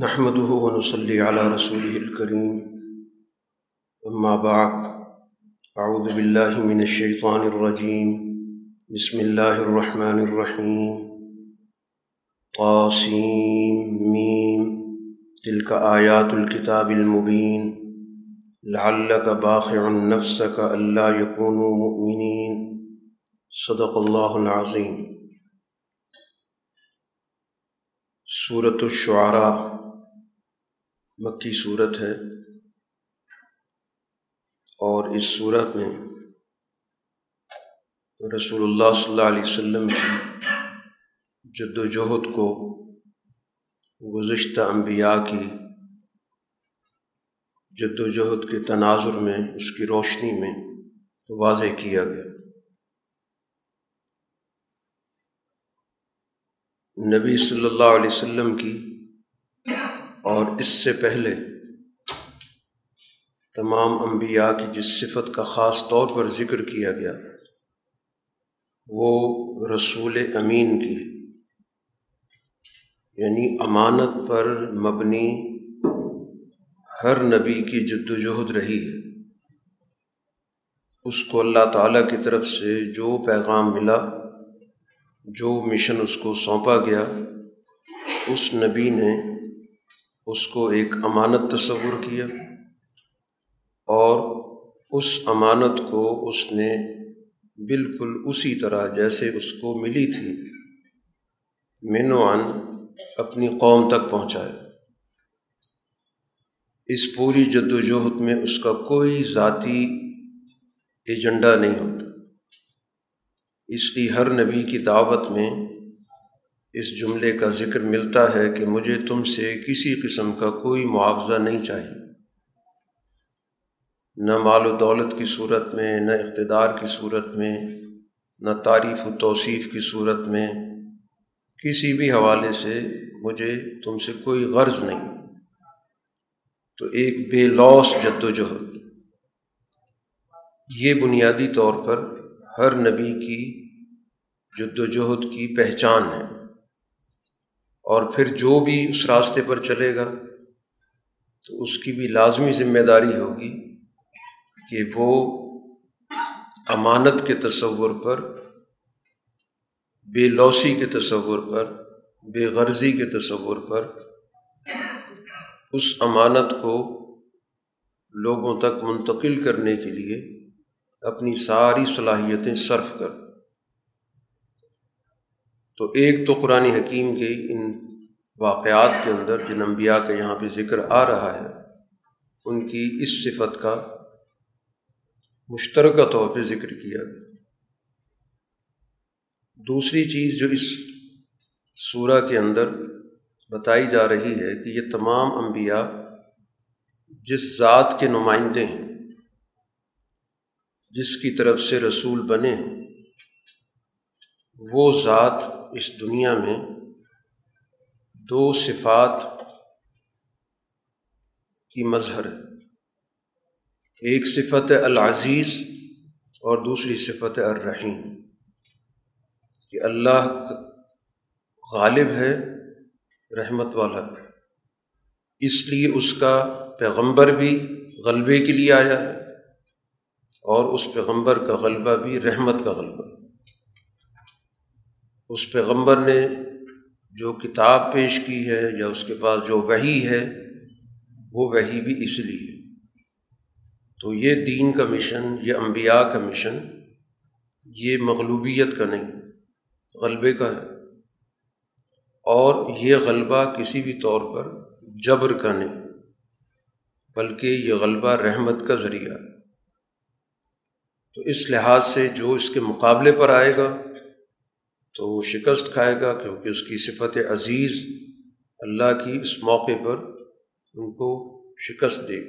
نحمده ونصلي على رسوله الكريم. أما بعد، أعوذ بالله من الشيطان الرجيم. بسم الله الرحمن الرحيم. طاسيم، ميم. تلك آيات الكتاب المبين. لعلك باخع نفسك ألا يكونوا مؤمنين. صدق الله العظيم. صورت الشعراء. مکی صورت ہے اور اس صورت میں رسول اللہ صلی اللہ علیہ وسلم کی جد و جہد کو گزشتہ انبیاء کی جد و جہد کے تناظر میں، اس کی روشنی میں واضح کیا گیا۔ نبی صلی اللہ علیہ وسلم کی اور اس سے پہلے تمام انبیاء کی جس صفت کا خاص طور پر ذکر کیا گیا، وہ رسول امین کی یعنی امانت پر مبنی ہر نبی کی جد و جہد رہی ہے۔ اس کو اللہ تعالیٰ کی طرف سے جو پیغام ملا، جو مشن اس کو سونپا گیا، اس نبی نے اس کو ایک امانت تصور کیا اور اس امانت کو اس نے بالکل اسی طرح جیسے اس کو ملی تھی من عن اپنی قوم تک پہنچایا۔ اس پوری جد و جہد میں اس کا کوئی ذاتی ایجنڈا نہیں ہوتا۔ اس لیے ہر نبی کی دعوت میں اس جملے کا ذکر ملتا ہے کہ مجھے تم سے کسی قسم کا کوئی معاوضہ نہیں چاہیے۔ نہ مال و دولت کی صورت میں، نہ اقتدار کی صورت میں، نہ تعریف و توصیف کی صورت میں۔ کسی بھی حوالے سے مجھے تم سے کوئی غرض نہیں۔ تو ایک بے لوس جد و جہد یہ بنیادی طور پر ہر نبی کی جد و جہد کی پہچان ہے۔ اور پھر جو بھی اس راستے پر چلے گا، تو اس کی بھی لازمی ذمہ داری ہوگی کہ وہ امانت کے تصور پر، بے لوسی کے تصور پر، بے غرضی کے تصور پر اس امانت کو لوگوں تک منتقل کرنے کے لیے اپنی ساری صلاحیتیں صرف کر۔ تو ایک تو قرآن حکیم کے ان واقعات کے اندر جن انبیاء کا یہاں پہ ذکر آ رہا ہے، ان کی اس صفت کا مشترکہ طور پہ ذکر کیا۔ گیا دوسری چیز جو اس سورہ کے اندر بتائی جا رہی ہے کہ یہ تمام انبیاء جس ذات کے نمائندے ہیں، جس کی طرف سے رسول بنے ہیں وہ ذات اس دنیا میں دو صفات کی مظہر ہے۔ ایک صفت العزیز اور دوسری صفت الرحیم۔ کہ اللہ غالب ہے، رحمت والا۔ اس لیے اس کا پیغمبر بھی غلبے کے لیے آیا ہے اور اس پیغمبر کا غلبہ بھی رحمت کا غلبہ۔ اس پیغمبر نے جو کتاب پیش کی ہے یا اس کے پاس جو وہی ہے، وہ وہی بھی اس لیے۔ تو یہ دین کا مشن یہ انبیاء کا مشن یہ مغلوبیت کا نہیں، غلبے کا ہے۔ اور یہ غلبہ کسی بھی طور پر جبر کا نہیں، بلکہ یہ غلبہ رحمت کا ذریعہ۔ تو اس لحاظ سے جو اس کے مقابلے پر آئے گا تو وہ شکست کھائے گا کیونکہ اس کی صفت عزیز اللہ کی اس موقع پر ان کو شکست دے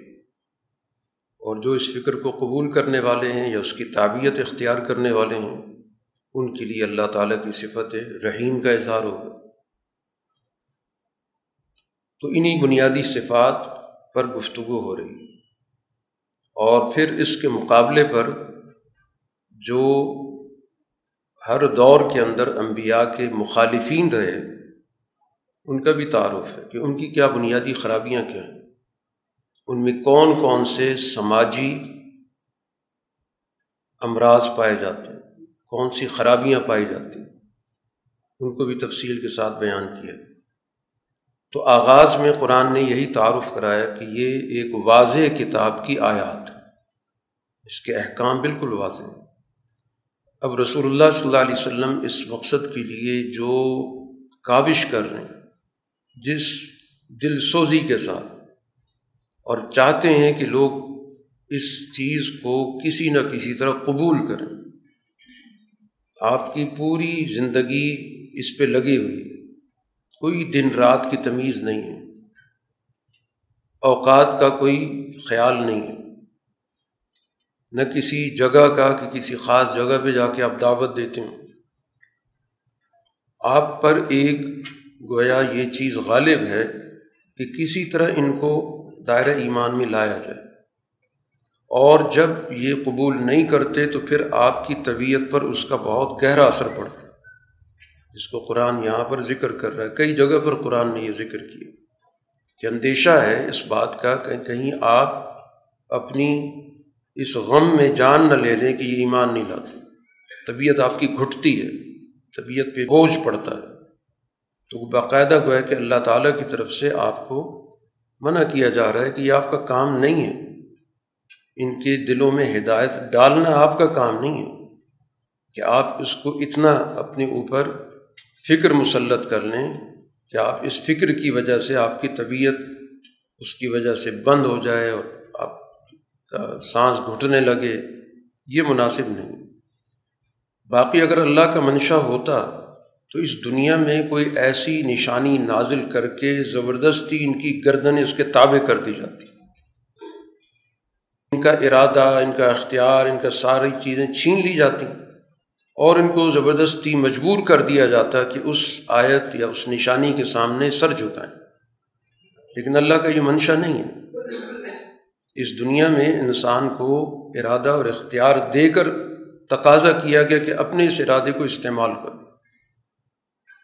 اور جو اس فکر کو قبول کرنے والے ہیں یا اس کی تعبیت اختیار کرنے والے ہیں، ان کے لیے اللہ تعالیٰ کی صفت رحیم کا اظہار ہوگا۔ تو انہی بنیادی صفات پر گفتگو ہو رہی۔ اور پھر اس کے مقابلے پر جو ہر دور کے اندر انبیاء کے مخالفین رہے، ان کا بھی تعارف ہے کہ ان کی کیا بنیادی خرابیاں کیا ہیں؟ ان میں کون کون سے سماجی امراض پائے جاتے ہیں؟ کون سی خرابیاں پائی جاتی ہیں؟ ان کو بھی تفصیل کے ساتھ بیان کیا۔ تو آغاز میں قرآن نے یہی تعارف کرایا کہ یہ ایک واضح کتاب کی آیات ہے۔ اس کے احکام بالکل واضح ہیں۔ اب رسول اللہ صلی اللہ علیہ وسلم اس مقصد کے لیے جو کاوش کر رہے ہیں، جس دل سوزی کے ساتھ، اور چاہتے ہیں کہ لوگ اس چیز کو کسی نہ کسی طرح قبول کریں۔ آپ کی پوری زندگی اس پہ لگی ہوئی ہے۔ کوئی دن رات کی تمیز نہیں ہے۔ اوقات کا کوئی خیال نہیں ہے۔ نہ کسی جگہ کا کہ کسی خاص جگہ پہ جا کے آپ دعوت دیتے ہیں آپ پر ایک گویا یہ چیز غالب ہے کہ کسی طرح ان کو دائرہ ایمان میں لایا جائے۔ اور جب یہ قبول نہیں کرتے تو پھر آپ کی طبیعت پر اس کا بہت گہرا اثر پڑتا جس کو قرآن یہاں پر ذکر کر رہا ہے۔ کئی جگہ پر قرآن نے یہ ذکر کیا۔ کہ اندیشہ ہے اس بات کا کہ کہیں آپ اپنی اس غم میں جان نہ لے لیں کہ یہ ایمان نہیں لاتے۔ طبیعت آپ کی گھٹتی ہے، طبیعت پہ بوجھ پڑتا ہے۔ تو باقاعدہ گویا کہ اللہ تعالیٰ کی طرف سے آپ کو منع کیا جا رہا ہے کہ یہ آپ کا کام نہیں ہے۔ ان کے دلوں میں ہدایت ڈالنا آپ کا کام نہیں ہے۔ کہ آپ اس کو اتنا اپنے اوپر فکر مسلط کر لیں کہ آپ اس فکر کی وجہ سے آپ کی طبیعت اس کی وجہ سے بند ہو جائے اور سانس گھٹنے لگے، یہ مناسب نہیں۔ باقی اگر اللہ کا منشا ہوتا تو اس دنیا میں کوئی ایسی نشانی نازل کر کے زبردستی ان کی گردنیں اس کے تابع کر دی جاتی۔ ان کا ارادہ، ان کا اختیار، ان کا ساری چیزیں چھین لی جاتی۔ اور ان کو زبردستی مجبور کر دیا جاتا کہ اس آیت یا اس نشانی کے سامنے سر جھکائیں۔ لیکن اللہ کا یہ منشا نہیں ہے۔ اس دنیا میں انسان کو ارادہ اور اختیار دے کر تقاضا کیا گیا کہ اپنے اس ارادے کو استعمال کرو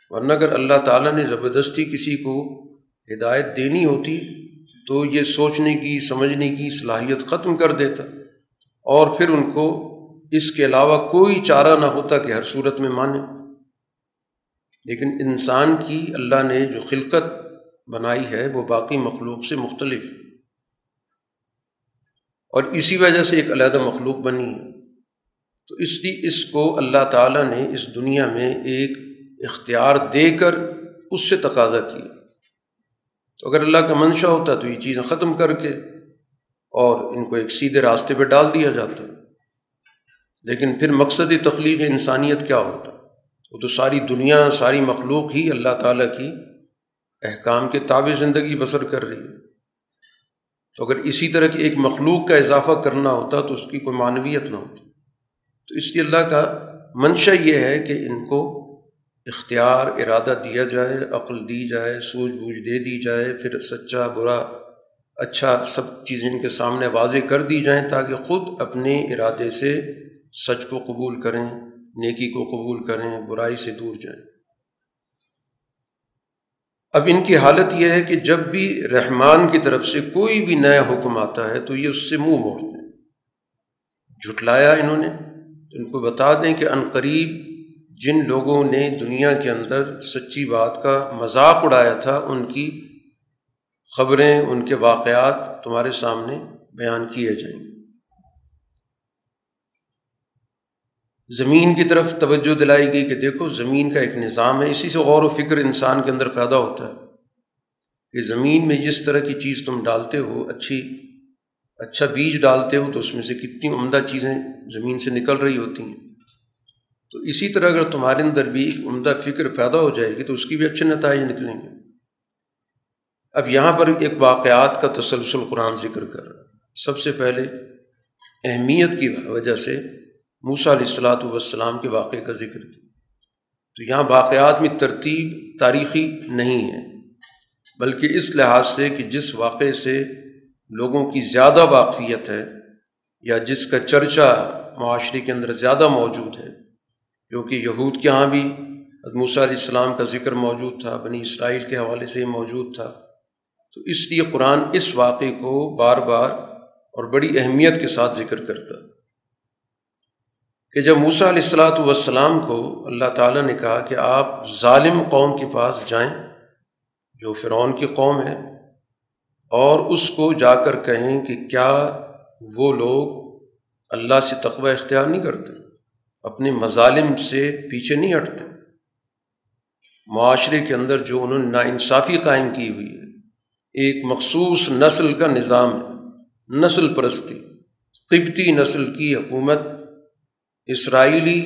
ورنہ اگر اللہ تعالیٰ نے زبردستی کسی کو ہدایت دینی ہوتی تو یہ سوچنے کی، سمجھنے کی صلاحیت ختم کر دیتا اور پھر ان کو اس کے علاوہ کوئی چارہ نہ ہوتا کہ ہر صورت میں مانے۔ لیکن انسان کی اللہ نے جو خلقت بنائی ہے وہ باقی مخلوق سے مختلف ہے۔ اور اسی وجہ سے ایک علیحدہ مخلوق بنی۔ ہے تو اس لیے اس کو اللہ تعالیٰ نے اس دنیا میں ایک اختیار دے کر اس سے تقاضا کیا۔ تو اگر اللہ کا منشا ہوتا تو یہ چیزیں ختم کر کے اور ان کو ایک سیدھے راستے پہ ڈال دیا جاتا۔ لیکن پھر مقصد تخلیق انسانیت کیا ہوتا؟ وہ تو ساری دنیا، ساری مخلوق ہی اللہ تعالیٰ کی احکام کے تابع زندگی بسر کر رہی ہے۔ تو اگر اسی طرح کی ایک مخلوق کا اضافہ کرنا ہوتا تو اس کی کوئی معنویت نہ ہوتی۔ تو اس لیے اللہ کا منشا یہ ہے کہ ان کو اختیار، ارادہ دیا جائے، عقل دی جائے سوجھ بوجھ دے دی جائے، پھر سچا، برا اچھا سب چیزیں ان کے سامنے واضح کر دی جائیں تاکہ خود اپنے ارادے سے سچ کو قبول کریں، نیکی کو قبول کریں، برائی سے دور جائیں۔ اب ان کی حالت یہ ہے کہ جب بھی رحمان کی طرف سے کوئی بھی نیا حکم آتا ہے تو یہ اس سے منہ موڑتے ہیں۔ جھٹلایا انہوں نے۔ ان کو بتا دیں کہ عنقریب جن لوگوں نے دنیا کے اندر سچی بات کا مذاق اڑایا تھا، ان کی خبریں، ان کے واقعات تمہارے سامنے بیان کیے جائیں گے۔ زمین کی طرف توجہ دلائی گئی کہ دیکھو زمین کا ایک نظام ہے، اسی سے غور و فکر انسان کے اندر پیدا ہوتا ہے کہ زمین میں جس طرح کی چیز تم ڈالتے ہو، اچھی اچھا بیج ڈالتے ہو، تو اس میں سے کتنی عمدہ چیزیں زمین سے نکل رہی ہوتی ہیں۔ تو اسی طرح اگر تمہارے اندر بھی ایک عمدہ فکر پیدا ہو جائے گی، تو اس کی بھی اچھے نتائج نکلیں گے۔ اب یہاں پر ایک واقعات کا تسلسل قرآن ذکر کر رہا سب سے پہلے اہمیت کی وجہ سے موسا علیہ السلاۃ والسلام کے واقعے کا ذکر کیا۔ تو یہاں واقعات میں ترتیب تاریخی نہیں ہے، بلکہ اس لحاظ سے کہ جس واقعے سے لوگوں کی زیادہ واقفیت ہے یا جس کا چرچا معاشرے کے اندر زیادہ موجود ہے کیونکہ یہود کے یہاں بھی موسیٰ علیہ السلام کا ذکر موجود تھا، بنی اسرائیل کے حوالے سے موجود تھا۔ تو اس لیے قرآن اس واقعے کو بار بار اور بڑی اہمیت کے ساتھ ذکر کرتا۔ کہ جب موسیٰ علیہ السلاۃ والسلام کو اللہ تعالیٰ نے کہا کہ آپ ظالم قوم کے پاس جائیں، جو فرعون کی قوم ہے، اور اس کو جا کر کہیں کہ کیا وہ لوگ اللہ سے تقوی اختیار نہیں کرتے، اپنے مظالم سے پیچھے نہیں ہٹتے۔ معاشرے کے اندر جو انہوں نے ناانصافی قائم کی ہوئی ہے، ایک مخصوص نسل کا نظام ہے، نسل پرستی قبتی نسل کی حکومت اسرائیلی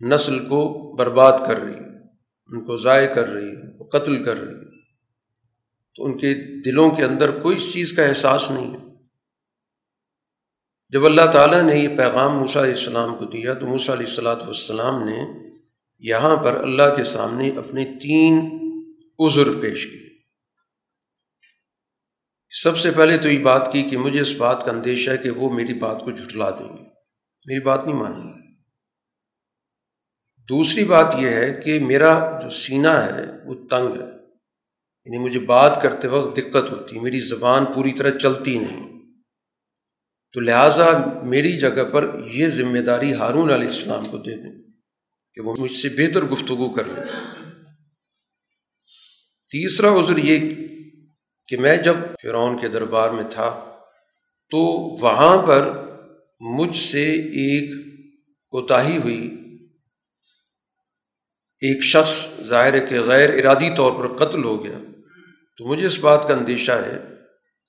نسل کو برباد کر رہی ہے ان کو ضائع کر رہی ہے قتل کر رہی۔ ہے تو ان کے دلوں کے اندر کوئی اس چیز کا احساس نہیں ہے۔ جب اللہ تعالیٰ نے یہ پیغام موسیٰ علیہ السلام کو دیا، تو موسیٰ علیہ السلاۃ والسلام نے یہاں پر اللہ کے سامنے اپنے تین عذر پیش کیے۔ سب سے پہلے تو یہ بات کی کہ مجھے اس بات کا اندیشہ ہے کہ وہ میری بات کو جھٹلا دیں گے۔ میری بات نہیں مانیں گے دوسری بات یہ ہے کہ میرا جو سینہ ہے وہ تنگ ہے۔ یعنی مجھے بات کرتے وقت دقت ہوتی میری زبان پوری طرح چلتی نہیں۔ تو لہٰذا میری جگہ پر یہ ذمہ داری ہارون علیہ السلام کو دے دیں کہ وہ مجھ سے بہتر گفتگو کر لیں تیسرا عذر یہ کہ میں جب فرعون کے دربار میں تھا تو وہاں پر مجھ سے ایک کوتاہی ہوئی۔ ایک شخص ظاہر کے غیر ارادی طور پر قتل ہو گیا۔ تو مجھے اس بات کا اندیشہ ہے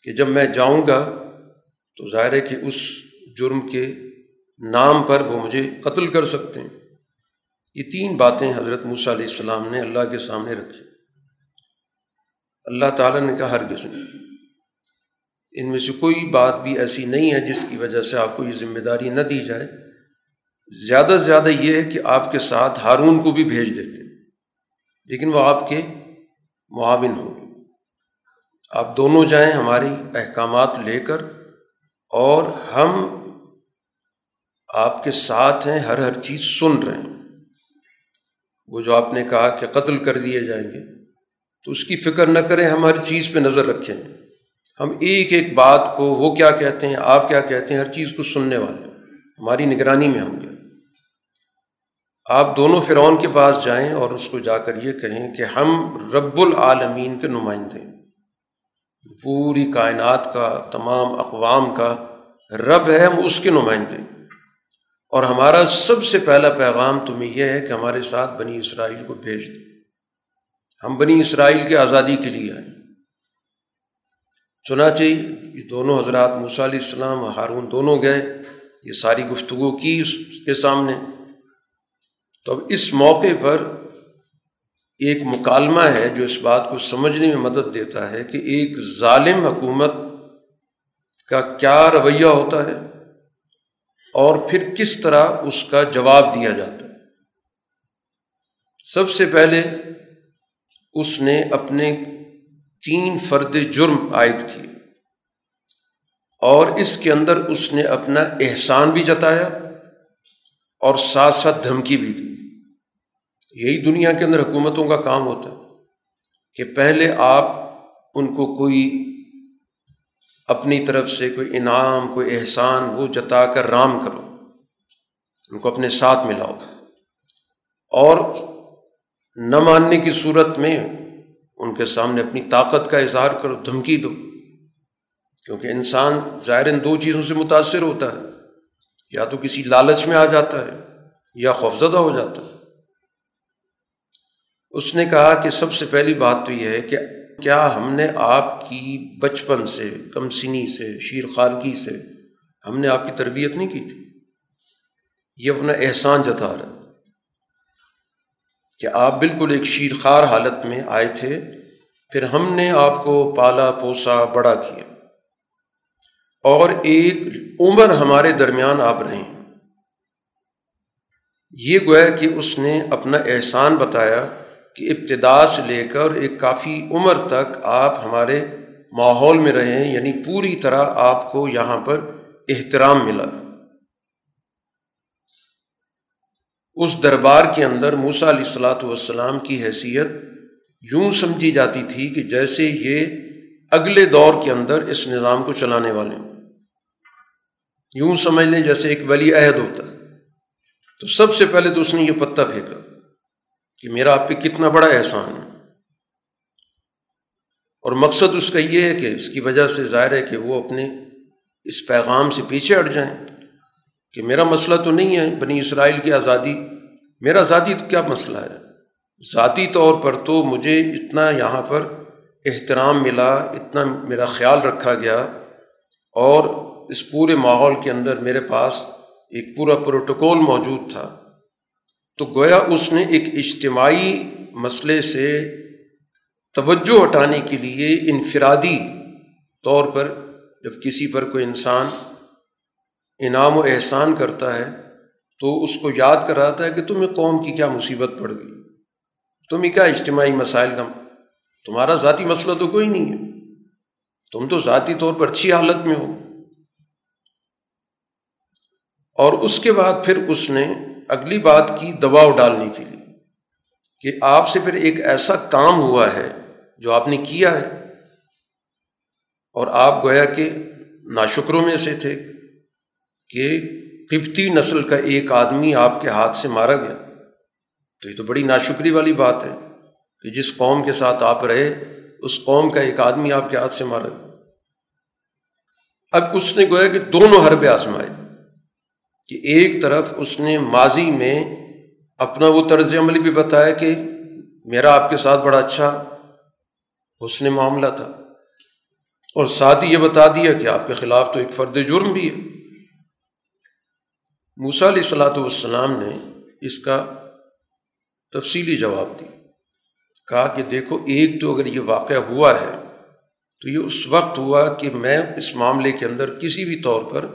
کہ جب میں جاؤں گا تو ظاہر ہے کہ اس جرم کے نام پر وہ مجھے قتل کر سکتے ہیں۔ یہ تین باتیں حضرت موسیٰ علیہ السلام نے اللہ کے سامنے رکھی۔ اللہ تعالیٰ نے کہا ہرگز نہیں۔ ان میں سے کوئی بات بھی ایسی نہیں ہے جس کی وجہ سے آپ کو یہ ذمہ داری نہ دی جائے۔ زیادہ سے زیادہ یہ ہے کہ آپ کے ساتھ ہارون کو بھی بھیج دیتے لیکن وہ آپ کے معاون ہوں۔ آپ دونوں جائیں ہماری احکامات لے کر اور ہم آپ کے ساتھ ہیں، ہر ہر چیز سن رہے ہیں۔ وہ جو آپ نے کہا کہ قتل کر دیے جائیں گے، تو اس کی فکر نہ کریں، ہم ہر چیز پہ نظر رکھیں۔ ہم ایک ایک بات کو وہ کیا کہتے ہیں، آپ کیا کہتے ہیں، ہر چیز کو سننے والے ہماری نگرانی میں ہوں گے آپ دونوں فرعون کے پاس جائیں اور اس کو جا کر یہ کہیں کہ ہم رب العالمین کے نمائندے پوری کائنات کا، تمام اقوام کا رب ہے، ہم اس کے نمائندے اور ہمارا سب سے پہلا پیغام تمہیں یہ ہے کہ ہمارے ساتھ بنی اسرائیل کو بھیج دیں ہم بنی اسرائیل کی آزادی کے لیے آئے۔ چنانچہ یہ دونوں حضرات موسیٰ علیہ السلام و ہارون دونوں گئے، یہ ساری گفتگو کی اس کے سامنے۔ تو اب اس موقع پر ایک مکالمہ ہے جو اس بات کو سمجھنے میں مدد دیتا ہے کہ ایک ظالم حکومت کا کیا رویہ ہوتا ہے اور پھر کس طرح اس کا جواب دیا جاتا ہے۔ سب سے پہلے اس نے اپنے تین فرد جرم عائد کیے۔ اور اس کے اندر اس نے اپنا احسان بھی جتایا اور ساتھ ساتھ دھمکی بھی دی۔ یہی دنیا کے اندر حکومتوں کا کام ہوتا ہے کہ پہلے آپ ان کو کوئی اپنی طرف سے کوئی انعام، کوئی احسان، وہ جتا کر رام کرو، ان کو اپنے ساتھ ملاؤ۔ اور نہ ماننے کی صورت میں ان کے سامنے اپنی طاقت کا اظہار کرو، دھمکی دو۔ کیونکہ انسان ظاہر ان دو چیزوں سے متاثر ہوتا ہے۔ یا تو کسی لالچ میں آ جاتا ہے یا خوفزدہ ہو جاتا ہے۔ اس نے کہا کہ سب سے پہلی بات تو یہ ہے کہ کیا ہم نے آپ کی بچپن سے کم سنی سے، شیر خارگی سے ہم نے آپ کی تربیت نہیں کی تھی؟ یہ اپنا احسان جتا رہا کہ آپ بالکل ایک شیر خار حالت میں آئے تھے، پھر ہم نے آپ کو پالا پوسا بڑا کیا۔ اور ایک عمر ہمارے درمیان آپ رہے یہ گویا کہ اس نے اپنا احسان بتایا کہ ابتدا سے لے کر ایک کافی عمر تک آپ ہمارے ماحول میں رہے یعنی پوری طرح آپ کو یہاں پر احترام ملا۔ اس دربار کے اندر موسا علیہ السلاۃ والسلام کی حیثیت یوں سمجھی جاتی تھی کہ جیسے یہ اگلے دور کے اندر اس نظام کو چلانے والے یوں سمجھ لیں جیسے ایک ولی عہد ہوتا ہے۔ تو سب سے پہلے تو اس نے یہ پتہ پھینکا کہ میرا آپ پہ کتنا بڑا احسان ہے۔ اور مقصد اس کا یہ ہے کہ اس کی وجہ سے ظاہر ہے کہ وہ اپنے اس پیغام سے پیچھے ہٹ جائیں۔ کہ میرا مسئلہ تو نہیں ہے بنی اسرائیل کی آزادی، میرا ذاتی تو کیا مسئلہ ہے؟ ذاتی طور پر تو مجھے اتنا یہاں پر احترام ملا، اتنا میرا خیال رکھا گیا اور اس پورے ماحول کے اندر میرے پاس ایک پورا پروٹوکول موجود تھا۔ تو گویا اس نے ایک اجتماعی مسئلے سے توجہ ہٹانے کے لیے انفرادی طور پر جب کسی پر کوئی انسان انعام و احسان کرتا ہے، تو اس کو یاد کراتا ہے کہ تمہیں قوم کی کیا مصیبت پڑ گئی۔ تمہیں کیا اجتماعی مسائل کا، تمہارا ذاتی مسئلہ تو کوئی نہیں ہے۔ تم تو ذاتی طور پر اچھی حالت میں ہو۔ اور اس کے بعد پھر اس نے اگلی بات کی دباؤ ڈالنے کے لیے کہ آپ سے پھر ایک ایسا کام ہوا ہے جو آپ نے کیا ہے۔ اور آپ گویا کہ ناشکروں میں سے تھے۔ کہ قبطی نسل کا ایک آدمی آپ کے ہاتھ سے مارا گیا۔ تو یہ تو بڑی ناشکری والی بات ہے کہ جس قوم کے ساتھ آپ رہے، اس قوم کا ایک آدمی آپ کے ہاتھ سے مارا۔ گیا اب اس نے گویا کہ دونوں حربے آزمائے، کہ ایک طرف اس نے ماضی میں اپنا وہ طرز عمل بھی بتایا کہ میرا آپ کے ساتھ بڑا اچھا اس نے معاملہ تھا، اور ساتھ ہی یہ بتا دیا کہ آپ کے خلاف تو ایک فرد جرم بھی ہے۔ موسا علیہ السلاۃ والسلام نے اس کا تفصیلی جواب دی کہا کہ دیکھو، ایک تو اگر یہ واقعہ ہوا ہے تو یہ اس وقت ہوا کہ میں اس معاملے کے اندر کسی بھی طور پر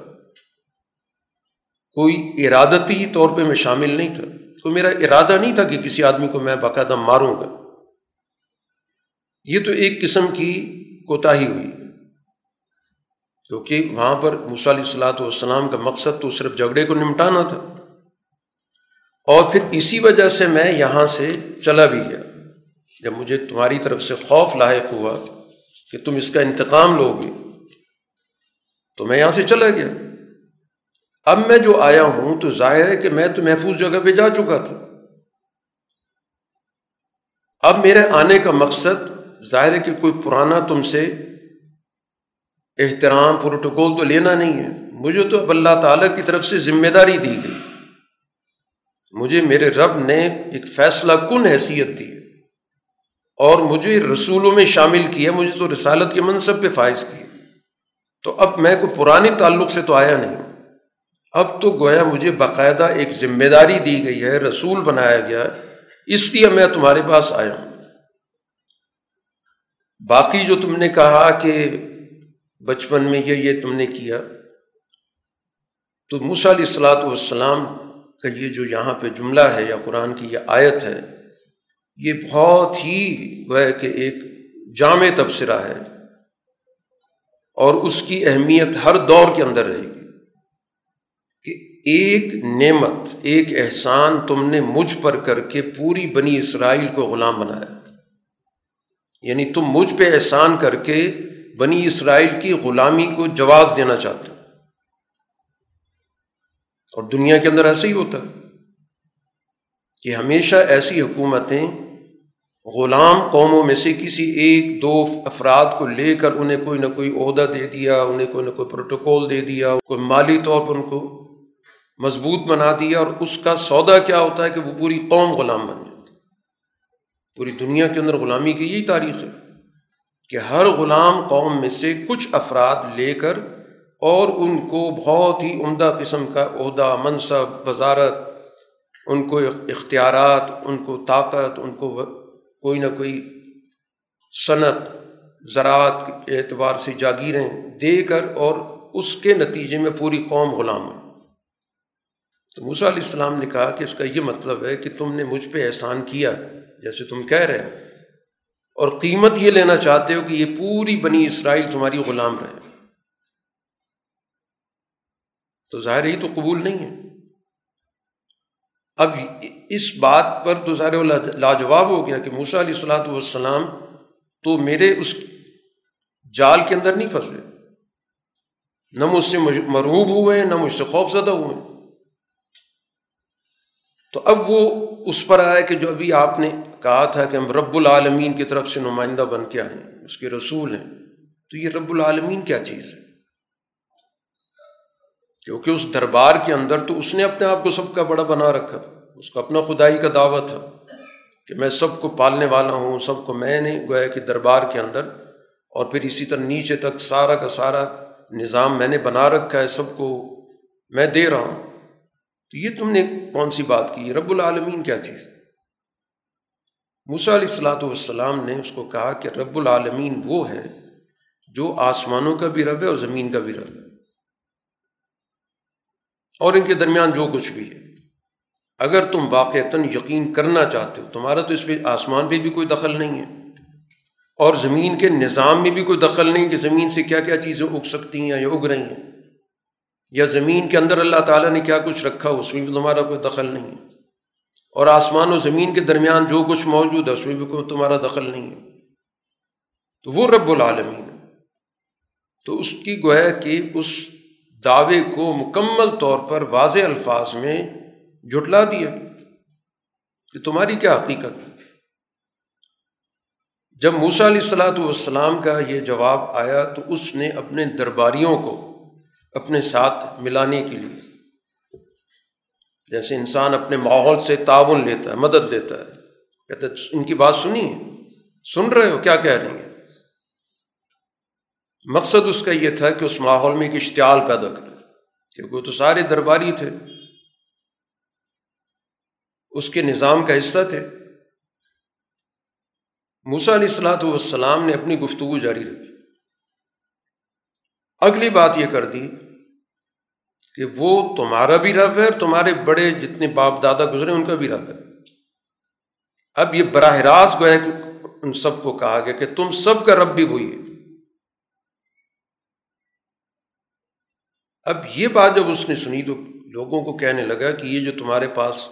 کوئی ارادتی طور پہ میں شامل نہیں تھا، کوئی میرا ارادہ نہیں تھا کہ کسی آدمی کو میں باقاعدہ ماروں گا۔ یہ تو ایک قسم کی کوتاہی ہوئی۔ کیونکہ وہاں پر علیہ السلاۃ والسلام کا مقصد تو صرف جھگڑے کو نمٹانا تھا۔ اور پھر اسی وجہ سے میں یہاں سے چلا بھی گیا۔ جب مجھے تمہاری طرف سے خوف لاحق ہوا کہ تم اس کا انتقام لو گے، تو میں یہاں سے چلا گیا۔ اب میں جو آیا ہوں تو ظاہر ہے کہ میں تو محفوظ جگہ پہ جا چکا تھا۔ اب میرے آنے کا مقصد ظاہر ہے کہ کوئی پرانا تم سے احترام پروٹوکول تو لینا نہیں ہے۔ مجھے تو اب اللہ تعالیٰ کی طرف سے ذمہ داری دی گئی۔ مجھے میرے رب نے ایک فیصلہ کن حیثیت دی اور مجھے رسولوں میں شامل کیا مجھے تو رسالت کے منصب پہ فائز کیا تو اب میں کوئی پرانی تعلق سے تو آیا نہیں۔ اب تو گویا مجھے باقاعدہ ایک ذمہ داری دی گئی ہے، رسول بنایا گیا اس لیے میں تمہارے پاس آیا ہوں۔ باقی جو تم نے کہا کہ بچپن میں یہ یہ تم نے کیا۔ تو موسیٰ علیہ السلاۃ والسلام کا یہ جو یہاں پہ جملہ ہے یا قرآن کی یہ آیت ہے، یہ بہت ہی وہ کہ ایک جامع تبصرہ ہے اور اس کی اہمیت ہر دور کے اندر رہے گی کہ ایک نعمت، ایک احسان تم نے مجھ پر کر کے پوری بنی اسرائیل کو غلام بنایا۔ یعنی تم مجھ پہ احسان کر کے بنی اسرائیل کی غلامی کو جواز دینا چاہتے اور دنیا کے اندر ایسا ہی ہوتا ہے کہ ہمیشہ ایسی حکومتیں غلام قوموں میں سے کسی ایک دو افراد کو لے کر انہیں کوئی نہ کوئی عہدہ دے دیا، انہیں کوئی نہ کوئی پروٹوکول دے دیا، کوئی مالی طور پر ان کو مضبوط بنا دیا۔ اور اس کا سودا کیا ہوتا ہے کہ وہ پوری قوم غلام بن جائے پوری دنیا کے اندر غلامی کی یہی تاریخ ہے۔ کہ ہر غلام قوم میں سے کچھ افراد لے کر اور ان کو بہت ہی عمدہ قسم کا عہدہ، منصب، وزارت، ان کو اختیارات، ان کو طاقت، ان کو کوئی نہ کوئی صنعت، زراعت کے اعتبار سے جاگیریں دے کر اور اس کے نتیجے میں پوری قوم غلام ہے۔ تو موسیٰ علیہ السلام نے کہا کہ اس کا یہ مطلب ہے کہ تم نے مجھ پہ احسان کیا، جیسے تم کہہ رہے ہو۔ اور قیمت یہ لینا چاہتے ہو کہ یہ پوری بنی اسرائیل تمہاری غلام رہے۔ تو ظاہر ہی تو قبول نہیں ہے۔ اب اس بات پر تو ظاہر لاجواب ہو گیا کہ موسا علیہ السلاۃ والسلام تو میرے اس جال کے اندر نہیں پھنسے۔ نہ مجھ سے مرعوب ہوئے، نہ مجھ سے خوف زدہ ہوئے۔ تو اب وہ اس پر آیا کہ جو ابھی آپ نے کہا تھا کہ ہم رب العالمین کی طرف سے نمائندہ بن کے آئے اس کے رسول ہیں۔ تو یہ رب العالمین کیا چیز ہے؟ کیونکہ اس دربار کے اندر تو اس نے اپنے آپ کو سب کا بڑا بنا رکھا، اس کا اپنا خدائی کا دعویٰ تھا کہ میں سب کو پالنے والا ہوں، سب کو میں نے گویا کہ دربار کے اندر۔ اور پھر اسی طرح نیچے تک سارا کا سارا نظام میں نے بنا رکھا ہے، سب کو میں دے رہا ہوں۔ تو یہ تم نے کون سی بات کی؟ رب العالمین کیا چیز ہے؟ موسیٰ علیہ السلاۃ والسلام نے اس کو کہا کہ رب العالمین وہ ہے جو آسمانوں کا بھی رب ہے اور زمین کا بھی رب ہے۔ اور ان کے درمیان جو کچھ بھی ہے۔ اگر تم واقعتاً یقین کرنا چاہتے ہو، تمہارا تو اس پہ آسمان پہ بھی کوئی دخل نہیں ہے۔ اور زمین کے نظام میں بھی کوئی دخل نہیں کہ زمین سے کیا کیا چیزیں اگ سکتی ہیں یا اگ رہی ہیں۔ یا زمین کے اندر اللہ تعالیٰ نے کیا کچھ رکھا، اس میں بھی تمہارا کوئی دخل نہیں ہے۔ اور آسمان و زمین کے درمیان جو کچھ موجود ہے، اس میں بھی کوئی تمہارا دخل نہیں ہے۔ تو وہ رب العالمین۔ ہے تو اس کی گویا کہ اس دعوے کو مکمل طور پر واضح الفاظ میں جٹلا دیا کہ تمہاری کیا حقیقت ہے؟ جب موسا علیہ السلاۃ والسلام کا یہ جواب آیا تو اس نے اپنے درباریوں کو اپنے ساتھ ملانے کے لیے جیسے انسان اپنے ماحول سے تعاون لیتا ہے، مدد لیتا ہے۔ کہتے ان کی بات سنی ہے؟ سن رہے ہو، کیا کہہ رہی ہیں؟ مقصد اس کا یہ تھا کہ اس ماحول میں ایک اشتعال پیدا کرے۔ کیونکہ وہ تو سارے درباری تھے۔ اس کے نظام کا حصہ تھے۔ موسا علیہ السلاۃ والسلام نے اپنی گفتگو جاری رکھی۔ اگلی بات یہ کر دی کہ وہ تمہارا بھی رب ہے اور تمہارے بڑے جتنے باپ دادا گزرے ان کا بھی رب ہے۔ اب یہ براہ راست گویا کہ ان سب کو کہا گیا کہ تم سب کا رب بھی وہی ہے۔ اب یہ بات جب اس نے سنی تو لوگوں کو کہنے لگا کہ یہ جو تمہارے پاس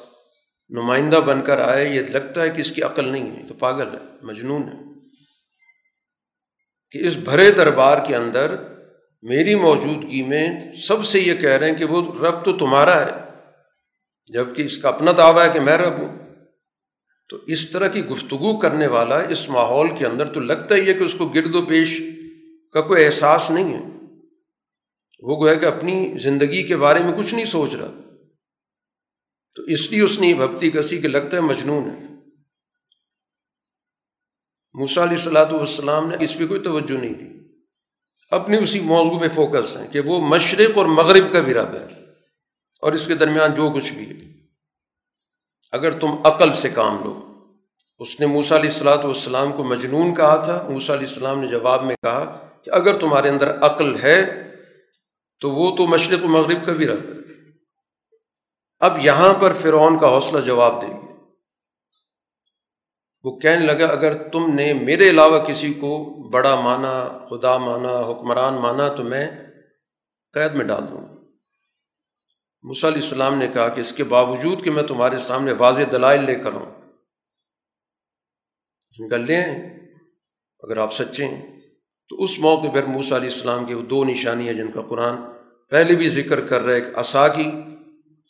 نمائندہ بن کر آئے، یہ لگتا ہے کہ اس کی عقل نہیں ہے تو پاگل ہے، مجنون ہے۔ کہ اس بھرے دربار کے اندر میری موجودگی میں سب سے یہ کہہ رہے ہیں کہ وہ رب تو تمہارا ہے جبکہ اس کا اپنا دعویٰ ہے کہ میں رب ہوں۔ تو اس طرح کی گفتگو کرنے والا اس ماحول کے اندر تو لگتا ہی ہے کہ اس کو گرد و پیش کا کوئی احساس نہیں ہے۔ وہ گویا کہ اپنی زندگی کے بارے میں کچھ نہیں سوچ رہا۔ تو اس لیے اس نے بھکتی کسی کہ لگتا ہے مجنون ہے۔ موسا علیہ السلاۃ والسلام نے اس پہ کوئی توجہ نہیں دی۔ اپنی اسی موضوع پہ فوکس ہیں کہ وہ مشرق اور مغرب کا بھی رب ہے اور اس کے درمیان جو کچھ بھی ہے۔ اگر تم عقل سے کام لو۔ اس نے موسا علیہ السلاۃ والسلام کو مجنون کہا تھا۔ موسا علیہ السلام نے جواب میں کہا کہ اگر تمہارے اندر عقل ہے تو وہ تو مشرق و مغرب کا بھی رب ہے۔ اب یہاں پر فرعون کا حوصلہ جواب دے گی۔ وہ کہنے لگا، اگر تم نے میرے علاوہ کسی کو بڑا مانا، خدا مانا، حکمران مانا، تو میں قید میں ڈال دوں علیہ السلام نے کہا کہ اس کے باوجود کہ میں تمہارے سامنے واضح دلائل لے کر ہوں نکل لیں اگر آپ سچے ہیں، تو اس موقع پر موسیٰ علیہ السلام کی وہ دو نشانیاں جن کا قرآن پہلے بھی ذکر کر رہا ہے، ایک عصا کی،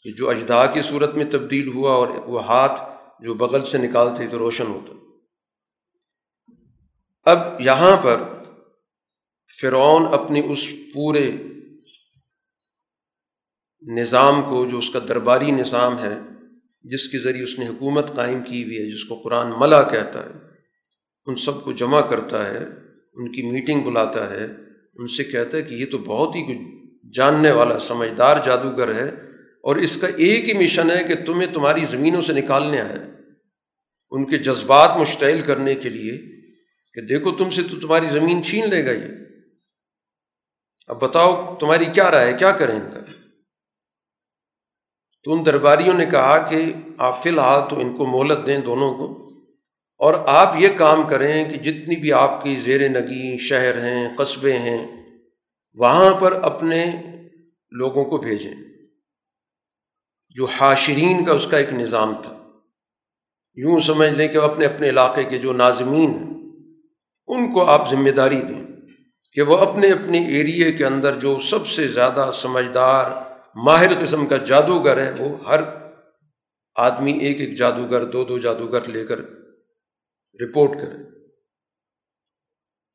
کہ جو اجدا کی صورت میں تبدیل ہوا اور وہ ہاتھ جو بغل سے نکالتے تو روشن ہوتا اب یہاں پر فرعون اپنی اس پورے نظام کو، جو اس کا درباری نظام ہے، جس کے ذریعے اس نے حکومت قائم کی ہوئی ہے، جس کو قرآن ملا کہتا ہے، ان سب کو جمع کرتا ہے، ان کی میٹنگ بلاتا ہے، ان سے کہتا ہے کہ یہ تو بہت ہی جاننے والا، سمجھدار جادوگر ہے اور اس کا ایک ہی مشن ہے کہ تمہیں تمہاری زمینوں سے نکالنے آئے ان کے جذبات مشتعل کرنے کے لیے کہ دیکھو تم سے تو تمہاری زمین چھین لے گا یہ اب بتاؤ تمہاری کیا رائے کیا کریں ان کا؟ تو ان درباریوں نے کہا کہ آپ فی الحال تو ان کو مہلت دیں دونوں کو اور آپ یہ کام کریں کہ جتنی بھی آپ کی زیر نگی شہر ہیں، قصبے ہیں، وہاں پر اپنے لوگوں کو بھیجیں۔ جو حاشرین کا اس کا ایک نظام تھا۔ یوں سمجھ لیں کہ اپنے اپنے علاقے کے جو ناظمین ہیں، ان کو آپ ذمہ داری دیں کہ وہ اپنے اپنے ایریے کے اندر جو سب سے زیادہ سمجھدار، ماہر قسم کا جادوگر ہے، وہ ہر آدمی ایک ایک جادوگر، دو دو جادوگر لے کر رپورٹ کرے۔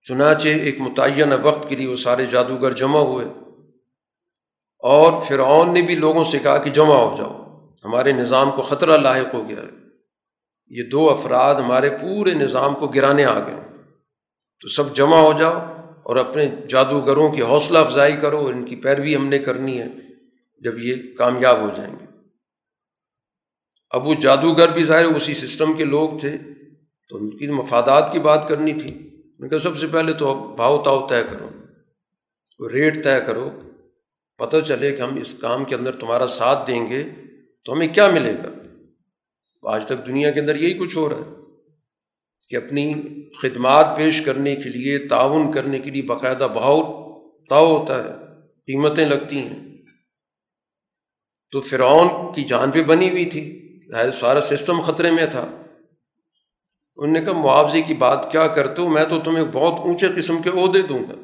چنانچہ ایک متعینہ وقت کے لیے وہ سارے جادوگر جمع ہوئے۔ اور فرعون نے بھی لوگوں سے کہا کہ جمع ہو جاؤ، ہمارے نظام کو خطرہ لاحق ہو گیا ہے۔ یہ دو افراد ہمارے پورے نظام کو گرانے آ گئے۔ تو سب جمع ہو جاؤ اور اپنے جادوگروں کی حوصلہ افزائی کرو، ان کی پیروی ہم نے کرنی ہے، جب یہ کامیاب ہو جائیں گے۔ اب وہ جادوگر بھی ظاہر اسی سسٹم کے لوگ تھے۔ تو ان کی مفادات کی بات کرنی تھی۔ میں کہا، سب سے پہلے تو بھاؤ تاؤ طے کرو، ریٹ طے کرو۔ پتہ چلے کہ ہم اس کام کے اندر تمہارا ساتھ دیں گے تو ہمیں کیا ملے گا؟ آج تک دنیا کے اندر یہی کچھ ہو رہا ہے کہ اپنی خدمات پیش کرنے کے لیے، تعاون کرنے کے لیے باقاعدہ بھاؤ تاؤ ہوتا ہے، قیمتیں لگتی ہیں۔ تو فرعون کی جان پہ بنی ہوئی تھی سارا سسٹم خطرے میں تھا۔ انہوں نے کہا، معاوضے کی بات کیا کرتے ہو میں تو تمہیں بہت اونچے قسم کے عہدے دوں گا،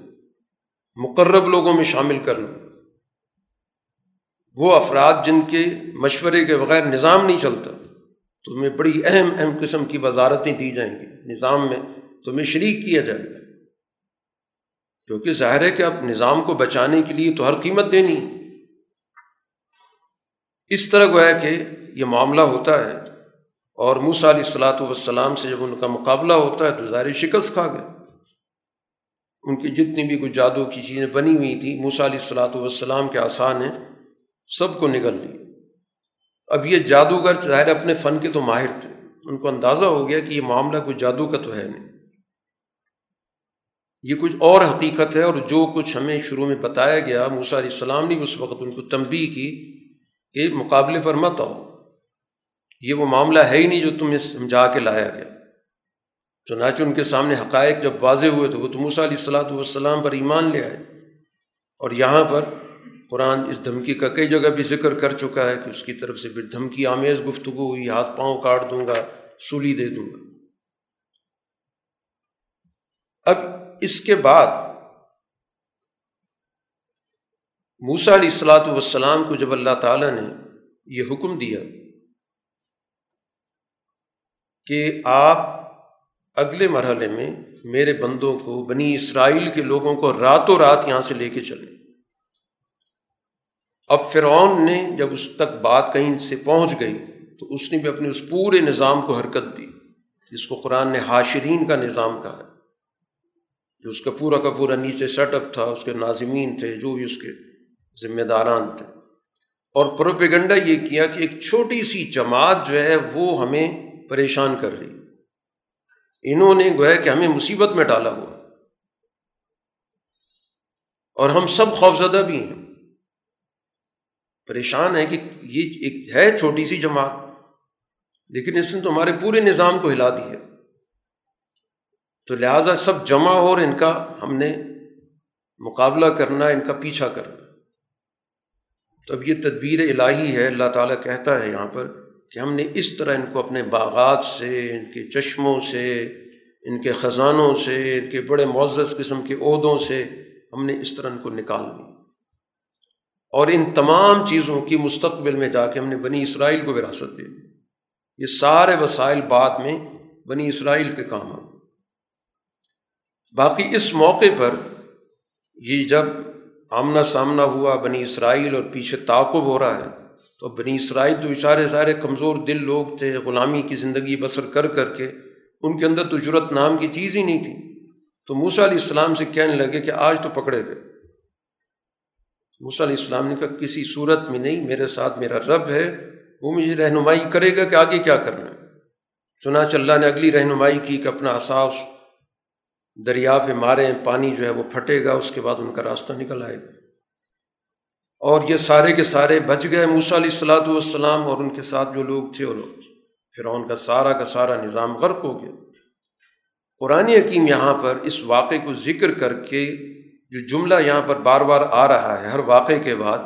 مقرب لوگوں میں شامل کر لوں۔ وہ افراد جن کے مشورے کے بغیر نظام نہیں چلتا، تمہیں بڑی اہم اہم قسم کی وزارتیں دی جائیں گی۔ نظام میں تمہیں شریک کیا جائے گا۔ کیونکہ ظاہر ہے کہ اب نظام کو بچانے کے لیے تو ہر قیمت دینی۔ اس طرح گویا کہ یہ معاملہ ہوتا ہے اور موسا علیہ السلاۃ والسلام سے جب ان کا مقابلہ ہوتا ہے تو ظاہر شکست کھا گئے۔ ان کی جتنی بھی کوئی جادو کی چیزیں بنی ہوئی تھیں موسا علیہ السلاۃ والسلام کے آسان ہیں۔ سب کو نگل لی اب یہ جادوگر ظاہر اپنے فن کے تو ماہر تھے۔ ان کو اندازہ ہو گیا کہ یہ معاملہ کوئی جادو کا تو ہے نہیں۔ یہ کچھ اور حقیقت ہے اور جو کچھ ہمیں شروع میں بتایا گیا موسا علیہ السلام نے اس وقت ان کو تنبی کی کہ مقابلے پر مت آؤ۔ یہ وہ معاملہ ہے ہی نہیں جو تمہیں سمجھا کے لایا گیا۔ چنانچہ ان کے سامنے حقائق جب واضح ہوئے تو وہ تو موسا علیہ السلاۃ والسلام پر ایمان لے آئے اور یہاں پر قرآن اس دھمکی کا کئی جگہ بھی ذکر کر چکا ہے کہ اس کی طرف سے پھر دھمکی آمیز گفتگو ہوئی، ہاتھ پاؤں کاٹ دوں گا، سولی دے دوں گا۔ اب اس کے بعد موسا علیہ السلاۃ والسلام کو جب اللہ تعالیٰ نے یہ حکم دیا کہ آپ اگلے مرحلے میں میرے بندوں کو، بنی اسرائیل کے لوگوں کو راتوں رات یہاں سے لے کے چلیں۔ اب فرعون نے جب اس تک بات کہیں سے پہنچ گئی تو اس نے بھی اپنے اس پورے نظام کو حرکت دی، جس کو قرآن نے حاشرین کا نظام کہا ہے۔ جو اس کا پورا کا پورا نیچے سیٹ اپ تھا، اس کے ناظمین تھے، جو بھی اس کے ذمہ داران تھے۔ اور پروپیگنڈا یہ کیا کہ ایک چھوٹی سی جماعت جو ہے، وہ ہمیں پریشان کر رہی۔ انہوں نے گویا کہ ہمیں مصیبت میں ڈالا ہوا۔ اور ہم سب خوفزدہ بھی ہیں۔ پریشان ہے کہ یہ ایک ہے چھوٹی سی جماعت، لیکن اس نے تو ہمارے پورے نظام کو ہلا دی ہے۔ تو لہٰذا سب جمع ہو اور ان کا ہم نے مقابلہ کرنا، ان کا پیچھا کرنا۔ تو اب یہ تدبیر الہی ہے، اللہ تعالیٰ کہتا ہے یہاں پر کہ ہم نے اس طرح ان کو اپنے باغات سے، ان کے چشموں سے، ان کے خزانوں سے، ان کے بڑے معزز قسم کے عہدوں سے ہم نے اس طرح ان کو نکال دی اور ان تمام چیزوں کی مستقبل میں جا کے ہم نے بنی اسرائیل کو وراثت دے دی۔ یہ سارے وسائل بعد میں بنی اسرائیل کے کام آ باقی اس موقع پر یہ جب آمنا سامنا ہوا بنی اسرائیل اور پیچھے تعاقب ہو رہا ہے، تو بنی اسرائیل تو اشارے سارے کمزور دل لوگ تھے، غلامی کی زندگی بسر کر کر کے ان کے اندر تو جرت نام کی چیز ہی نہیں تھی۔ تو موسیٰ علیہ السلام سے کہنے لگے کہ آج تو پکڑے گئے۔ علیہ السلام نے کہا، کسی صورت میں نہیں، میرے ساتھ میرا رب ہے، وہ مجھے رہنمائی کرے گا کہ آگے کیا کرنا ہے۔ چنانچہ اللہ نے اگلی رہنمائی کی کہ اپنا احساس دریا پہ ماریں پانی جو ہے وہ پھٹے گا، اس کے بعد ان کا راستہ نکل آئے گا۔ اور یہ سارے کے سارے بچ گئے موسیٰ علیہ السلاۃ والسلام اور ان کے ساتھ جو لوگ تھے وہ لوگ۔ پھر ان کا سارا کا سارا نظام غرق ہو گیا۔ قرآن حکیم یہاں پر اس واقعے کو ذکر کر کے جو جملہ یہاں پر بار بار آ رہا ہے، ہر واقعے کے بعد،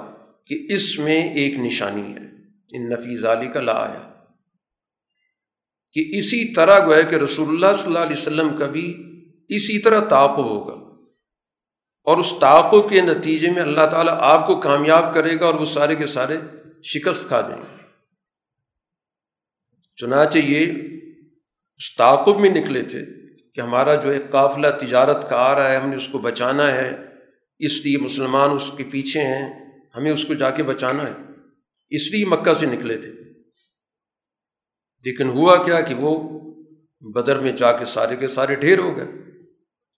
کہ اس میں ایک نشانی ہے۔ ان نفیز علی کا لا آیا کہ اسی طرح گویا کہ رسول اللہ صلی اللہ علیہ وسلم کا بھی اسی طرح تعاقب ہوگا۔ اور اس تعاقب کے نتیجے میں اللہ تعالیٰ آپ کو کامیاب کرے گا اور وہ سارے کے سارے شکست کھا دیں گے۔ چنانچہ یہ اس تعاقب میں نکلے تھے۔ کہ ہمارا جو ایک قافلہ تجارت کا آ رہا ہے، ہم نے اس کو بچانا ہے، اس لیے مسلمان اس کے پیچھے ہیں، ہمیں اس کو جا کے بچانا ہے۔ اس لیے مکہ سے نکلے تھے۔ لیکن ہوا کیا کہ وہ بدر میں جا کے سارے کے سارے ڈھیر ہو گئے۔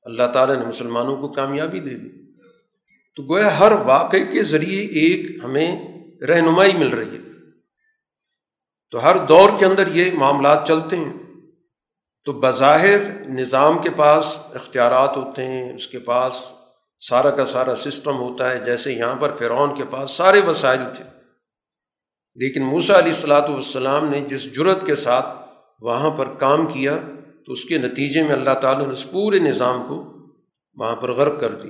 اللہ تعالیٰ نے مسلمانوں کو کامیابی دے دی۔ تو گویا ہر واقعے کے ذریعے ایک ہمیں رہنمائی مل رہی ہے۔ تو ہر دور کے اندر یہ معاملات چلتے ہیں۔ تو بظاہر نظام کے پاس اختیارات ہوتے ہیں، اس کے پاس سارا کا سارا سسٹم ہوتا ہے، جیسے یہاں پر فرعون کے پاس سارے وسائل تھے۔ لیکن موسا علیہ السلاۃ والسلام نے جس جرت کے ساتھ وہاں پر کام کیا، تو اس کے نتیجے میں اللہ تعالیٰ نے اس پورے نظام کو وہاں پر غرب کر دی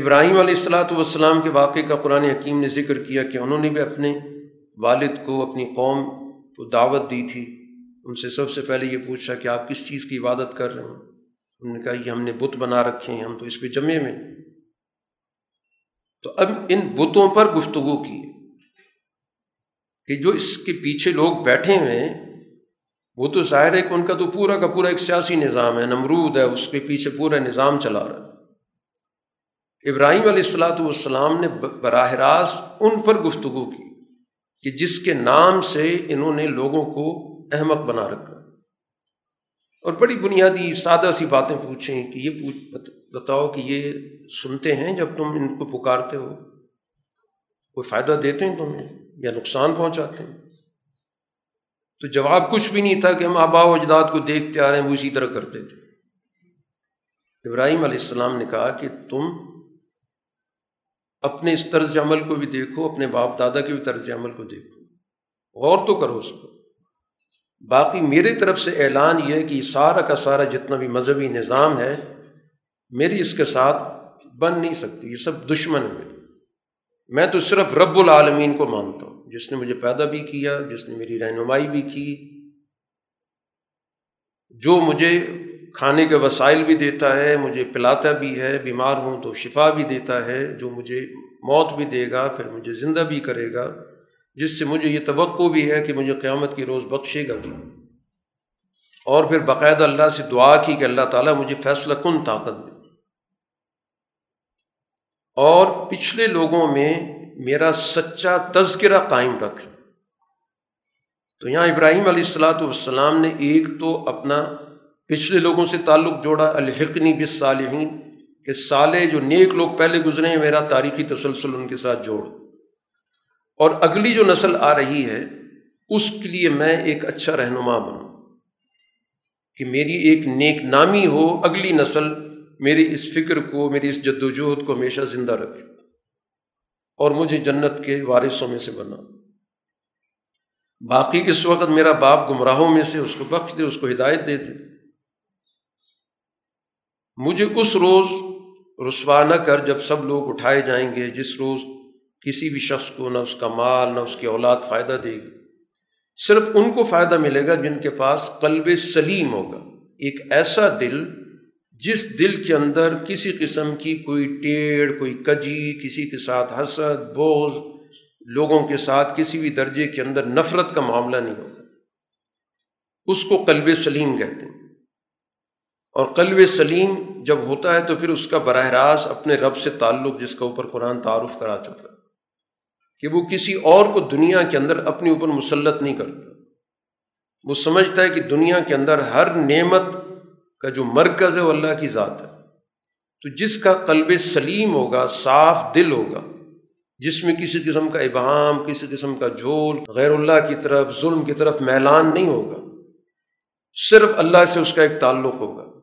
ابراہیم علیہ السلاۃ والسلام کے واقعے کا قرآن حکیم نے ذکر کیا کہ انہوں نے بھی اپنے والد کو، اپنی قوم کو دعوت دی تھی۔ ان سے سب سے پہلے یہ پوچھا کہ آپ کس چیز کی عبادت کر رہے ہیں؟ انہوں نے کہا، یہ ہم نے بت بنا رکھے ہیں، ہم تو اس پہ جمے میں تو اب ان بتوں پر گفتگو کی۔ کہ جو اس کے پیچھے لوگ بیٹھے ہوئے ہیں، وہ تو ظاہر ہے کہ ان کا تو پورا کا پورا ایک سیاسی نظام ہے، نمرود ہے، اس کے پیچھے پورا نظام چلا رہا ہے۔ ابراہیم علیہ السلاۃ والسلام نے براہ راست ان پر گفتگو کی کہ جس کے نام سے انہوں نے لوگوں کو احمق بنا رکھا۔ اور بڑی بنیادی سادہ سی باتیں پوچھیں کہ یہ پوچھ بتاؤ کہ یہ سنتے ہیں جب تم ان کو پکارتے ہو۔ کوئی فائدہ دیتے ہیں تمہیں یا نقصان پہنچاتے ہیں؟ تو جواب کچھ بھی نہیں تھا کہ ہم آبا و اجداد کو دیکھتے آ رہے ہیں، وہ اسی طرح کرتے تھے۔ ابراہیم علیہ السلام نے کہا کہ تم اپنے اس طرز عمل کو بھی دیکھو، اپنے باپ دادا کے بھی طرز عمل کو دیکھو۔ غور تو کرو اس کو باقی میری طرف سے اعلان یہ ہے کہ سارا کا سارا جتنا بھی مذہبی نظام ہے، میری اس کے ساتھ بن نہیں سکتی، یہ سب دشمن ہے میں تو صرف رب العالمین کو مانتا ہوں، جس نے مجھے پیدا بھی کیا، جس نے میری رہنمائی بھی کی۔ جو مجھے کھانے کے وسائل بھی دیتا ہے، مجھے پلاتا بھی ہے، بیمار ہوں تو شفا بھی دیتا ہے۔ جو مجھے موت بھی دے گا، پھر مجھے زندہ بھی کرے گا۔ جس سے مجھے یہ توقع بھی ہے کہ مجھے قیامت کی روز بخشے گا اور پھر باقاعدہ اللہ سے دعا کی کہ اللہ تعالیٰ مجھے فیصلہ کن طاقت دے۔ اور پچھلے لوگوں میں میرا سچا تذکرہ قائم رکھ۔ تو یہاں ابراہیم علیہ السلاۃ والسلام نے ایک تو اپنا پچھلے لوگوں سے تعلق جوڑا، الحقنی بس کہ سالے جو نیک لوگ پہلے گزرے ہیں، میرا تاریخی تسلسل ان کے ساتھ جوڑ۔ اور اگلی جو نسل آ رہی ہے، اس کے لیے میں ایک اچھا رہنما بنوں۔ کہ میری ایک نیک نامی ہو، اگلی نسل میری اس فکر کو، میری اس جد وجہد کو ہمیشہ زندہ رکھے۔ اور مجھے جنت کے وارثوں میں سے بنا باقی اس وقت میرا باپ گمراہوں میں سے، اس کو بخش دے، اس کو ہدایت دے دے۔ مجھے اس روز رسوا نہ کر جب سب لوگ اٹھائے جائیں گے، جس روز کسی بھی شخص کو نہ اس کا مال، نہ اس کی اولاد فائدہ دے گی۔ صرف ان کو فائدہ ملے گا جن کے پاس قلب سلیم ہوگا۔ ایک ایسا دل جس دل کے اندر کسی قسم کی کوئی ٹیڑھ، کوئی کجی، کسی کے ساتھ حسد بوجھ لوگوں کے ساتھ کسی بھی درجے کے اندر نفرت کا معاملہ نہیں ہوگا۔ اس کو قلب سلیم کہتے ہیں۔ اور قلب سلیم جب ہوتا ہے تو پھر اس کا براہ راست اپنے رب سے تعلق، جس کا اوپر قرآن تعارف کرا چکا ہے۔ کہ وہ کسی اور کو دنیا کے اندر اپنے اوپر مسلط نہیں کرتا۔ وہ سمجھتا ہے کہ دنیا کے اندر ہر نعمت کا جو مرکز ہے وہ اللہ کی ذات ہے۔ تو جس کا قلب سلیم ہوگا، صاف دل ہوگا، جس میں کسی قسم کا ابہام، کسی قسم کا جھول، غیر اللہ کی طرف، ظلم کی طرف میلان نہیں ہوگا۔ صرف اللہ سے اس کا ایک تعلق ہوگا۔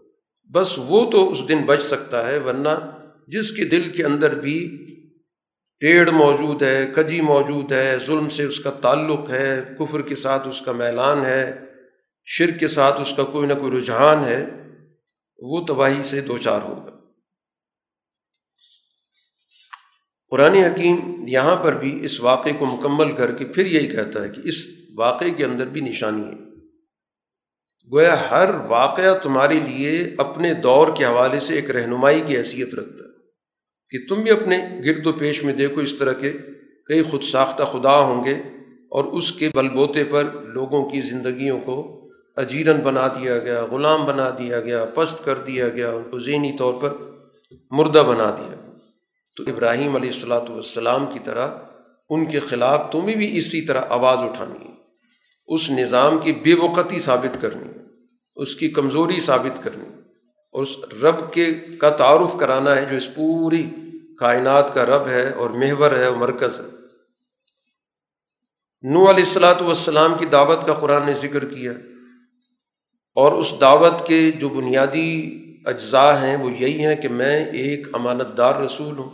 بس وہ تو اس دن بچ سکتا ہے، ورنہ جس کے دل کے اندر بھی ٹیڑھ موجود ہے، کجی موجود ہے، ظلم سے اس کا تعلق ہے، کفر کے ساتھ اس کا میلان ہے شر کے ساتھ اس کا کوئی نہ کوئی رجحان ہے، وہ تباہی سے دو چار ہوگا قرآن حکیم یہاں پر بھی اس واقعے کو مکمل کر کے پھر یہی کہتا ہے کہ اس واقعے کے اندر بھی نشانی ہے۔ گویا ہر واقعہ تمہارے لیے اپنے دور کے حوالے سے ایک رہنمائی کی حیثیت رکھتا ہے۔ کہ تم بھی اپنے گرد و پیش میں دیکھو اس طرح کے کئی خود ساختہ خدا ہوں گے اور اس کے بل بوتے پر لوگوں کی زندگیوں کو اجیرن بنا دیا گیا، غلام بنا دیا گیا، پست کر دیا گیا، ان کو ذہنی طور پر مردہ بنا دیا تو ابراہیم علیہ السلاۃ والسلام کی طرح ان کے خلاف تمہیں بھی اسی طرح آواز اٹھانی ہے۔ اس نظام کی بے وقتی ثابت کرنی، اس کی کمزوری ثابت کرنی۔ اور اس رب کے کا تعارف کرانا ہے، جو اس پوری کائنات کا رب ہے اور محور ہے اور مرکز ہے۔ نو علیہ السلاۃ والسلام کی دعوت کا قرآن نے ذکر کیا۔ اور اس دعوت کے جو بنیادی اجزاء ہیں، وہ یہی ہیں کہ میں ایک امانت دار رسول ہوں۔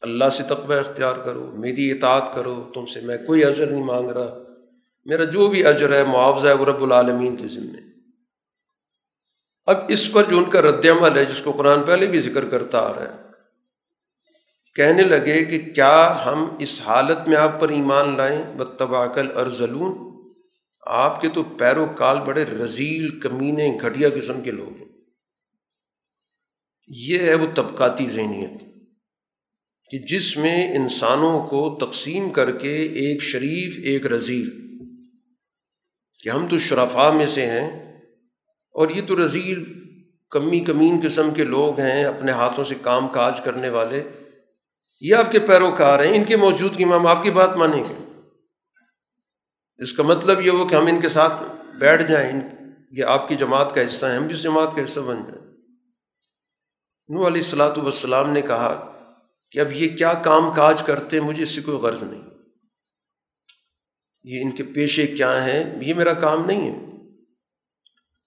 اللہ سے تقوی اختیار کرو، میری اطاعت کرو، تم سے میں کوئی اجر نہیں مانگ رہا۔ میرا جو بھی اجر ہے، معاوضہ ہے، وہ رب العالمین کے ذمے۔ اب اس پر جو ان کا رد عمل ہے، جس کو قرآن پہلے بھی ذکر کرتا آ رہا ہے، کہنے لگے کہ کیا ہم اس حالت میں آپ پر ایمان لائیں؟ بتباکل ارزلون آپ کے تو پیرو کال بڑے رزیل، کمینے، گھٹیا قسم کے لوگ ہیں۔ یہ ہے وہ طبقاتی ذہنیت، کہ جس میں انسانوں کو تقسیم کر کے ایک شریف، ایک رزیل۔ کہ ہم تو شرفا میں سے ہیں اور یہ تو رزیل کمی کمین قسم کے لوگ ہیں، اپنے ہاتھوں سے کام کاج کرنے والے۔ یہ آپ کے پیروکار ہیں، ان کے موجودگی میں ہم آپ کی بات مانیں گے۔ اس کا مطلب یہ ہو کہ ہم ان کے ساتھ بیٹھ جائیں یہ آپ کی جماعت کا حصہ ہیں، ہم بھی اس جماعت کا حصہ بن جائیں۔ نو علیہ السلاۃ والسلام نے کہا کہ اب یہ کیا کام کاج کرتے ہیں مجھے اس سے کوئی غرض نہیں۔ یہ ان کے پیشے کیا ہیں، یہ میرا کام نہیں ہے۔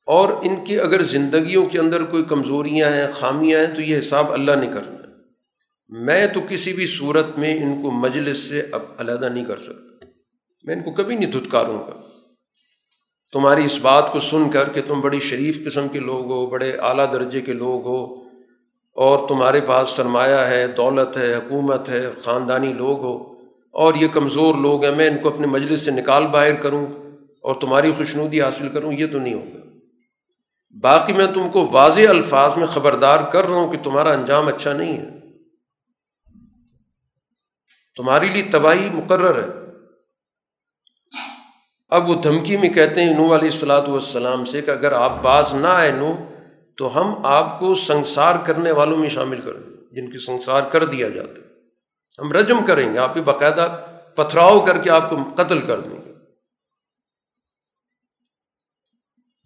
اور ان کی اگر زندگیوں کے اندر کوئی کمزوریاں ہیں، خامیاں ہیں، تو یہ حساب اللہ نے کرنا ہے۔ میں تو کسی بھی صورت میں ان کو مجلس سے اب علیحدہ نہیں کر سکتا۔ میں ان کو کبھی نہیں دھتکاروں گا۔ تمہاری اس بات کو سن کر کہ تم بڑی شریف قسم کے لوگ ہو، بڑے اعلیٰ درجے کے لوگ ہو، اور تمہارے پاس سرمایہ ہے، دولت ہے، حکومت ہے، خاندانی لوگ ہو، اور یہ کمزور لوگ ہیں، میں ان کو اپنے مجلس سے نکال باہر کروں اور تمہاری خوشنودی حاصل کروں، یہ تو نہیں ہوگا۔ باقی میں تم کو واضح الفاظ میں خبردار کر رہا ہوں کہ تمہارا انجام اچھا نہیں ہے۔ تمہاری لیے تباہی مقرر ہے۔ اب وہ دھمکی میں کہتے ہیں نو علیہ السلاۃ والسلام سے کہ اگر آپ باز نہ آئے نو تو ہم آپ کو سنسار کرنے والوں میں شامل کر دیں جن کی سنسار کر دیا جاتا ہے۔ ہم رجم کریں گے، آپ بھی باقاعدہ پتھراؤ کر کے آپ کو قتل کر دیں گے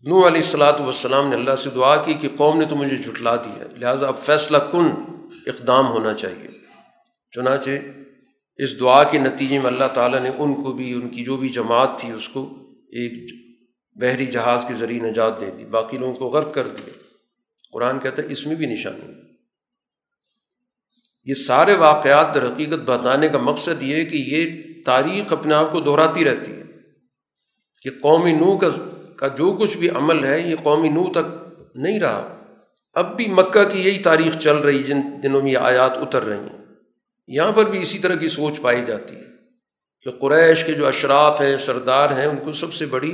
نو علیہ السلاۃ والسلام نے اللہ سے دعا کی کہ قوم نے تو مجھے جھٹلا دیا لہٰذا اب فیصلہ کن اقدام ہونا چاہیے۔ چنانچہ اس دعا کے نتیجے میں اللہ تعالیٰ نے ان کو بھی، ان کی جو بھی جماعت تھی، اس کو ایک بحری جہاز کے ذریعے نجات دے دی، باقی لوگوں کو غرق کر دیا۔ قرآن کہتا ہے، اس میں بھی نشانی یہ سارے واقعات در حقیقت بتانے کا مقصد یہ ہے کہ یہ تاریخ اپنے آپ کو دہراتی رہتی ہے کہ قومی نو کا کا جو کچھ بھی عمل ہے، یہ قومی نو تک نہیں رہا۔ اب بھی مکہ کی یہی تاریخ چل رہی، جن دنوں میں یہ آیات اتر رہی ہیں۔ یہاں پر بھی اسی طرح کی سوچ پائی جاتی ہے کہ قریش کے جو اشراف ہیں، سردار ہیں، ان کو سب سے بڑی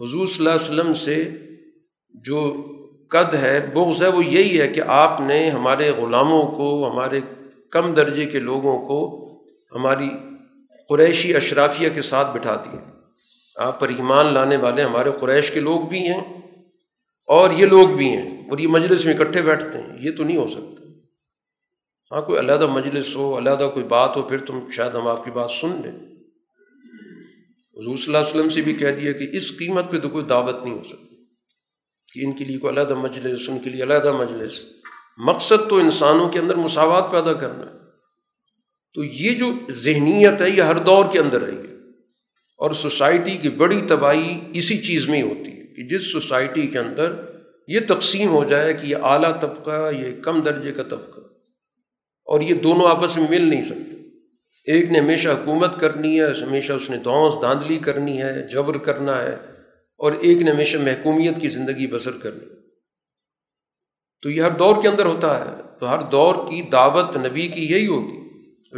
حضور صلی اللہ علیہ وسلم سے جو قد ہے، بغض ہے، وہ یہی ہے کہ آپ نے ہمارے غلاموں کو، ہمارے کم درجے کے لوگوں کو ہماری قریشی اشرافیہ کے ساتھ بٹھا دیا۔ آپ پر ایمان لانے والے ہمارے قریش کے لوگ بھی ہیں اور یہ لوگ بھی ہیں اور یہ مجلس میں اکٹھے بیٹھتے ہیں، یہ تو نہیں ہو سکتا۔ ہاں کوئی علیحدہ مجلس ہو، علیحدہ کوئی بات ہو، پھر تم شاید ہم آپ کی بات سن لیں۔ حضور صلی اللہ علیہ وسلم سے بھی کہہ دیا کہ اس قیمت پہ تو کوئی دعوت نہیں ہو سکتی کہ ان کے لیے کوئی علیحدہ مجلس، ان کے لیے علیحدہ مجلس۔ مقصد تو انسانوں کے اندر مساوات پیدا کرنا۔ ہے تو یہ جو ذہنیت ہے، یہ ہر دور کے اندر رہی ہے۔ اور سوسائٹی کی بڑی تباہی اسی چیز میں ہی ہوتی ہے کہ جس سوسائٹی کے اندر یہ تقسیم ہو جائے کہ یہ اعلیٰ طبقہ، یہ کم درجے کا طبقہ، اور یہ دونوں آپس میں مل نہیں سکتے۔ ایک نے ہمیشہ حکومت کرنی ہے، ہمیشہ اس نے دھونس دھاندلی کرنی ہے، جبر کرنا ہے، اور ایک نے ہمیشہ محکومیت کی زندگی بسر کرنی تو یہ ہر دور کے اندر ہوتا ہے۔ تو ہر دور کی دعوت نبی کی یہی ہوگی۔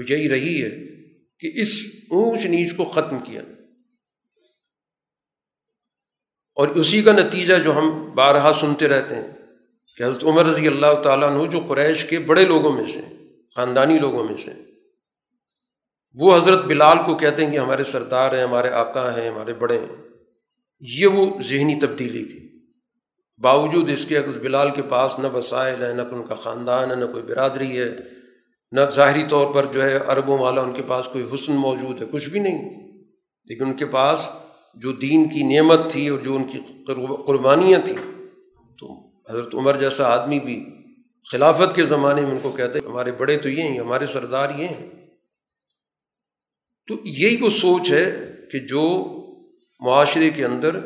یہی رہی ہے کہ اس اونچ نیچ کو ختم کیا۔ اور اسی کا نتیجہ جو ہم بارہا سنتے رہتے ہیں کہ حضرت عمر رضی اللہ تعالیٰ عنہ جو قریش کے بڑے لوگوں میں سے، خاندانی لوگوں میں سے، وہ حضرت بلال کو کہتے ہیں کہ ہمارے سردار ہیں، ہمارے آقا ہیں، ہمارے بڑے ہیں۔ یہ وہ ذہنی تبدیلی تھی۔ باوجود اس کے حضرت بلال کے پاس نہ وسائل ہیں، نہ ان کا خاندان ہے، نہ کوئی برادری ہے، نہ ظاہری طور پر جو ہے عربوں والا ان کے پاس کوئی حسن موجود ہے، کچھ بھی نہیں۔ لیکن ان کے پاس جو دین کی نعمت تھی اور جو ان کی قربانیاں تھیں، تو حضرت عمر جیسا آدمی بھی خلافت کے زمانے میں ان کو کہتے ہمارے بڑے تو یہ ہیں، ہمارے سردار یہ ہیں۔ تو یہی وہ سوچ ہے کہ جو معاشرے کے اندر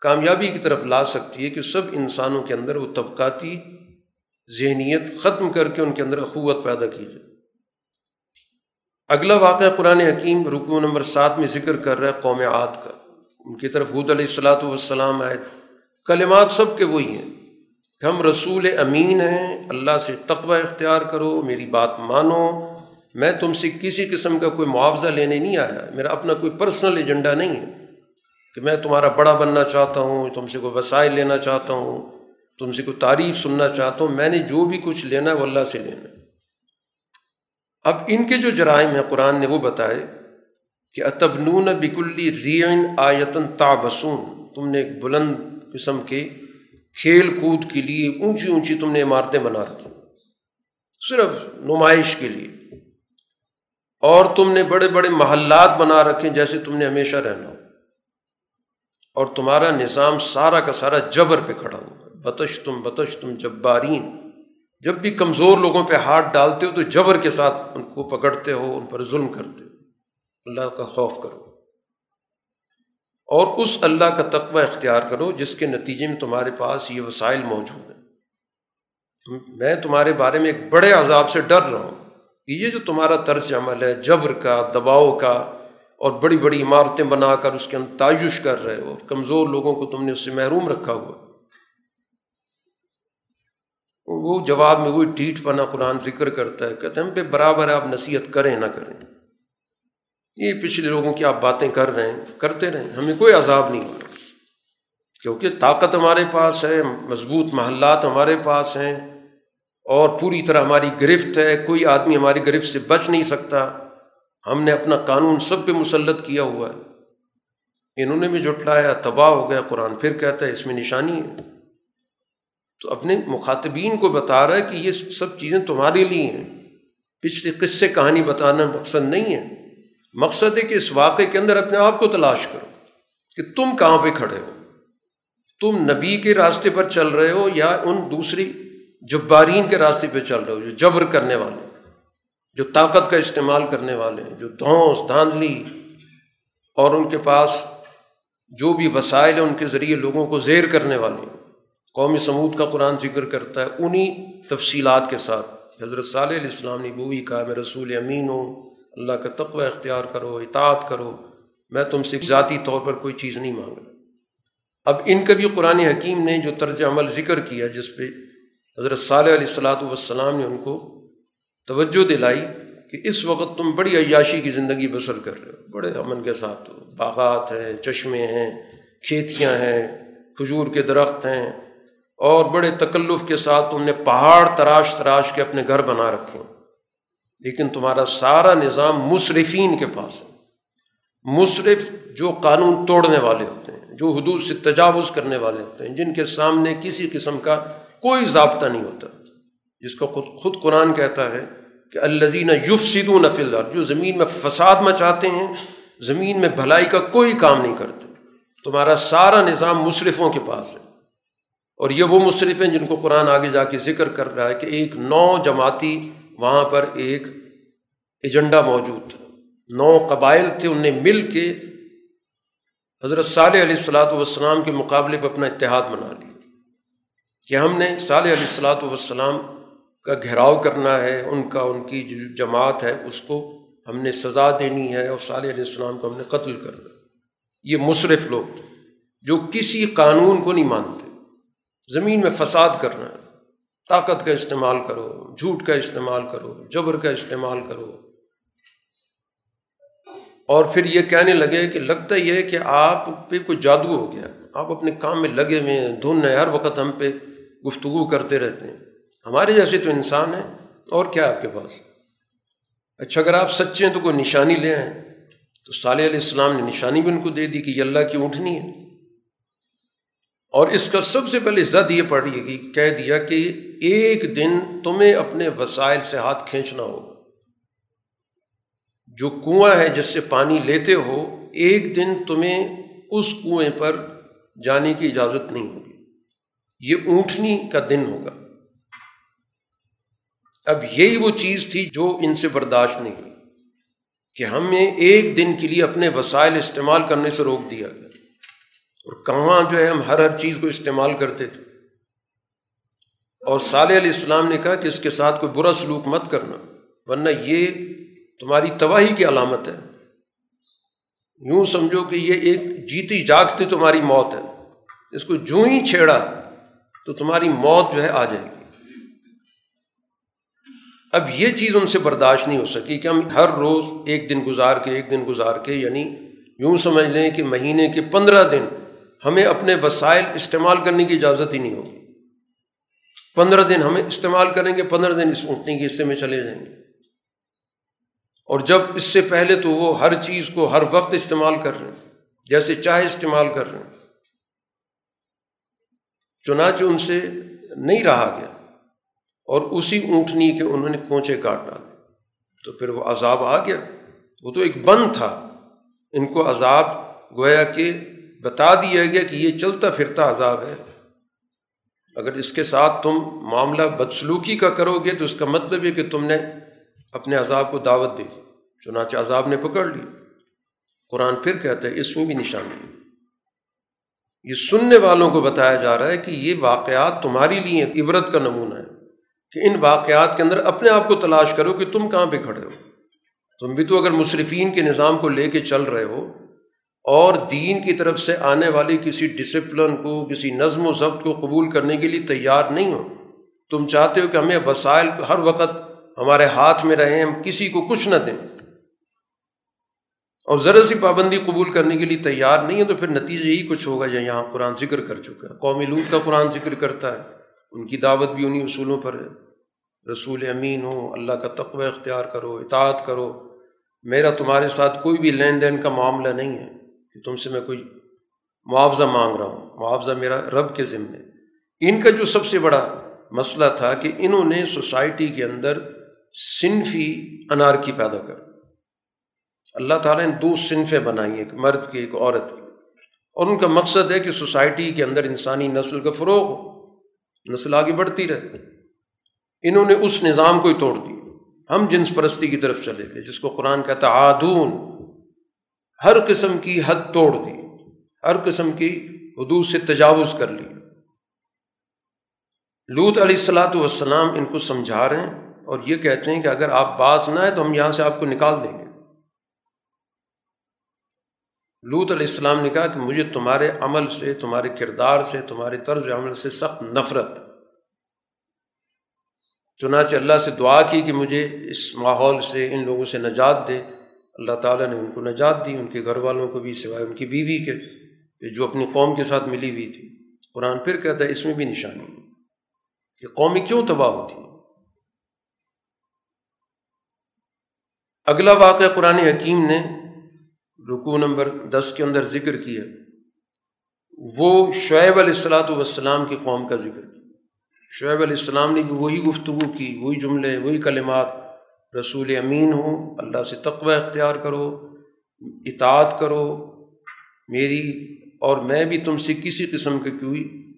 کامیابی کی طرف لا سکتی ہے، کہ سب انسانوں کے اندر وہ طبقاتی ذہنیت ختم کر کے ان کے اندر اخوت پیدا کی جائے۔ اگلا واقعہ قرآن حکیم رکو نمبر سات میں ذکر کر رہا ہے قوم عاد کا۔ ان کی طرف حود علیہ السلاۃ والسلام آئے۔ کلمات سب کے وہی ہیں۔ کہ ہم رسول امین ہیں۔ اللہ سے تقوی اختیار کرو۔ میری بات مانو۔ میں تم سے کسی قسم کا کوئی معاوضہ لینے نہیں آیا۔ میرا اپنا کوئی پرسنل ایجنڈا نہیں ہے۔ کہ میں تمہارا بڑا بننا چاہتا ہوں، تم سے کوئی وسائل لینا چاہتا ہوں، تم سے کوئی تعریف سننا چاہتا ہوں۔ میں نے جو بھی کچھ لینا ہے وہ اللہ سے لینا ہے۔ اب ان کے جو جرائم ہیں قرآن نے وہ بتائے کہ اتبنون بکلی رین آیتن تابسون تم نے ایک بلند قسم کے کھیل کود کے لیے اونچی اونچی تم نے عمارتیں بنا رکھی، صرف نمائش کے لیے۔ اور تم نے بڑے بڑے محلات بنا رکھے جیسے تم نے ہمیشہ رہنا۔ ہو اور تمہارا نظام سارا کا سارا جبر پہ کھڑا ہوا۔ بتش تم بتش تم جبارین۔ جب بھی کمزور لوگوں پہ ہاتھ ڈالتے ہو تو جبر کے ساتھ ان کو پکڑتے ہو، ان پر ظلم کرتے ہو۔ اللہ کا خوف کرو۔ اور اس اللہ کا تقوی اختیار کرو جس کے نتیجے میں تمہارے پاس یہ وسائل موجود ہیں۔ میں تمہارے بارے میں ایک بڑے عذاب سے ڈر رہا ہوں۔ کہ یہ جو تمہارا طرز عمل ہے، جبر کا، دباؤ کا، اور بڑی بڑی عمارتیں بنا کر اس کے اندر تعیش کر رہے ہو کمزور لوگوں کو تم نے اس سے محروم رکھا ہوا وہ جواب میں وہی ٹیٹ پنا قرآن ذکر کرتا ہے، کہتے ہیں، ہم پہ برابر آپ نصیحت کریں، نہ کریں۔ یہ پچھلے لوگوں کی آپ باتیں کر رہے ہیں، کرتے رہیں، ہمیں کوئی عذاب نہیں۔ ہونا کیونکہ طاقت ہمارے پاس ہے، مضبوط محلات ہمارے پاس ہیں، اور پوری طرح ہماری گرفت ہے، کوئی آدمی ہماری گرفت سے بچ نہیں سکتا۔ ہم نے اپنا قانون سب پہ مسلط کیا ہوا ہے۔ انہوں نے بھی جٹلایا تباہ ہو گیا قرآن۔ پھر کہتا ہے، اس میں نشانی ہے۔ تو اپنے مخاطبین کو بتا رہا ہے کہ یہ سب چیزیں تمہارے لیے ہیں۔ پچھلے قصے کہانی بتانا مقصد نہیں ہے۔ مقصد ہے کہ اس واقعے کے اندر اپنے آپ کو تلاش کرو کہ تم کہاں پہ کھڑے ہو۔ تم نبی کے راستے پر چل رہے ہو یا ان دوسری جبارین کے راستے پہ چل رہے ہو جو جبر کرنے والے جو طاقت کا استعمال کرنے والے ہیں، جو دھونس، دھاندلی اور ان کے پاس جو بھی وسائل ہیں، ان کے ذریعے لوگوں کو زیر کرنے والے قومی سمود کا قرآن ذکر کرتا ہے انہیں تفصیلات کے ساتھ۔ حضرت صالح علیہ السلام نے وہی کہا، میں رسول امین ہوں، اللہ کا تقوی اختیار کرو، اطاعت کرو، میں تم سے ذاتی طور پر کوئی چیز نہیں مانگ رہا اب ان کا بھی قرآن حکیم نے جو طرز عمل ذکر کیا، جس پہ حضرت صالح علیہ السلاۃ والسلام نے ان کو توجہ دلائی کہ اس وقت تم بڑی عیاشی کی زندگی بسر کر رہے ہو۔ بڑے امن کے ساتھ ہو۔ باغات ہیں، چشمے ہیں، کھیتیاں ہیں، کھجور کے درخت ہیں اور بڑے تکلف کے ساتھ تم نے پہاڑ تراش تراش کے اپنے گھر بنا رکھے لیکن تمہارا سارا نظام مصرفین کے پاس ہے۔ مصرف جو قانون توڑنے والے ہوتے ہیں، جو حدود سے تجاوز کرنے والے ہوتے ہیں، جن کے سامنے کسی قسم کا کوئی ضابطہ نہیں ہوتا۔ جس کو خود خود قرآن کہتا ہے کہ الزین یوف سدو نفل دار جو زمین میں فساد مچاتے ہیں، زمین میں بھلائی کا کوئی کام نہیں کرتے۔ تمہارا سارا نظام مصرفوں کے پاس ہے۔ اور یہ وہ مصرف ہیں جن کو قرآن آگے جا کے ذکر کر رہا ہے کہ ایک نو جماعتی وہاں پر ایک ایجنڈا موجود تھا۔ نو قبائل تھے ان نے مل کے حضرت صالح علیہ السلاۃ والسلام کے مقابلے پہ اپنا اتحاد بنا لیا۔ کہ ہم نے صالح علیہ السلاۃ والسلام کا گھیراؤ کرنا ہے، ان کا، ان کی جو جماعت ہے، اس کو ہم نے سزا دینی ہے اور صالح علیہ السلام کو ہم نے قتل کرنا یہ مصرف لوگ جو کسی قانون کو نہیں مانتے۔ زمین میں فساد کرنا ہے طاقت کا استعمال کرو، جھوٹ کا استعمال کرو، جبر کا استعمال کرو۔ اور پھر یہ کہنے لگے کہ لگتا یہ ہے کہ آپ پہ کوئی جادو ہو گیا۔ آپ اپنے کام میں لگے ہوئے ہیں، دھن ہے، ہر وقت ہم پہ گفتگو کرتے رہتے ہیں۔ ہمارے جیسے تو انسان ہیں، اور کیا آپ کے پاس؟ اچھا اگر آپ سچے ہیں تو کوئی نشانی لے آئیں۔ تو صالح علیہ السلام نے نشانی بھی ان کو دے دی کہ یہ اللہ کی اونٹنی ہے۔ اور اس کا سب سے پہلے زد یہ پڑی گی کہہ دیا کہ ایک دن تمہیں اپنے وسائل سے ہاتھ کھینچنا ہوگا۔ جو کنواں ہے جس سے پانی لیتے ہو، ایک دن تمہیں اس کنویں پر جانے کی اجازت نہیں ہوگی۔ یہ اونٹنی کا دن ہوگا۔ اب یہی وہ چیز تھی جو ان سے برداشت نہیں ہوئی کہ ہمیں ایک دن کے لیے اپنے وسائل استعمال کرنے سے روک دیا گیا۔ اور کہاں جو ہے ہم ہر ہر چیز کو استعمال کرتے تھے۔ اور صالح علیہ السلام نے کہا کہ اس کے ساتھ کوئی برا سلوک مت کرنا، ورنہ یہ تمہاری تباہی کی علامت ہے۔ یوں سمجھو کہ یہ ایک جیتی جاگتی تمہاری موت ہے۔ اس کو جو ہی چھیڑا تو تمہاری موت جو ہے آ جائے گی۔ اب یہ چیز ان سے برداشت نہیں ہو سکی کہ ہم ہر روز ایک دن گزار کے، ایک دن گزار کے یعنی یوں سمجھ لیں کہ مہینے کے پندرہ دن ہمیں اپنے وسائل استعمال کرنے کی اجازت ہی نہیں ہوگی۔ پندرہ دن ہمیں استعمال کریں گے، پندرہ دن اس اونٹنے کے حصے میں چلے جائیں گے۔ اور جب اس سے پہلے تو وہ ہر چیز کو ہر وقت استعمال کر رہے ہیں، جیسے چاہے استعمال کر رہے ہیں۔ چنانچہ ان سے نہیں رہا گیا۔ اور اسی اونٹنی کے انہوں نے کونچے کاٹ ڈالے۔ تو پھر وہ عذاب آ گیا۔ وہ تو ایک بند تھا۔ ان کو عذاب گویا کہ بتا دیا گیا کہ یہ چلتا پھرتا عذاب ہے۔ اگر اس کے ساتھ تم معاملہ بدسلوکی کا کرو گے تو اس کا مطلب یہ کہ تم نے اپنے عذاب کو دعوت دی، چنانچہ عذاب نے پکڑ لی۔ قرآن پھر کہتا ہے، اس میں بھی نشانی۔ یہ سننے والوں کو بتایا جا رہا ہے کہ یہ واقعات تمہاری لیے عبرت کا نمونہ ہے کہ ان واقعات کے اندر اپنے آپ کو تلاش کرو کہ تم کہاں پہ کھڑے ہو۔ تم بھی تو اگر مصرفین کے نظام کو لے کے چل رہے ہو اور دین کی طرف سے آنے والی کسی ڈسپلن کو، کسی نظم و ضبط کو قبول کرنے کے لیے تیار نہیں ہو۔ تم چاہتے ہو کہ ہمیں وسائل ہر وقت ہمارے ہاتھ میں رہیں، ہم کسی کو کچھ نہ دیں۔ اور ذرا سی پابندی قبول کرنے کے لیے تیار نہیں ہے تو پھر نتیجہ یہی کچھ ہوگا جو یہاں قرآن ذکر کر چکا ہے۔ قومی لوٹ کا قرآن ذکر کرتا ہے۔ ان کی دعوت بھی انہیں اصولوں پر ہے۔ رسول امین ہو اللہ کا تقوی اختیار کرو، اطاعت کرو۔ میرا تمہارے ساتھ کوئی بھی لین دین کا معاملہ نہیں ہے۔ کہ تم سے میں کوئی معاوضہ مانگ رہا ہوں، معاوضہ میرا رب کے ذمے ان کا جو سب سے بڑا مسئلہ تھا کہ انہوں نے سوسائٹی کے اندر صنفی انار کی پیدا کر۔ اللہ تعالیٰ نے دو صنفیں بنائی، ایک مرد کی، ایک عورت کی۔ اور ان کا مقصد ہے کہ سوسائٹی کے اندر انسانی نسل کا فروغ ہو، نسل آگے بڑھتی رہے۔ انہوں نے اس نظام کو ہی توڑ دیا۔ ہم جنس پرستی کی طرف چلے گئے، جس کو قرآن کہتا آدون ہر قسم کی حد توڑ دی، ہر قسم کی حدود سے تجاوز کر لی۔ لوت علیہ السلاۃ والسلام ان کو سمجھا رہے ہیں اور یہ کہتے ہیں کہ اگر آپ باز نہ آئے تو ہم یہاں سے آپ کو نکال دیں گے۔ لوت علیہ السلام نے کہا کہ مجھے تمہارے عمل سے، تمہارے کردار سے، تمہارے طرز عمل سے سخت نفرت۔ چنانچہ اللہ سے دعا کی کہ مجھے اس ماحول سے، ان لوگوں سے نجات دے۔ اللہ تعالیٰ نے ان کو نجات دی، ان کے گھر والوں کو بھی، سوائے ان کی بیوی کے جو اپنی قوم کے ساتھ ملی ہوئی تھی۔ قرآن پھر کہتا ہے اس میں بھی نشانی کہ قومی کیوں تباہ ہوتی اگلا واقعہ قرآن حکیم نے رکو نمبر دس کے اندر ذکر کیا۔ وہ شعیب علیہ السلاۃ والسلام کی قوم کا ذکر۔ کیا شعیب علیہ السلام نے بھی وہی گفتگو کی، وہی جملے، وہی کلمات رسول امین ہوں، اللہ سے تقوی اختیار کرو، اطاعت کرو۔ میری اور میں بھی تم سے کسی قسم کے کوئی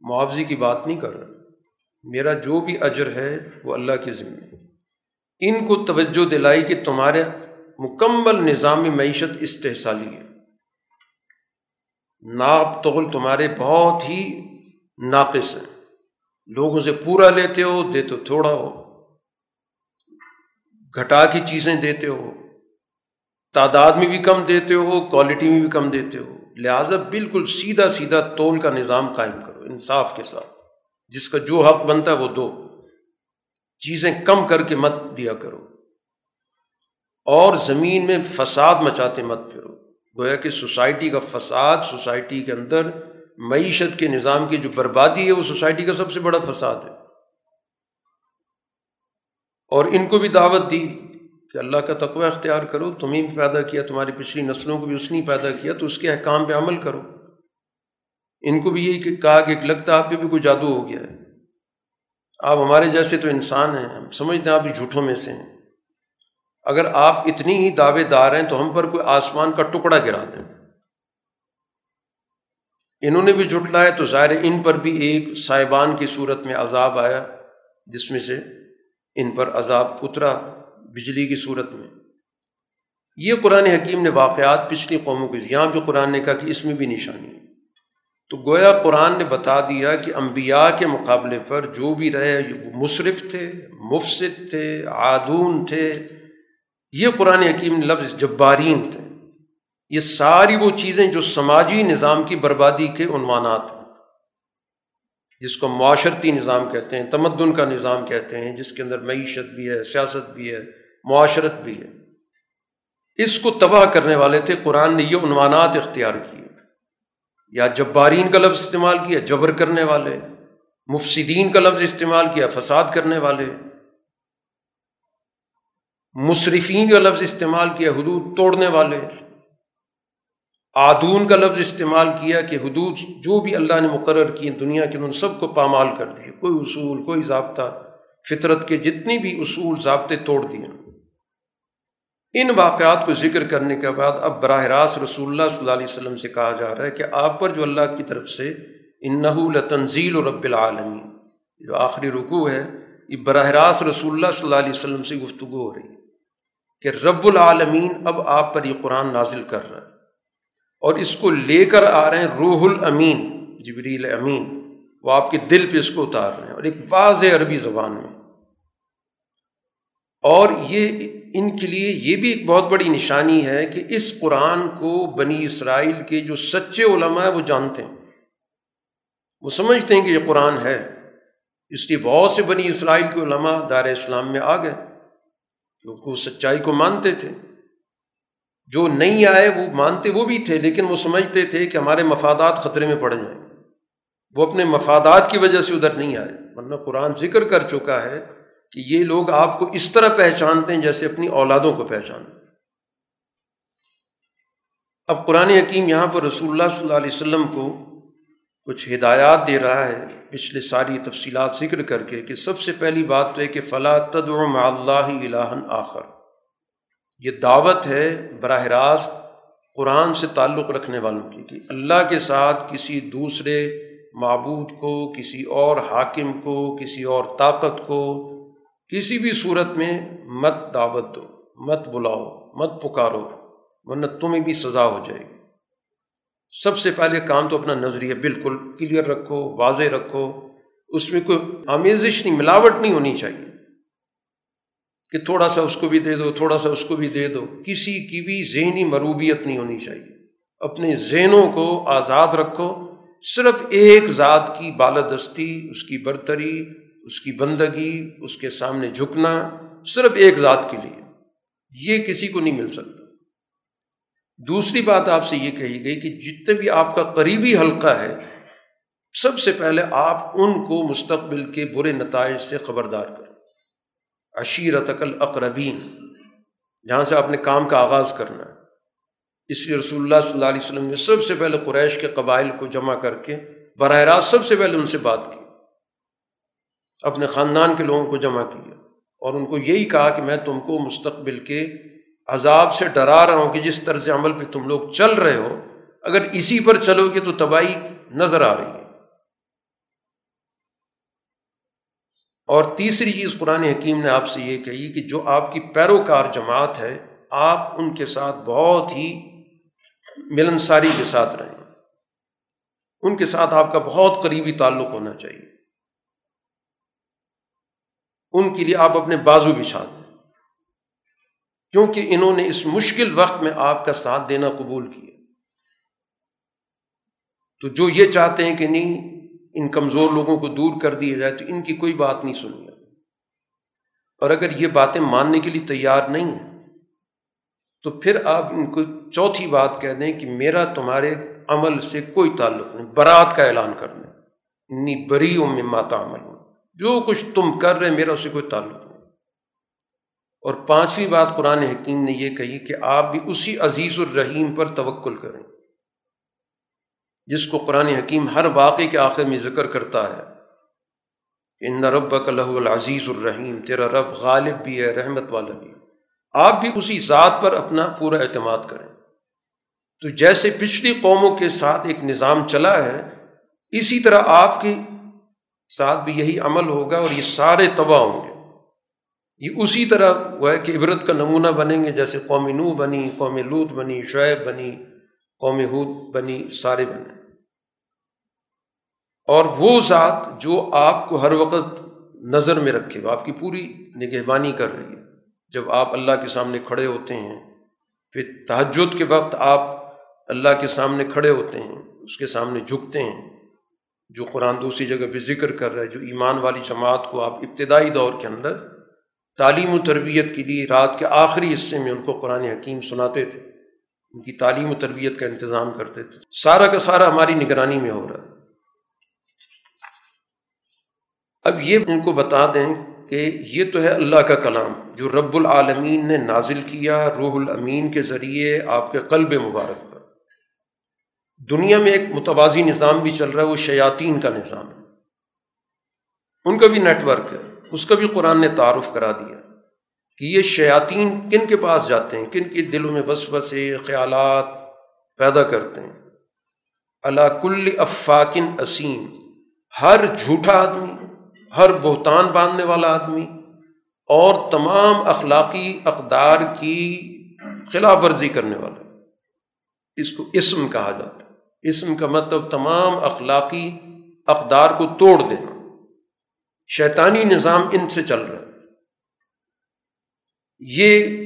معاوضے کی بات نہیں کر رہا۔ میرا جو بھی اجر ہے، وہ اللہ کے ذمے ان کو توجہ دلائی کہ تمہارے مکمل نظام معیشت استحصالی ہے۔ ناپ تغل تمہارے بہت ہی ناقص ہیں۔ لوگوں سے پورا لیتے ہو، دیتے تھوڑا ہو۔ گھٹا کی چیزیں دیتے ہو، تعداد میں بھی کم دیتے ہو کوالٹی میں بھی کم دیتے ہو، لہٰذا بالکل سیدھا سیدھا تول کا نظام قائم کرو، انصاف کے ساتھ۔ جس کا جو حق بنتا ہے وہ دو۔ چیزیں کم کر کے مت دیا کرو۔ اور زمین میں فساد مچاتے مت پھرو۔ گویا کہ سوسائٹی کا فساد سوسائٹی کے اندر معیشت کے نظام کی جو بربادی ہے، وہ سوسائٹی کا سب سے بڑا فساد ہے۔ اور ان کو بھی دعوت دی کہ اللہ کا تقوی اختیار کرو تمہیں بھی پیدا کیا، تمہاری پچھلی نسلوں کو بھی اس نے پیدا کیا، تو اس کے احکام پہ عمل کرو۔ ان کو بھی یہی کہا کہ لگتا آپ پہ بھی کوئی جادو ہو گیا ہے۔ آپ ہمارے جیسے تو انسان ہیں، ہم سمجھتے ہیں آپ جھوٹوں میں سے ہیں۔ اگر آپ اتنی ہی دعوے دار ہیں تو ہم پر کوئی آسمان کا ٹکڑا گرا دیں۔ انہوں نے بھی جھٹلایا تو ظاہر ان پر بھی ایک صاحبان کی صورت میں عذاب آیا، جس میں سے ان پر عذاب اترا بجلی کی صورت میں۔ یہ قرآن حکیم نے واقعات پچھلی قوموں کے یہاں بھی قرآن نے کہا کہ اس میں بھی نشانی ہے۔ تو گویا قرآن نے بتا دیا کہ انبیاء کے مقابلے پر جو بھی رہے وہ مصرف تھے، مفسد تھے، عادون تھے۔ یہ قرآن حکیم لفظ جبارین تھے۔ یہ ساری وہ چیزیں جو سماجی نظام کی بربادی کے عنوانات ہیں۔ جس کو معاشرتی نظام کہتے ہیں، تمدن کا نظام کہتے ہیں، جس کے اندر معیشت بھی ہے، سیاست بھی ہے، معاشرت بھی ہے۔ اس کو تباہ کرنے والے تھے، قرآن نے یہ عنوانات اختیار کیے۔ یا جبارین کا لفظ استعمال کیا، جبر کرنے والے، مفسدین کا لفظ استعمال کیا، فساد کرنے والے۔ مصرفین کا لفظ استعمال کیا، حدود توڑنے والے۔ آدون کا لفظ استعمال کیا کہ حدود جو بھی اللہ نے مقرر کی دنیا کے انہوں نے سب کو پامال کر دیے، کوئی اصول، کوئی ضابطہ، فطرت کے جتنی بھی اصول، ضابطے توڑ دیے۔ ان واقعات کو ذکر کرنے کے بعد اب براہ راست رسول اللہ صلی اللہ علیہ وسلم سے کہا جا رہا ہے کہ آپ پر جو اللہ کی طرف سے انحو اور اس کو لے کر آ رہے ہیں روح الامین، جبریل امین۔ وہ آپ کے دل پہ اس کو اتار رہے ہیں اور ایک واضح عربی زبان میں۔ اور یہ ان کے لیے یہ بھی ایک بہت بڑی نشانی ہے کہ اس قرآن کو بنی اسرائیل کے جو سچے علماء ہیں وہ جانتے ہیں۔ وہ سمجھتے ہیں کہ یہ قرآن ہے۔ اس لیے بہت سے بنی اسرائیل کے علماء دار اسلام میں آ گئے۔ کیونکہ وہ سچائی کو مانتے تھے۔ جو نہیں آئے، وہ مانتے، وہ بھی تھے، لیکن وہ سمجھتے تھے کہ ہمارے مفادات خطرے میں پڑ جائیں وہ اپنے مفادات کی وجہ سے ادھر نہیں آئے۔ ورنہ قرآن ذکر کر چکا ہے کہ یہ لوگ آپ کو اس طرح پہچانتے ہیں جیسے اپنی اولادوں کو پہچانتے اب قرآن حکیم یہاں پر رسول اللہ صلی اللہ علیہ وسلم کو کچھ ہدایات دے رہا ہے۔ پچھلے ساری تفصیلات ذکر کر کے کہ سب سے پہلی بات تو ہے کہ فلاں تدعو مع اللہ الہن آخر۔ یہ دعوت ہے براہ راست قرآن سے تعلق رکھنے والوں کی کہ اللہ کے ساتھ کسی دوسرے معبود کو، کسی اور حاکم کو، کسی اور طاقت کو کسی بھی صورت میں مت دعوت دو، مت بلاؤ، مت پکارو، ورنہ تمہیں بھی سزا ہو جائے گی۔ سب سے پہلے کام تو اپنا نظریہ بالکل کلیئر رکھو، واضح رکھو، اس میں کوئی آمیزش نہیں، ملاوٹ نہیں ہونی چاہیے۔ کہ تھوڑا سا اس کو بھی دے دو، تھوڑا سا اس کو بھی دے دو۔ کسی کی بھی ذہنی مروبیت نہیں ہونی چاہیے۔ اپنے ذہنوں کو آزاد رکھو۔ صرف ایک ذات کی بالادستی، اس کی برتری، اس کی بندگی، اس کے سامنے جھکنا صرف ایک ذات کے لیے۔ یہ کسی کو نہیں مل سکتا۔ دوسری بات آپ سے یہ کہی گئی کہ جتنے بھی آپ کا قریبی حلقہ ہے، سب سے پہلے آپ ان کو مستقبل کے برے نتائج سے خبردار کریں عشیرت الاقربین، جہاں سے آپ نے کام کا آغاز کرنا ہے۔ اس لیے رسول اللہ صلی اللہ علیہ وسلم نے سب سے پہلے قریش کے قبائل کو جمع کر کے براہ راست سب سے پہلے ان سے بات کی۔ اپنے خاندان کے لوگوں کو جمع کیا اور ان کو یہی کہا کہ میں تم کو مستقبل کے عذاب سے ڈرا رہا ہوں کہ جس طرز عمل پہ تم لوگ چل رہے ہو، اگر اسی پر چلو گے تو تباہی نظر آ رہی ہے۔ اور تیسری چیز قرآن حکیم نے آپ سے یہ کہی کہ جو آپ کی پیروکار جماعت ہے، آپ ان کے ساتھ بہت ہی ملنساری کے ساتھ رہیں۔ ان کے ساتھ آپ کا بہت قریبی تعلق ہونا چاہیے۔ ان کے لیے آپ اپنے بازو بچھا دیں۔ کیونکہ انہوں نے اس مشکل وقت میں آپ کا ساتھ دینا قبول کیا۔ تو جو یہ چاہتے ہیں کہ نہیں ان کمزور لوگوں کو دور کر دیا جائے تو ان کی کوئی بات نہیں سنی اور اگر یہ باتیں ماننے کے لیے تیار نہیں ہیں، تو پھر آپ ان کو چوتھی بات کہہ دیں کہ میرا تمہارے عمل سے کوئی تعلق نہیں، برات کا اعلان کر دیں انی بری میں ماتا عمل ہوں جو کچھ تم کر رہے میرا اسے کوئی تعلق نہیں۔ اور پانچویں بات قرآن حکیم نے یہ کہی کہ آپ بھی اسی عزیز الرحیم پر توکل کریں۔ جس کو قرآن حکیم ہر واقعے کے آخر میں ذکر کرتا ہے۔ ان رب لہ العزیز الرحیم، تیرا رب غالب بھی ہے، رحمت والا بھی ہے۔ آپ بھی اسی ذات پر اپنا پورا اعتماد کریں۔ تو جیسے پچھلی قوموں کے ساتھ ایک نظام چلا ہے، اسی طرح آپ کے ساتھ بھی یہی عمل ہوگا اور یہ سارے تباہ ہوں گے۔ یہ اسی طرح وہ ہے کہ عبرت کا نمونہ بنیں گے، جیسے قومی نو بنی، قوم لوت بنی، شعیب بنی، قوم حود بنی، سارے بنے اور وہ ذات جو آپ کو ہر وقت نظر میں رکھے وہ آپ کی پوری نگہبانی کر رہی ہے۔ جب آپ اللہ کے سامنے کھڑے ہوتے ہیں، پھر تحجد کے وقت آپ اللہ کے سامنے کھڑے ہوتے ہیں، اس کے سامنے جھکتے ہیں۔ جو قرآن دوسری جگہ پہ ذکر کر رہا ہے، جو ایمان والی جماعت کو آپ ابتدائی دور کے اندر تعلیم و تربیت کے لیے رات کے آخری حصے میں ان کو قرآن حکیم سناتے تھے۔ ان کی تعلیم و تربیت کا انتظام کرتے تھے۔ سارا کا سارا ہماری نگرانی میں ہو رہا ہے۔ اب یہ ان کو بتا دیں کہ یہ تو ہے اللہ کا کلام جو رب العالمین نے نازل کیا روح الامین کے ذریعے آپ کے قلب مبارک پر۔ دنیا میں ایک متوازی نظام بھی چل رہا ہے، وہ شیاطین کا نظام ہے۔ ان کا بھی نیٹ ورک ہے، اس کا بھی قرآن نے تعارف کرا دیا کہ یہ شیاطین کن کے پاس جاتے ہیں، کن کے دلوں میں بس بسے خیالات پیدا کرتے ہیں۔ اللہ کل افاقن اسیم، ہر جھوٹا آدمی ہر بہتان باندھنے والا آدمی اور تمام اخلاقی اقدار کی خلاف ورزی کرنے والا اس کو اسم کہا جاتا ہے۔ اسم کا مطلب تمام اخلاقی اقدار کو توڑ دینا۔ شیطانی نظام ان سے چل رہا ہے۔ یہ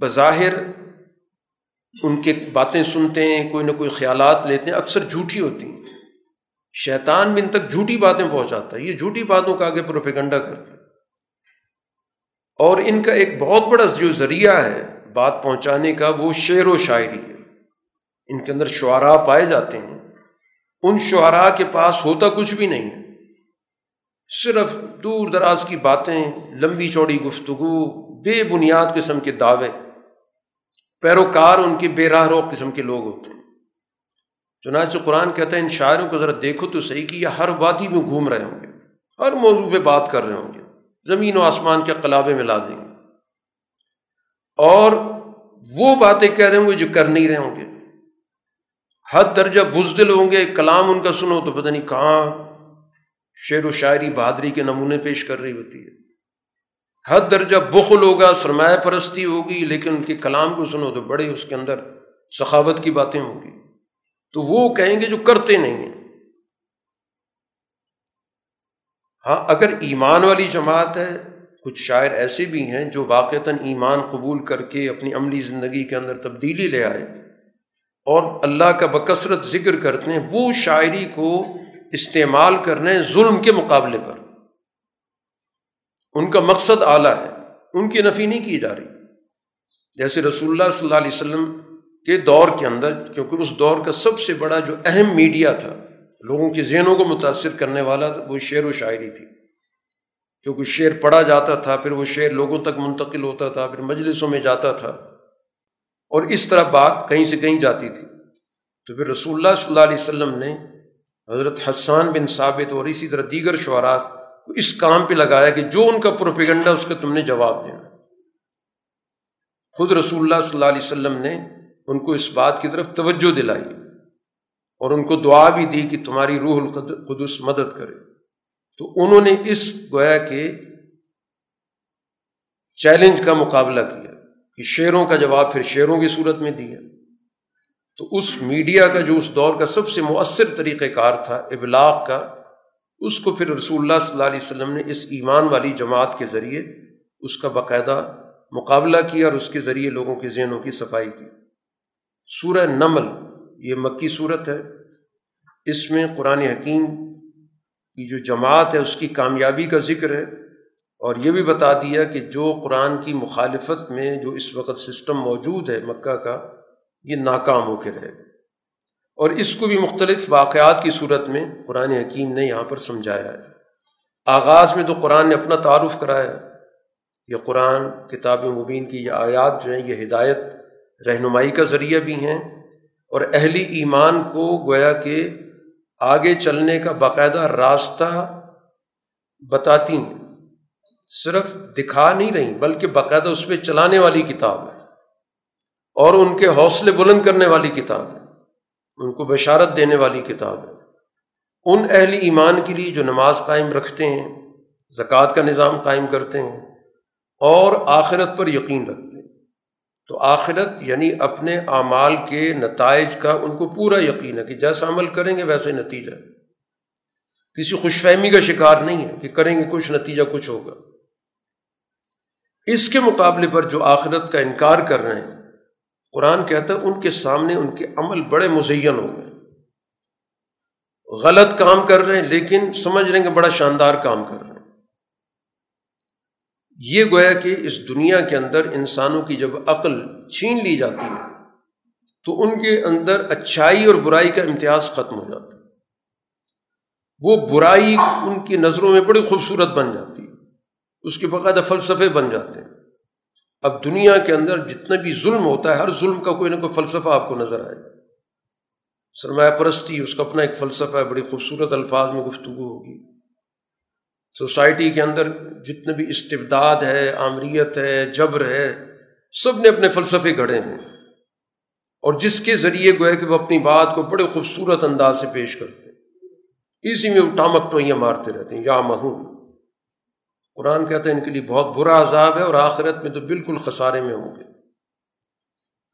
بظاہر ان کے باتیں سنتے ہیں، کوئی نہ کوئی خیالات لیتے ہیں، اکثر جھوٹی ہوتی ہیں۔ شیطان بھی ان تک جھوٹی باتیں پہنچاتا ہے۔ یہ جھوٹی باتوں کا آگے پروپیگنڈا کرتا ہے۔ اور ان کا ایک بہت بڑا جو ذریعہ ہے بات پہنچانے کا وہ شعر و شاعری ہے۔ ان کے اندر شعراء پائے جاتے ہیں۔ ان شعراء کے پاس ہوتا کچھ بھی نہیں ہے۔ صرف دور دراز کی باتیں، لمبی چوڑی گفتگو، بے بنیاد قسم کے دعوے۔ پیروکار ان کے بے راہ رو قسم کے لوگ ہوتے ہیں۔ چنانچہ قرآن کہتا ہے، ان شاعروں کو ذرا دیکھو تو صحیح کہ یہ ہر وادی میں گھوم رہے ہوں گے، ہر موضوع پہ بات کر رہے ہوں گے، زمین و آسمان کے قلابے میں لا دیں گے۔ اور وہ باتیں کہہ رہے ہوں گے جو کر نہیں رہے ہوں گے۔ حد درجہ بزدل ہوں گے، کلام ان کا سنو تو پتہ نہیں کہاں شعر و شاعری بہادری کے نمونے پیش کر رہی ہوتی ہے۔ حد درجہ بخل ہوگا، سرمایہ پرستی ہوگی، لیکن ان کے کلام کو سنو تو بڑے اس کے اندر سخاوت کی باتیں ہوں گی۔ تو وہ کہیں گے جو کرتے نہیں ہیں۔ ہاں اگر ایمان والی جماعت ہے، کچھ شاعر ایسے بھی ہیں جو واقعتاً ایمان قبول کر کے اپنی عملی زندگی کے اندر تبدیلی لے آئے۔ اور اللہ کا بکثرت ذکر کرتے ہیں، وہ شاعری کو استعمال کرنے ظلم کے مقابلے پر۔ ان کا مقصد اعلیٰ ہے، ان کی نفی نہیں کی جا رہی۔ جیسے رسول اللہ صلی اللہ علیہ وسلم کے دور کے اندر، کیونکہ اس دور کا سب سے بڑا جو اہم میڈیا تھا، لوگوں کے ذہنوں کو متاثر کرنے والا تھا، وہ شعر و شاعری تھی۔ کیونکہ شعر پڑھا جاتا تھا، پھر وہ شعر لوگوں تک منتقل ہوتا تھا، پھر مجلسوں میں جاتا تھا۔ اور اس طرح بات کہیں سے کہیں جاتی تھی۔ تو پھر رسول اللہ صلی اللہ علیہ وسلم نے حضرت حسان بن ثابت اور اسی طرح دیگر شعراء کو اس کام پہ لگایا کہ جو ان کا پروپیگنڈا، اس کا تم نے جواب دینا۔ خود رسول اللہ صلی اللہ علیہ وسلم نے ان کو اس بات کی طرف توجہ دلائی اور ان کو دعا بھی دی کہ تمہاری روح القدس مدد کرے۔ تو انہوں نے اس گویا کے چیلنج کا مقابلہ کیا کہ شعروں کا جواب پھر شعروں کی صورت میں دیا۔ تو اس میڈیا کا جو اس دور کا سب سے مؤثر طریقہ کار تھا، ابلاغ کا، اس کو پھر رسول اللہ صلی اللہ علیہ وسلم نے اس ایمان والی جماعت کے ذریعے اس کا باقاعدہ مقابلہ کیا اور اس کے ذریعے لوگوں کے ذہنوں کی صفائی کی۔ سورہ نمل، یہ مکی صورت ہے۔ اس میں قرآن حکیم کی جو جماعت ہے، اس کی کامیابی کا ذکر ہے۔ اور یہ بھی بتا دیا کہ جو قرآن کی مخالفت میں جو اس وقت سسٹم موجود ہے مکہ کا، یہ ناکام ہو کے رہے۔ گا اور اس کو بھی مختلف واقعات کی صورت میں قرآن حکیم نے یہاں پر سمجھایا ہے۔ آغاز میں تو قرآن نے اپنا تعارف کرایا۔ یہ قرآن، کتاب مبین کی یہ آیات جو ہیں، یہ ہدایت رہنمائی کا ذریعہ بھی ہیں اور اہلی ایمان کو گویا کہ آگے چلنے کا باقاعدہ راستہ بتاتی ہیں۔ صرف دکھا نہیں رہی، بلکہ باقاعدہ اس پہ چلانے والی کتاب ہے اور ان کے حوصلے بلند کرنے والی کتاب ہے، ان کو بشارت دینے والی کتاب ہے۔ ان اہل ایمان کے لیے جو نماز قائم رکھتے ہیں، زکوٰۃ کا نظام قائم کرتے ہیں اور آخرت پر یقین رکھتے ہیں۔ تو آخرت یعنی اپنے اعمال کے نتائج کا ان کو پورا یقین ہے کہ جیسا عمل کریں گے ویسے نتیجہ کسی خوش فہمی کا شکار نہیں ہے کہ کریں گے کچھ نتیجہ کچھ ہوگا۔ اس کے مقابلے پر جو آخرت کا انکار کر رہے ہیں، قرآن کہتا ہے ان کے سامنے ان کے عمل بڑے مزین ہو گئے غلط کام کر رہے ہیں لیکن سمجھ رہے ہیں کہ بڑا شاندار کام کر رہے ہیں۔ یہ گویا کہ اس دنیا کے اندر انسانوں کی جب عقل چھین لی جاتی ہے، تو ان کے اندر اچھائی اور برائی کا امتیاز ختم ہو جاتا ہے۔ وہ برائی ان کی نظروں میں بڑی خوبصورت بن جاتی ہے، اس کے باقاعدہ فلسفے بن جاتے ہیں۔ اب دنیا کے اندر جتنا بھی ظلم ہوتا ہے، ہر ظلم کا کوئی نہ کوئی فلسفہ آپ کو نظر آئے سرمایہ پرستی، اس کا اپنا ایک فلسفہ ہے، بڑی خوبصورت الفاظ میں گفتگو ہوگی۔ سوسائٹی کے اندر جتنے بھی استبداد ہے، آمریت ہے، جبر ہے، سب نے اپنے فلسفے گھڑے ہیں۔ اور جس کے ذریعے گوئے کہ وہ اپنی بات کو بڑے خوبصورت انداز سے پیش کرتے ہیں۔ اسی میں وہ ٹامک ٹوئیاں مارتے رہتے ہیں، یا مہوں قرآن کہتے ہیں ان کے لیے بہت برا عذاب ہے اور آخرت میں تو بالکل خسارے میں ہوں گے۔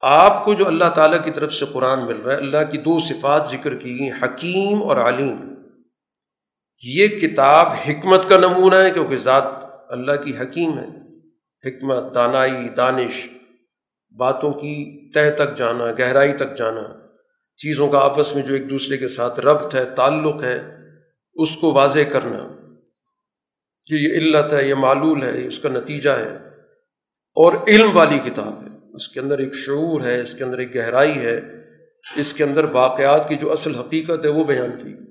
آپ کو جو اللہ تعالیٰ کی طرف سے قرآن مل رہا ہے، اللہ کی دو صفات ذکر کی گئی حکیم اور علیم۔ یہ کتاب حکمت کا نمونہ ہے کیونکہ ذات اللہ کی حکیم ہے۔ حکمت، دانائی، دانش، باتوں کی تہ تک جانا، گہرائی تک جانا، چیزوں کا آپس میں جو ایک دوسرے کے ساتھ ربط ہے، تعلق ہے، اس کو واضح کرنا۔ کہ یہ علت ہے، یہ معلول ہے، اس کا نتیجہ ہے۔ اور علم والی کتاب ہے۔ اس کے اندر ایک شعور ہے، اس کے اندر ایک گہرائی ہے۔ اس کے اندر واقعات کی جو اصل حقیقت ہے، وہ بیان کی۔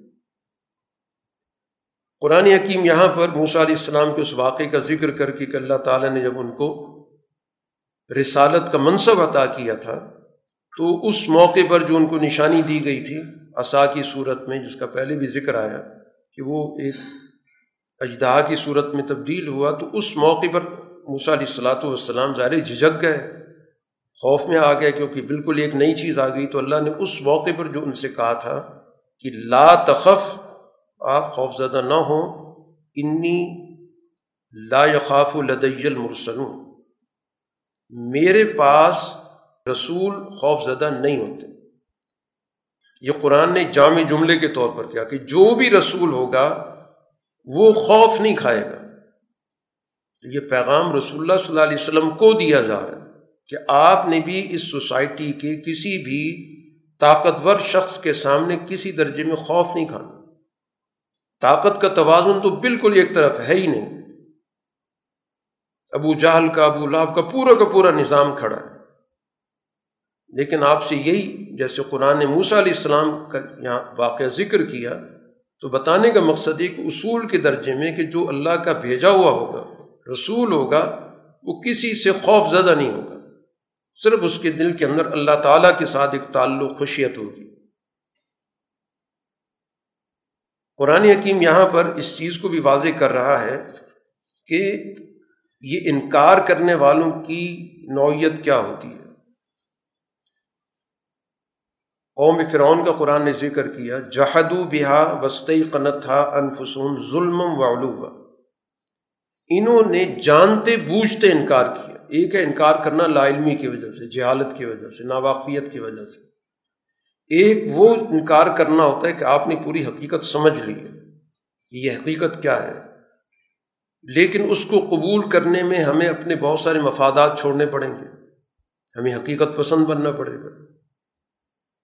قرآن حکیم یہاں پر موسیٰ علیہ السلام کے اس واقعے کا ذکر کر کے کہ اللہ تعالیٰ نے جب ان کو رسالت کا منصب عطا کیا تھا، تو اس موقع پر جو ان کو نشانی دی گئی تھی، عصا کی صورت میں، جس کا پہلے بھی ذکر آیا کہ وہ ایک اجدہا کی صورت میں تبدیل ہوا، تو اس موقع پر موسیٰ علیہ السلاۃ والسلام ظاہر جھجک گئے۔ خوف میں آ گئے کیونکہ بالکل ایک نئی چیز آ گئی، تو اللہ نے اس موقع پر جو ان سے کہا تھا کہ لا تخف آپ خوف زدہ نہ ہوں، انی لا یخاف لدی المرسلوں میرے پاس رسول خوف زدہ نہیں ہوتے۔ یہ قرآن نے جامع جملے کے طور پر کیا کہ جو بھی رسول ہوگا، وہ خوف نہیں کھائے گا۔ یہ پیغام رسول اللہ صلی اللہ علیہ وسلم کو دیا جا رہا ہے کہ آپ نے بھی اس سوسائٹی کے کسی بھی طاقتور شخص کے سامنے کسی درجے میں خوف نہیں کھانا۔ طاقت کا توازن تو بالکل ایک طرف ہے ہی نہیں۔ ابو جہل کا، ابو لاب کا پورا کا پورا نظام کھڑا ہے۔ لیکن آپ سے یہی، جیسے قرآن نے موسا علیہ السلام کا یہاں واقعہ ذکر کیا، تو بتانے کا مقصد ایک اصول کے درجے میں کہ جو اللہ کا بھیجا ہوا ہوگا، رسول ہوگا، وہ کسی سے خوف زدہ نہیں ہوگا۔ صرف اس کے دل کے اندر اللہ تعالیٰ کے ساتھ ایک تعلق خوشیت ہوگی۔ قرآن حکیم یہاں پر اس چیز کو بھی واضح کر رہا ہے کہ یہ انکار کرنے والوں کی نوعیت کیا ہوتی ہے۔ قوم فرعون کا قرآن نے ذکر کیا جہدو بہا وسطی قنت تھا انفسون ظلم و انہوں نے جانتے بوجھتے انکار کیا، ایک ہے انکار کرنا لا علمی کی وجہ سے، جہالت کی وجہ سے، ناواقفیت کی وجہ سے۔ ایک وہ انکار کرنا ہوتا ہے کہ آپ نے پوری حقیقت سمجھ لی ہے یہ حقیقت کیا ہے۔ لیکن اس کو قبول کرنے میں ہمیں اپنے بہت سارے مفادات چھوڑنے پڑیں گے۔ ہمیں حقیقت پسند بننا پڑے گا۔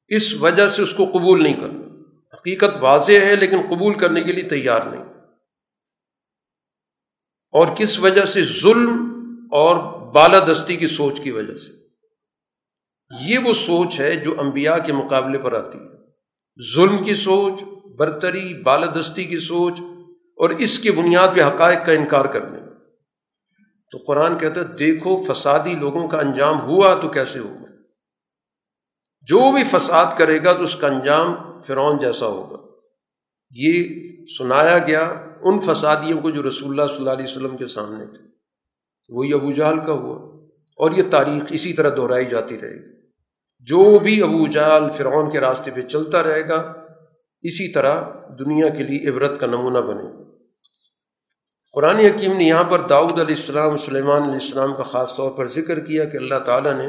اس وجہ سے اس کو قبول نہیں کرنا۔ حقیقت واضح ہے لیکن قبول کرنے کے لیے تیار نہیں۔ اور کس وجہ سے ظلم اور بالادستی کی سوچ کی وجہ سے؟ یہ وہ سوچ ہے جو انبیاء کے مقابلے پر آتی ہے۔ ظلم کی سوچ، برتری، بالادستی کی سوچ اور اس کی بنیاد پہ حقائق کا انکار کرنے۔ تو قرآن کہتا ہے، دیکھو فسادی لوگوں کا انجام ہوا تو کیسے ہوگا؟ جو بھی فساد کرے گا تو اس کا انجام فرعون جیسا ہوگا۔ یہ سنایا گیا ان فسادیوں کو جو رسول اللہ صلی اللہ علیہ وسلم کے سامنے تھے۔ وہی ابو جہل کا ہوا۔ اور یہ تاریخ اسی طرح دہرائی جاتی رہے گی۔ جو بھی ابو جال فرعون کے راستے پہ چلتا رہے گا، اسی طرح دنیا کے لیے عبرت کا نمونہ بنے قرآن حکیم نے یہاں پر داؤد علیہ السلام، سلیمان علیہ السلام کا خاص طور پر ذکر کیا کہ اللہ تعالیٰ نے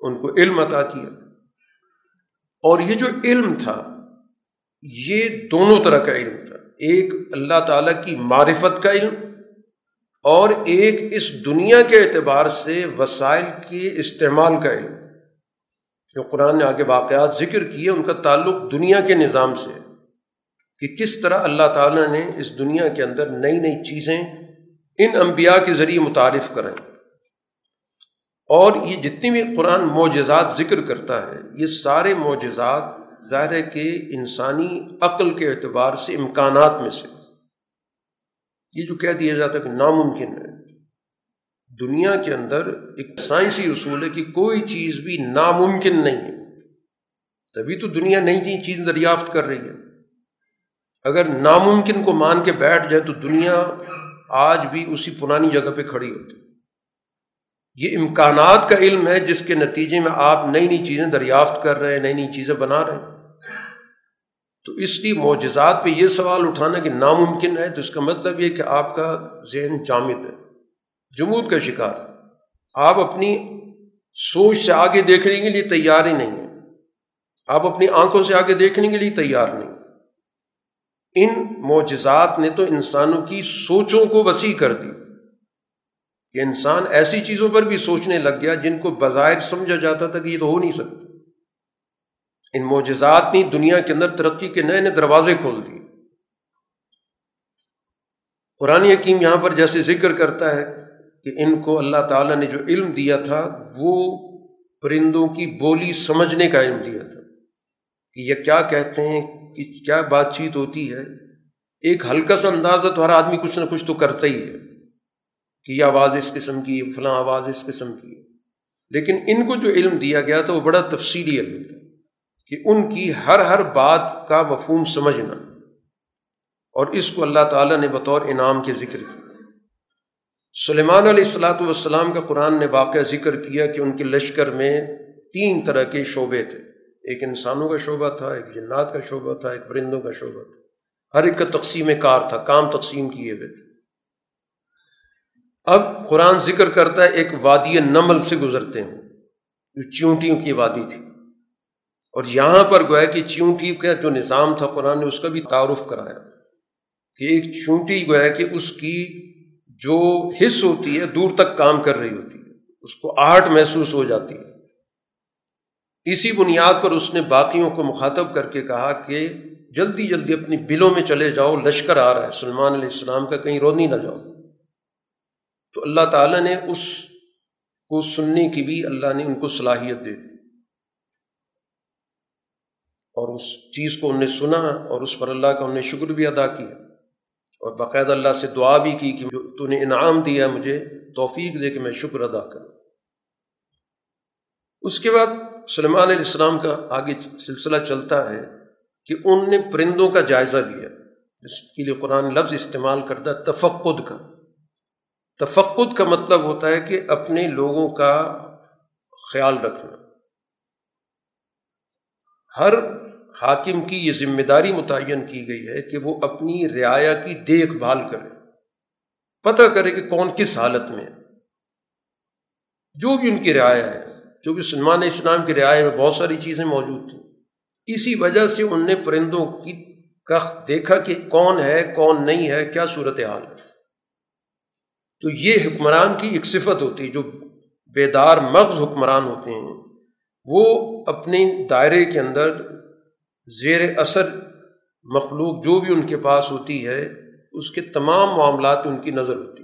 ان کو علم عطا کیا۔ اور یہ جو علم تھا، یہ دونوں طرح کا علم تھا۔ ایک اللہ تعالیٰ کی معرفت کا علم اور ایک اس دنیا کے اعتبار سے وسائل کے استعمال کا علم۔ جو قرآن نے آگے واقعات ذکر کیے، ان کا تعلق دنیا کے نظام سے کہ کس طرح اللہ تعالیٰ نے اس دنیا کے اندر نئی نئی چیزیں ان انبیاء کے ذریعے متعارف کریں۔ اور یہ جتنی بھی قرآن معجزات ذکر کرتا ہے، یہ سارے معجزات ظاہر ہے کہ انسانی عقل کے اعتبار سے امکانات میں سے۔ یہ جو کہہ دیا جاتا ہے کہ ناممکن ہے۔ دنیا کے اندر ایک سائنسی اصول ہے کہ کوئی چیز بھی ناممکن نہیں ہے۔ تبھی تو دنیا نئی نئی چیز دریافت کر رہی ہے۔ اگر ناممکن کو مان کے بیٹھ جائے تو دنیا آج بھی اسی پرانی جگہ پہ کھڑی ہوتی یہ امکانات کا علم ہے جس کے نتیجے میں آپ نئی نئی چیزیں دریافت کر رہے ہیں، نئی نئی چیزیں بنا رہے ہیں۔ تو اس لیے معجزات پہ یہ سوال اٹھانا کہ ناممکن ہے، تو اس کا مطلب یہ کہ آپ کا ذہن جامد ہے، جمود کا شکار آپ اپنی سوچ سے آگے دیکھنے کے لیے تیار ہی نہیں ہیں۔ آپ اپنی آنکھوں سے آگے دیکھنے کے لیے تیار نہیں۔ ان معجزات نے تو انسانوں کی سوچوں کو وسیع کر دی۔ کہ انسان ایسی چیزوں پر بھی سوچنے لگ گیا جن کو بظاہر سمجھا جاتا تھا کہ یہ تو ہو نہیں سکتا۔ ان معجزات نے دنیا کے اندر ترقی کے نئے نئے دروازے کھول دیے۔ قرآن حکیم یہاں پر جیسے ذکر کرتا ہے کہ ان کو اللہ تعالیٰ نے جو علم دیا تھا، وہ پرندوں کی بولی سمجھنے کا علم دیا تھا۔ کہ یہ کیا کہتے ہیں، کہ کیا بات چیت ہوتی ہے۔ ایک ہلکا سا اندازہ تو ہر آدمی کچھ نہ کچھ تو کرتا ہی ہے۔ کہ یہ آواز اس قسم کی فلاں آواز اس قسم کی لیکن ان کو جو علم دیا گیا تھا، وہ بڑا تفصیلی علم تھا۔ کہ ان کی ہر ہر بات کا مفہوم سمجھنا۔ اور اس کو اللہ تعالیٰ نے بطور انعام کے ذکر کیا۔ سلیمان علیہ السلاۃ والسلام کا قرآن نے واقعہ ذکر کیا کہ ان کے لشکر میں تین طرح کے شعبے تھے۔ ایک انسانوں کا شعبہ تھا، ایک جنات کا شعبہ تھا، ایک پرندوں کا شعبہ تھا۔ ہر ایک کا تقسیم کار تھا، کام تقسیم کیے ہوئے تھے۔ اب قرآن ذکر کرتا ہے، ایک وادی نمل سے گزرتے ہیں۔ جو چیونٹیوں کی وادی تھی۔ اور یہاں پر گویا کہ چیونٹی کا جو نظام تھا قرآن نے اس کا بھی تعارف کرایا کہ ایک چونٹی گویا کہ اس کی جو حص ہوتی ہے، دور تک کام کر رہی ہوتی ہے، اس کو آہٹ محسوس ہو جاتی ہے۔ اسی بنیاد پر اس نے باقیوں کو مخاطب کر کے کہا کہ جلدی جلدی اپنی بلوں میں چلے جاؤ، لشکر آ رہا ہے۔ سلمان علیہ السلام کا کہیں رونی نہ جاؤ۔ تو اللہ تعالیٰ نے اس کو سننے کی بھی اللہ نے ان کو صلاحیت دے دی۔ اور اس چیز کو انہوں نے سنا اور اس پر اللہ کا انہوں نے شکر بھی ادا کیا اور باقاعدہ اللہ سے دعا بھی کی کہ جو تو نے انعام دیا مجھے، توفیق دے کہ میں شکر ادا کروں۔ اس کے بعد سلمان علیہ السلام کا آگے سلسلہ چلتا ہے کہ ان نے پرندوں کا جائزہ دیا جس کے لیے قرآن لفظ استعمال کرتا ہے تفقد کا۔ تفقد کا مطلب ہوتا ہے کہ اپنے لوگوں کا خیال رکھنا۔ ہر حاکم کی یہ ذمہ داری متعین کی گئی ہے کہ وہ اپنی رعایا کی دیکھ بھال کرے۔ پتہ کرے کہ کون کس حالت میں جو بھی ان کی رعایا ہے، جو بھی سلمان اسلام کی رعایا میں بہت ساری چیزیں موجود تھیں۔ اسی وجہ سے ان نے پرندوں کی کا دیکھا کہ کون ہے، کون نہیں ہے، کیا صورت حال ہے۔ تو یہ حکمران کی ایک صفت ہوتی ہے، جو بیدار مغز حکمران ہوتے ہیں، وہ اپنے دائرے کے اندر زیر اثر مخلوق جو بھی ان کے پاس ہوتی ہے، اس کے تمام معاملات ان کی نظر ہوتی۔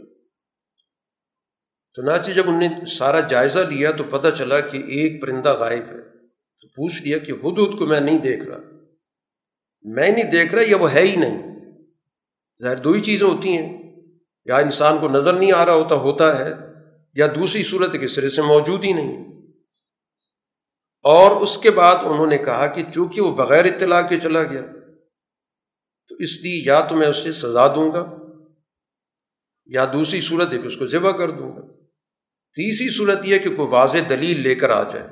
چنانچہ جب انہوں نے سارا جائزہ لیا تو پتہ چلا کہ ایک پرندہ غائب ہے۔ تو پوچھ لیا کہ حد کو میں نہیں دیکھ رہا۔ میں نہیں دیکھ رہا یا وہ ہے ہی نہیں۔ ظاہر دو ہی چیزیں ہوتی ہیں۔ یا انسان کو نظر نہیں آ رہا ہوتا ہوتا ہے، یا دوسری صورت کے سرے سے موجود ہی نہیں۔ اور اس کے بعد انہوں نے کہا کہ چونکہ وہ بغیر اطلاع کے چلا گیا، تو اس لیے یا تو میں اسے سزا دوں گا یا دوسری صورت ہے کہ اس کو ذبح کر دوں گا۔ تیسری صورت یہ کہ کوئی واضح دلیل لے کر آ جائے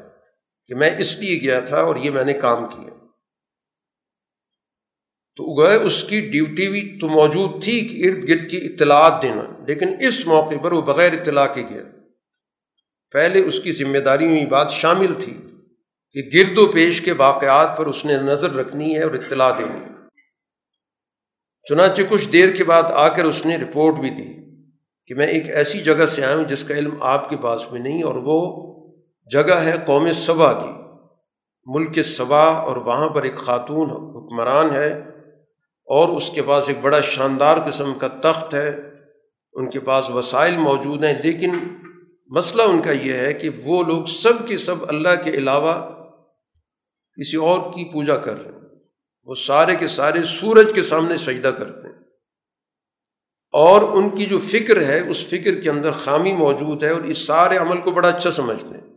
کہ میں اس لیے گیا تھا اور یہ میں نے کام کیا۔ تو گئے اس کی ڈیوٹی بھی تو موجود تھی کہ ارد گرد کی اطلاعات دینا، لیکن اس موقع پر وہ بغیر اطلاع کے گیا۔ پہلے اس کی ذمہ داری میں بات شامل تھی۔ کہ گرد و پیش کے واقعات پر اس نے نظر رکھنی ہے اور اطلاع دینی ہے۔ چنانچہ کچھ دیر کے بعد آ کر اس نے رپورٹ بھی دی کہ میں ایک ایسی جگہ سے آیا ہوں جس کا علم آپ کے پاس میں نہیں اور وہ جگہ ہے قوم صبا کی۔ ملک صبا اور وہاں پر ایک خاتون حکمران ہے اور اس کے پاس ایک بڑا شاندار قسم کا تخت ہے۔ ان کے پاس وسائل موجود ہیں، لیکن مسئلہ ان کا یہ ہے کہ وہ لوگ سب کے سب اللہ کے علاوہ کسی اور کی پوجا کر رہے ہیں وہ سارے کے سارے سورج کے سامنے سجدہ کرتے ہیں۔ اور ان کی جو فکر ہے، اس فکر کے اندر خامی موجود ہے اور اس سارے عمل کو بڑا اچھا سمجھتے ہیں۔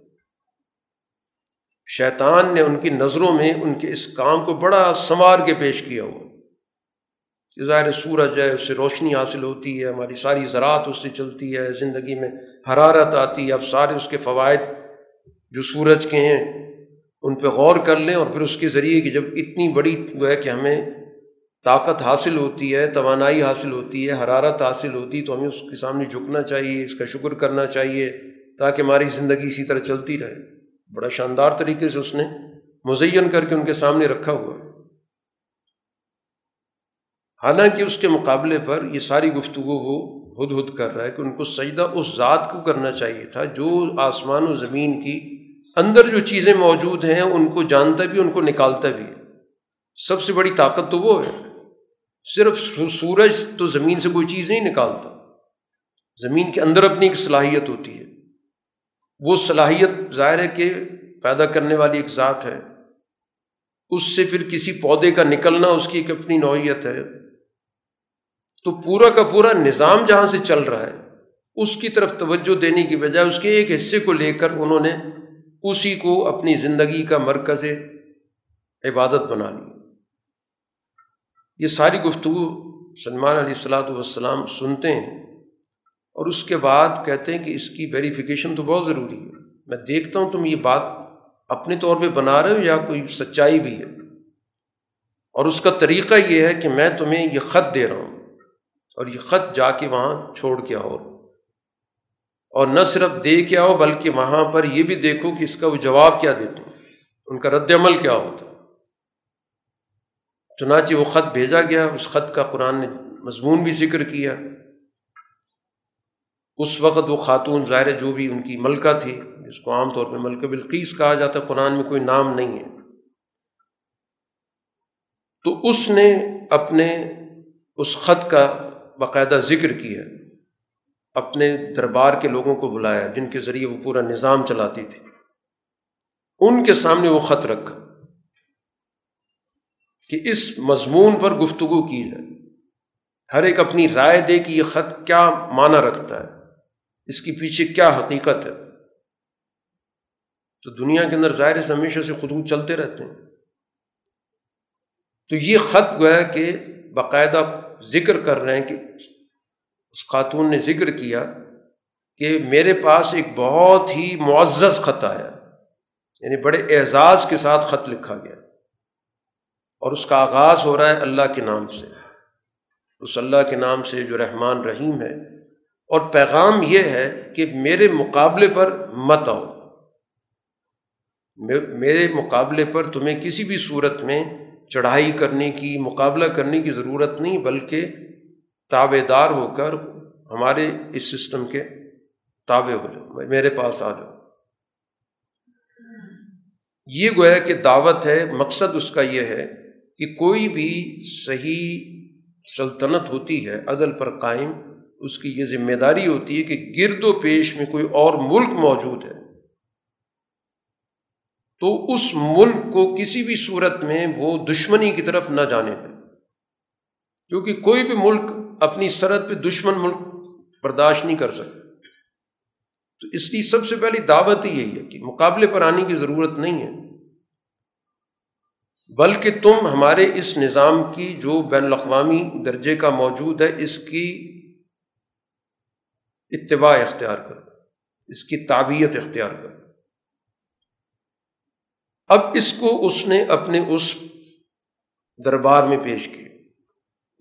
شیطان نے ان کی نظروں میں ان کے اس کام کو بڑا سنوار کے پیش کیا ہوا۔ کہ ظاہر سورج ہے، اس سے روشنی حاصل ہوتی ہے، ہماری ساری زراعت اس سے چلتی ہے، زندگی میں حرارت آتی ہے۔ اب سارے اس کے فوائد جو سورج کے ہیں ان پہ غور کر لیں اور پھر اس کے ذریعے کہ جب اتنی بڑی جو ہے کہ ہمیں طاقت حاصل ہوتی ہے، توانائی حاصل ہوتی ہے، حرارت حاصل ہوتی ہے تو ہمیں اس کے سامنے جھکنا چاہیے، اس کا شکر کرنا چاہیے تاکہ ہماری زندگی اسی طرح چلتی رہے۔ بڑا شاندار طریقے سے اس نے مزین کر کے ان کے سامنے رکھا ہوا۔ حالانکہ اس کے مقابلے پر یہ ساری گفتگو وہ ہد ہد کر رہا ہے کہ ان کو سجدہ اس ذات کو کرنا چاہیے تھا جو آسمان و زمین کی اندر جو چیزیں موجود ہیں، ان کو جانتا بھی، ان کو نکالتا بھی سب سے بڑی طاقت تو وہ ہے۔ صرف سورج تو زمین سے کوئی چیز نہیں نکالتا۔ زمین کے اندر اپنی ایک صلاحیت ہوتی ہے۔ وہ صلاحیت ظاہر ہے کہ پیدا کرنے والی ایک ذات ہے۔ اس سے پھر کسی پودے کا نکلنا اس کی ایک اپنی نوعیت ہے۔ تو پورا کا پورا نظام جہاں سے چل رہا ہے، اس کی طرف توجہ دینے کی بجائے اس کے ایک حصے کو لے کر انہوں نے اسی کو اپنی زندگی کا مرکز عبادت بنا لی یہ ساری گفتگو سلمان علیہ السلاۃ والسلام سنتے ہیں اور اس کے بعد کہتے ہیں کہ اس کی ویریفیکیشن تو بہت ضروری ہے۔ میں دیکھتا ہوں تم یہ بات اپنے طور پہ بنا رہے ہو یا کوئی سچائی بھی ہے۔ اور اس کا طریقہ یہ ہے کہ میں تمہیں یہ خط دے رہا ہوں اور یہ خط جا کے وہاں چھوڑ کے آؤ۔ اور نہ صرف دے کے آؤ بلکہ وہاں پر یہ بھی دیکھو کہ اس کا وہ جواب کیا دیتے ان کا رد عمل کیا ہوتا چنانچہ وہ خط بھیجا گیا، اس خط کا قرآن نے مضمون بھی ذکر کیا۔ اس وقت وہ خاتون ظاہر جو بھی ان کی ملکہ تھی، جس کو عام طور پہ ملکہ بلقیس کہا جاتا ہے، قرآن میں کوئی نام نہیں ہے۔ تو اس نے اپنے اس خط کا باقاعدہ ذکر کیا۔ اپنے دربار کے لوگوں کو بلایا، جن کے ذریعے وہ پورا نظام چلاتی تھی۔ ان کے سامنے وہ خط رکھا کہ اس مضمون پر گفتگو کی جائے ہر ایک اپنی رائے دے کہ یہ خط کیا معنی رکھتا ہے۔ اس کے پیچھے کیا حقیقت ہے؟ تو دنیا کے اندر ظاہر سے ہمیشہ سے خطوط چلتے رہتے ہیں۔ تو یہ خط گویا کہ باقاعدہ ذکر کر رہے ہیں کہ اس خاتون نے ذکر کیا کہ میرے پاس ایک بہت ہی معزز خط آیا یعنی بڑے اعزاز کے ساتھ خط لکھا گیا۔ اور اس کا آغاز ہو رہا ہے اللہ کے نام سے۔ اس اللہ کے نام سے جو رحمان رحیم ہے۔ اور پیغام یہ ہے کہ میرے مقابلے پر مت آؤ۔ میرے مقابلے پر تمہیں کسی بھی صورت میں چڑھائی کرنے کی، مقابلہ کرنے کی ضرورت نہیں، بلکہ تابے دار ہو کر ہمارے اس سسٹم کے تابع ہو جاؤ میرے پاس آ جاؤ۔ یہ گویا کہ دعوت ہے، مقصد اس کا یہ ہے کہ کوئی بھی صحیح سلطنت ہوتی ہے، عدل پر قائم، اس کی یہ ذمہ داری ہوتی ہے کہ گرد و پیش میں کوئی اور ملک موجود ہے۔ تو اس ملک کو کسی بھی صورت میں وہ دشمنی کی طرف نہ جانے دے کیونکہ کوئی بھی ملک اپنی سرحد پہ دشمن ملک برداشت نہیں کر سکتا تو اس کی سب سے پہلی دعوت ہی یہی ہے کہ مقابلے پر آنے کی ضرورت نہیں ہے۔ بلکہ تم ہمارے اس نظام کی جو بین الاقوامی درجے کا موجود ہے، اس کی اتباع اختیار کرو اس کی تعبیت اختیار کرو اب اس کو اس نے اپنے اس دربار میں پیش کیا۔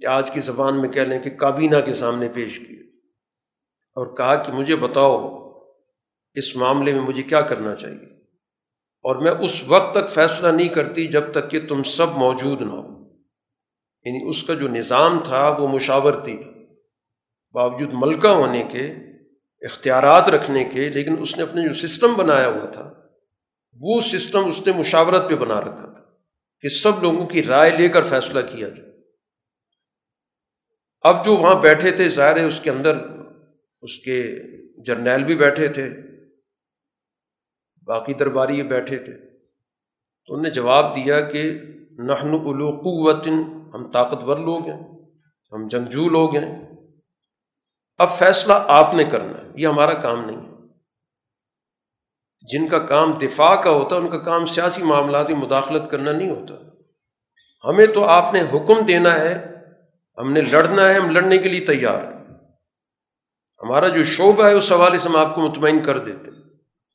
آج کی زبان میں کہہ لیں کہ کابینہ کے سامنے پیش کیا اور کہا کہ مجھے بتاؤ اس معاملے میں مجھے کیا کرنا چاہیے۔ اور میں اس وقت تک فیصلہ نہیں کرتی جب تک کہ تم سب موجود نہ ہو۔ یعنی اس کا جو نظام تھا وہ مشاورتی تھا۔ باوجود ملکہ ہونے کے، اختیارات رکھنے کے، لیکن اس نے اپنے جو سسٹم بنایا ہوا تھا، وہ سسٹم اس نے مشاورت پہ بنا رکھا تھا کہ سب لوگوں کی رائے لے کر فیصلہ کیا جائے۔ اب جو وہاں بیٹھے تھے، ظاہر ہے اس کے اندر اس کے جرنیل بھی بیٹھے تھے۔ باقی درباری بیٹھے تھے۔ تو انہوں نے جواب دیا کہ نحن الو قوت، ہم طاقتور لوگ ہیں، ہم جنگجو لوگ ہیں۔ اب فیصلہ آپ نے کرنا ہے، یہ ہمارا کام نہیں ہے۔ جن کا کام دفاع کا ہوتا ہے ان کا کام سیاسی معاملات میں مداخلت کرنا نہیں ہوتا۔ ہمیں تو آپ نے حکم دینا ہے ہم نے لڑنا ہے، ہم لڑنے کے لیے تیار ہیں۔ ہمارا جو شعبہ ہے، اس حوالے سے ہم آپ کو مطمئن کر دیتے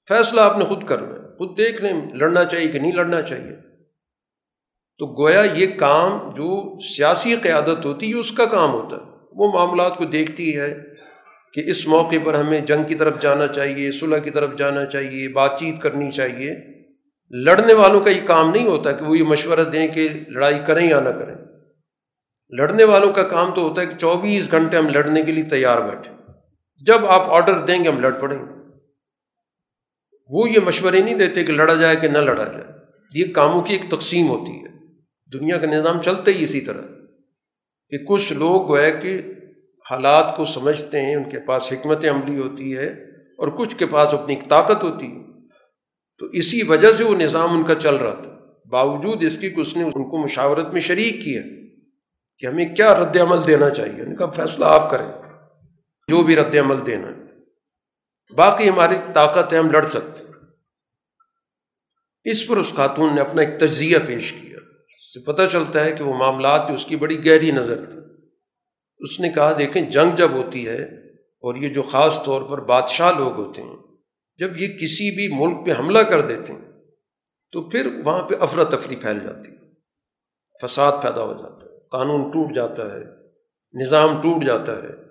فیصلہ آپ نے خود کرنا ہے۔ خود دیکھ لیں، لڑنا چاہیے کہ نہیں لڑنا چاہیے۔ تو گویا یہ کام جو سیاسی قیادت ہوتی ہے اس کا کام ہوتا ہے۔ وہ معاملات کو دیکھتی ہے کہ اس موقع پر ہمیں جنگ کی طرف جانا چاہیے، صلح کی طرف جانا چاہیے، بات چیت کرنی چاہیے۔ لڑنے والوں کا یہ کام نہیں ہوتا کہ وہ یہ مشورہ دیں کہ لڑائی کریں یا نہ کریں۔ لڑنے والوں کا کام تو ہوتا ہے کہ چوبیس گھنٹے ہم لڑنے کے لیے تیار بیٹھے۔ جب آپ آڈر دیں گے ہم لڑ پڑیں گے۔ وہ یہ مشورے نہیں دیتے کہ لڑا جائے کہ نہ لڑا جائے۔ یہ کاموں کی ایک تقسیم ہوتی ہے۔ دنیا کا نظام چلتا ہی اسی طرح۔ کہ کچھ لوگ گویا کہ حالات کو سمجھتے ہیں، ان کے پاس حکمت عملی ہوتی ہے اور کچھ کے پاس اپنی ایک طاقت ہوتی ہے۔ تو اسی وجہ سے وہ نظام ان کا چل رہا تھا۔ باوجود اس کی کہ اس نے ان کو مشاورت میں شریک کیا۔ کہ ہمیں کیا رد عمل دینا چاہیے؟ ان کا فیصلہ آپ کریں۔ جو بھی رد عمل دینا ہے۔ باقی ہماری طاقت ہے، ہم لڑ سکتے اس پر اس خاتون نے اپنا ایک تجزیہ پیش کیا۔ اس سے پتہ چلتا ہے کہ وہ معاملات اس کی بڑی گہری نظر تھی اس نے کہا، دیکھیں، جنگ جب ہوتی ہے اور یہ جو خاص طور پر بادشاہ لوگ ہوتے ہیں، جب یہ کسی بھی ملک پہ حملہ کر دیتے ہیں، تو پھر وہاں پہ افراتفری پھیل جاتی ہے۔ فساد پیدا ہو جاتا ہے۔ قانون ٹوٹ جاتا ہے، نظام ٹوٹ جاتا ہے۔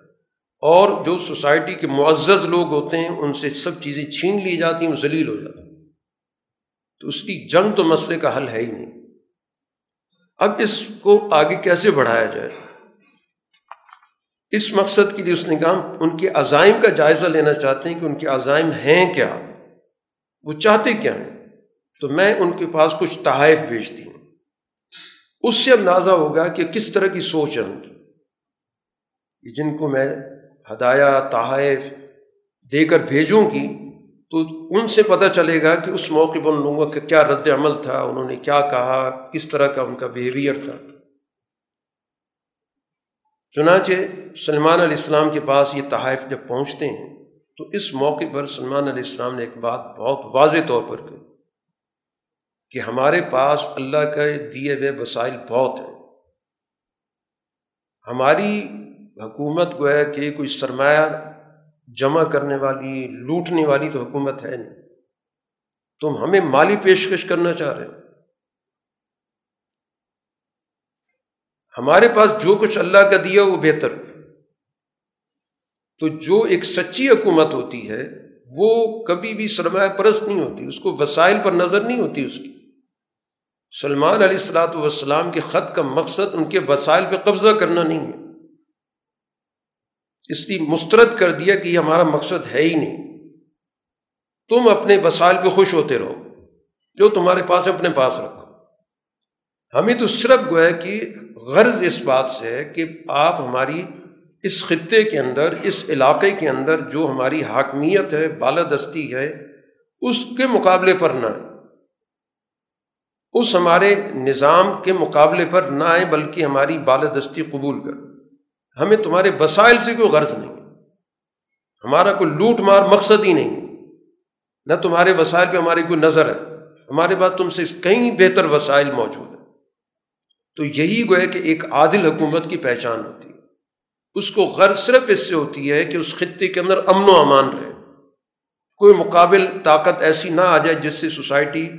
اور جو سوسائٹی کے معزز لوگ ہوتے ہیں، ان سے سب چیزیں چھین لی جاتی ہیں، وہ ذلیل ہو جاتی ہیں۔ تو اس کی جنگ تو مسئلے کا حل ہے ہی نہیں۔ اب اس کو آگے کیسے بڑھایا جائے؟ اس مقصد کے لیے اس نے کہا ان کے عزائم کا جائزہ لینا چاہتے ہیں کہ ان کے عزائم ہیں کیا؟ وہ چاہتے کیا ہیں؟ تو میں ان کے پاس کچھ تحائف بھیجتی ہوں۔ اس سے اندازہ ہوگا کہ کس طرح کی سوچ ہے ان کی۔ جن کو میں ہدایہ، تحائف دے کر بھیجوں گی، تو ان سے پتہ چلے گا کہ اس موقع پر ان لوگوں کا کیا رد عمل تھا، انہوں نے کیا کہا، کس طرح کا ان کا بیہیویئر تھا۔ چنانچہ سلمان علیہ السلام کے پاس یہ تحائف جب پہنچتے ہیں، تو اس موقع پر سلمان علیہ السلام نے ایک بات بہت واضح طور پر کی کہ ہمارے پاس اللہ کے دیے ہوئے وسائل بہت ہیں۔ ہماری حکومت گویا کہ کوئی سرمایہ جمع کرنے والی، لوٹنے والی تو حکومت ہے نہیں۔ تم ہمیں مالی پیشکش کرنا چاہ رہے ہمارے پاس جو کچھ اللہ کا دیا وہ بہتر تو جو ایک سچی حکومت ہوتی ہے، وہ کبھی بھی سرمایہ پرست نہیں ہوتی، اس کو وسائل پر نظر نہیں ہوتی اس کی۔ سلمان علیہ السلاۃ والسلام کے خط کا مقصد ان کے وسائل پہ قبضہ کرنا نہیں ہے۔ اس لیے مسترد کر دیا کہ یہ ہمارا مقصد ہے ہی نہیں۔ تم اپنے وسائل پہ خوش ہوتے رہو۔ جو تمہارے پاس اپنے پاس رکھو۔ ہمیں تو صرف گویا کہ غرض اس بات سے ہے کہ آپ ہماری اس خطے کے اندر، اس علاقے کے اندر جو ہماری حاکمیت ہے بالادستی ہے، اس کے مقابلے پر نہ آئے اس ہمارے نظام کے مقابلے پر نہ آئے بلکہ ہماری بالادستی قبول کر ہمیں تمہارے وسائل سے کوئی غرض نہیں۔ ہمارا کوئی لوٹ مار مقصد ہی نہیں۔ نہ تمہارے وسائل پہ ہماری کوئی نظر ہے۔ ہمارے پاس تم سے کہیں بہتر وسائل موجود ہیں۔ تو یہی گوئے کہ ایک عادل حکومت کی پہچان ہوتی ہے۔ اس کو غرض صرف اس سے ہوتی ہے کہ اس خطے کے اندر امن و امان رہے۔ کوئی مقابل طاقت ایسی نہ آ جائے جس سے سوسائٹی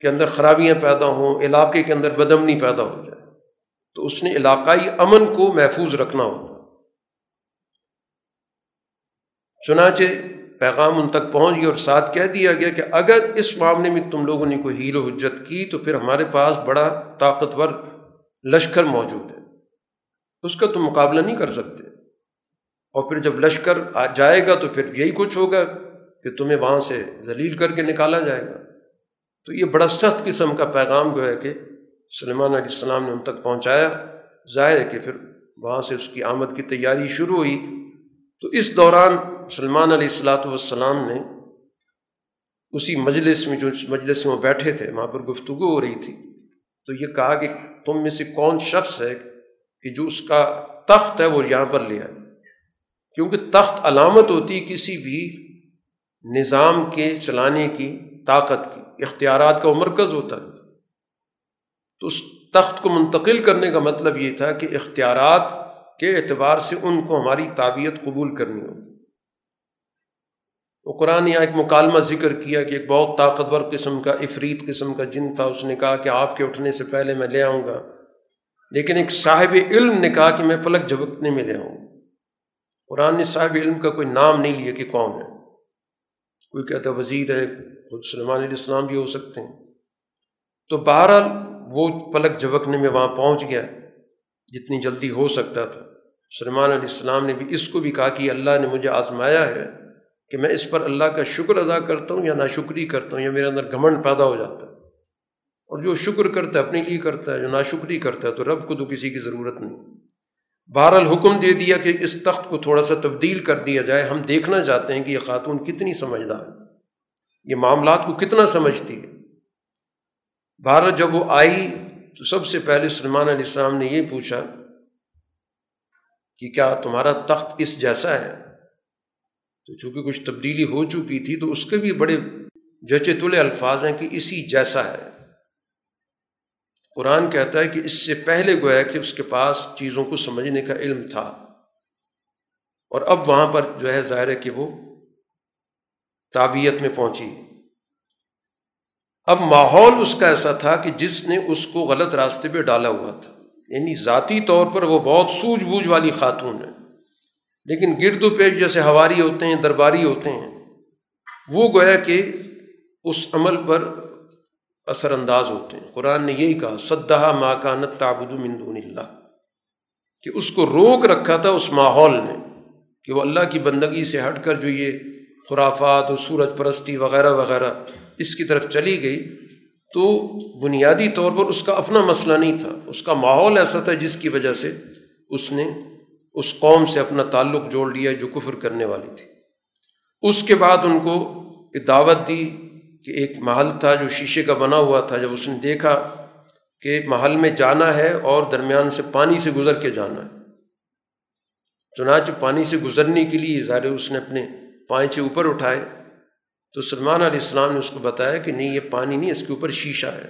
کے اندر خرابیاں پیدا ہوں، علاقے کے اندر بدمنی پیدا ہو جائے۔ تو اس نے علاقائی امن کو محفوظ رکھنا ہوتا چنانچہ پیغام ان تک پہنچ گیا اور ساتھ کہہ دیا گیا کہ اگر اس معاملے میں تم لوگوں نے کوئی ہیل و حجت کی تو پھر ہمارے پاس بڑا طاقتور لشکر موجود ہے۔ اس کا تم مقابلہ نہیں کر سکتے۔ اور پھر جب لشکر آ جائے گا تو پھر یہی کچھ ہوگا کہ تمہیں وہاں سے ذلیل کر کے نکالا جائے گا۔ تو یہ بڑا سخت قسم کا پیغام جو ہے کہ سلمان علیہ السلام نے ان تک پہنچایا۔ ظاہر ہے کہ پھر وہاں سے اس کی آمد کی تیاری شروع ہوئی۔ تو اس دوران سلمان علیہ السلاۃ والسلام نے اسی مجلس میں جو مجلس میں وہ بیٹھے تھے، وہاں پر گفتگو ہو رہی تھی۔ تو یہ کہا کہ تم میں سے کون شخص ہے کہ جو اس کا تخت ہے وہ یہاں پر لے آئے۔ کیونکہ تخت علامت ہوتی کسی بھی نظام کے چلانے کی طاقت کی۔ اختیارات کا مرکز ہوتا ہے۔ تو اس تخت کو منتقل کرنے کا مطلب یہ تھا کہ اختیارات کے اعتبار سے ان کو ہماری تعبیت قبول کرنی ہوگی۔ وہ قرآن یہاں ایک مکالمہ ذکر کیا کہ ایک بہت طاقتور قسم کا افریت قسم کا جن تھا، اس نے کہا کہ آپ کے اٹھنے سے پہلے میں لے آؤں گا۔ لیکن ایک صاحب علم نے کہا کہ میں پلک جھبکنے میں لے آؤں۔ قرآن نے صاحب علم کا کوئی نام نہیں لیا کہ کون ہے۔ کوئی کہتا وزیر ہے، خود سلمان علیہ السلام بھی ہو سکتے ہیں۔ تو بہرحال وہ پلک جھبکنے میں وہاں پہنچ گیا، جتنی جلدی ہو سکتا تھا۔ سلمان علیہ السلام نے بھی اس کو بھی کہا کہ اللہ نے مجھے آزمایا ہے کہ میں اس پر اللہ کا شکر ادا کرتا ہوں یا ناشکری کرتا ہوں یا میرے اندر گھمنڈ پیدا ہو جاتا ہے۔ اور جو شکر کرتا ہے، اپنے لیے کرتا ہے، جو ناشکری کرتا ہے، تو رب کو تو کسی کی ضرورت نہیں۔ بہرحال حکم دے دیا کہ اس تخت کو تھوڑا سا تبدیل کر دیا جائے۔ ہم دیکھنا چاہتے ہیں کہ یہ خاتون کتنی سمجھدار یہ معاملات کو کتنا سمجھتی ہے۔ بہرحال جب وہ آئی تو سب سے پہلے سلمان علیہ السلام نے یہ پوچھا کہ کیا تمہارا تخت اس جیسا ہے؟ تو چونکہ کچھ تبدیلی ہو چکی تھی تو اس کے بھی بڑے جچے تلے الفاظ ہیں کہ اسی جیسا ہے۔ قرآن کہتا ہے کہ اس سے پہلے گویا کہ اس کے پاس چیزوں کو سمجھنے کا علم تھا۔ اور اب وہاں پر جو ہے ظاہر ہے کہ وہ تعبیت میں پہنچی۔ اب ماحول اس کا ایسا تھا کہ جس نے اس کو غلط راستے پہ ڈالا ہوا تھا۔ یعنی ذاتی طور پر وہ بہت سوجھ بوجھ والی خاتون ہے۔ لیکن گرد و پیش جیسے ہواری ہوتے ہیں، درباری ہوتے ہیں۔ وہ گویا کہ اس عمل پر اثر انداز ہوتے ہیں۔ قرآن نے یہی کہا سدہ ماکانت تابد مندون اللہ کہ اس کو روک رکھا تھا اس ماحول نے کہ وہ اللہ کی بندگی سے ہٹ کر جو یہ خرافات و سورج پرستی وغیرہ وغیرہ اس کی طرف چلی گئی، تو بنیادی طور پر اس کا اپنا مسئلہ نہیں تھا۔ اس کا ماحول ایسا تھا جس کی وجہ سے اس نے اس قوم سے اپنا تعلق جوڑ لیا جو کفر کرنے والی تھی۔ اس کے بعد ان کو دعوت دی کہ ایک محل تھا جو شیشے کا بنا ہوا تھا، جب اس نے دیکھا کہ محل میں جانا ہے اور درمیان سے پانی سے گزر کے جانا ہے۔ چنانچہ پانی سے گزرنے کے لیے ظاہر اس نے اپنے پائنچے اوپر اٹھائے۔ تو سلمان علیہ السلام نے اس کو بتایا کہ نہیں، یہ پانی نہیں، اس کے اوپر شیشہ ہے۔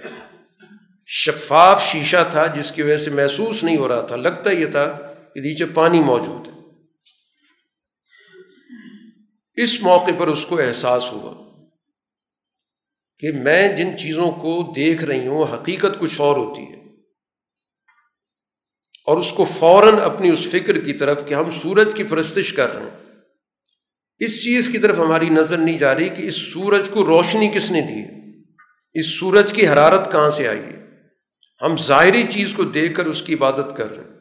شفاف شیشہ تھا جس کی وجہ سے محسوس نہیں ہو رہا تھا، لگتا یہ تھا کہ نیچے پانی موجود ہے۔ اس موقع پر اس کو احساس ہوا۔ کہ میں جن چیزوں کو دیکھ رہی ہوں، حقیقت کچھ اور ہوتی ہے۔ اور اس کو فوراً اپنی اس فکر کی طرف کہ ہم سورج کی پرستش کر رہے ہیں۔ اس چیز کی طرف ہماری نظر نہیں جا رہی کہ اس سورج کو روشنی کس نے دی اس سورج کی حرارت کہاں سے آئی ہے؟ ہم ظاہری چیز کو دیکھ کر اس کی عبادت کر رہے ہیں۔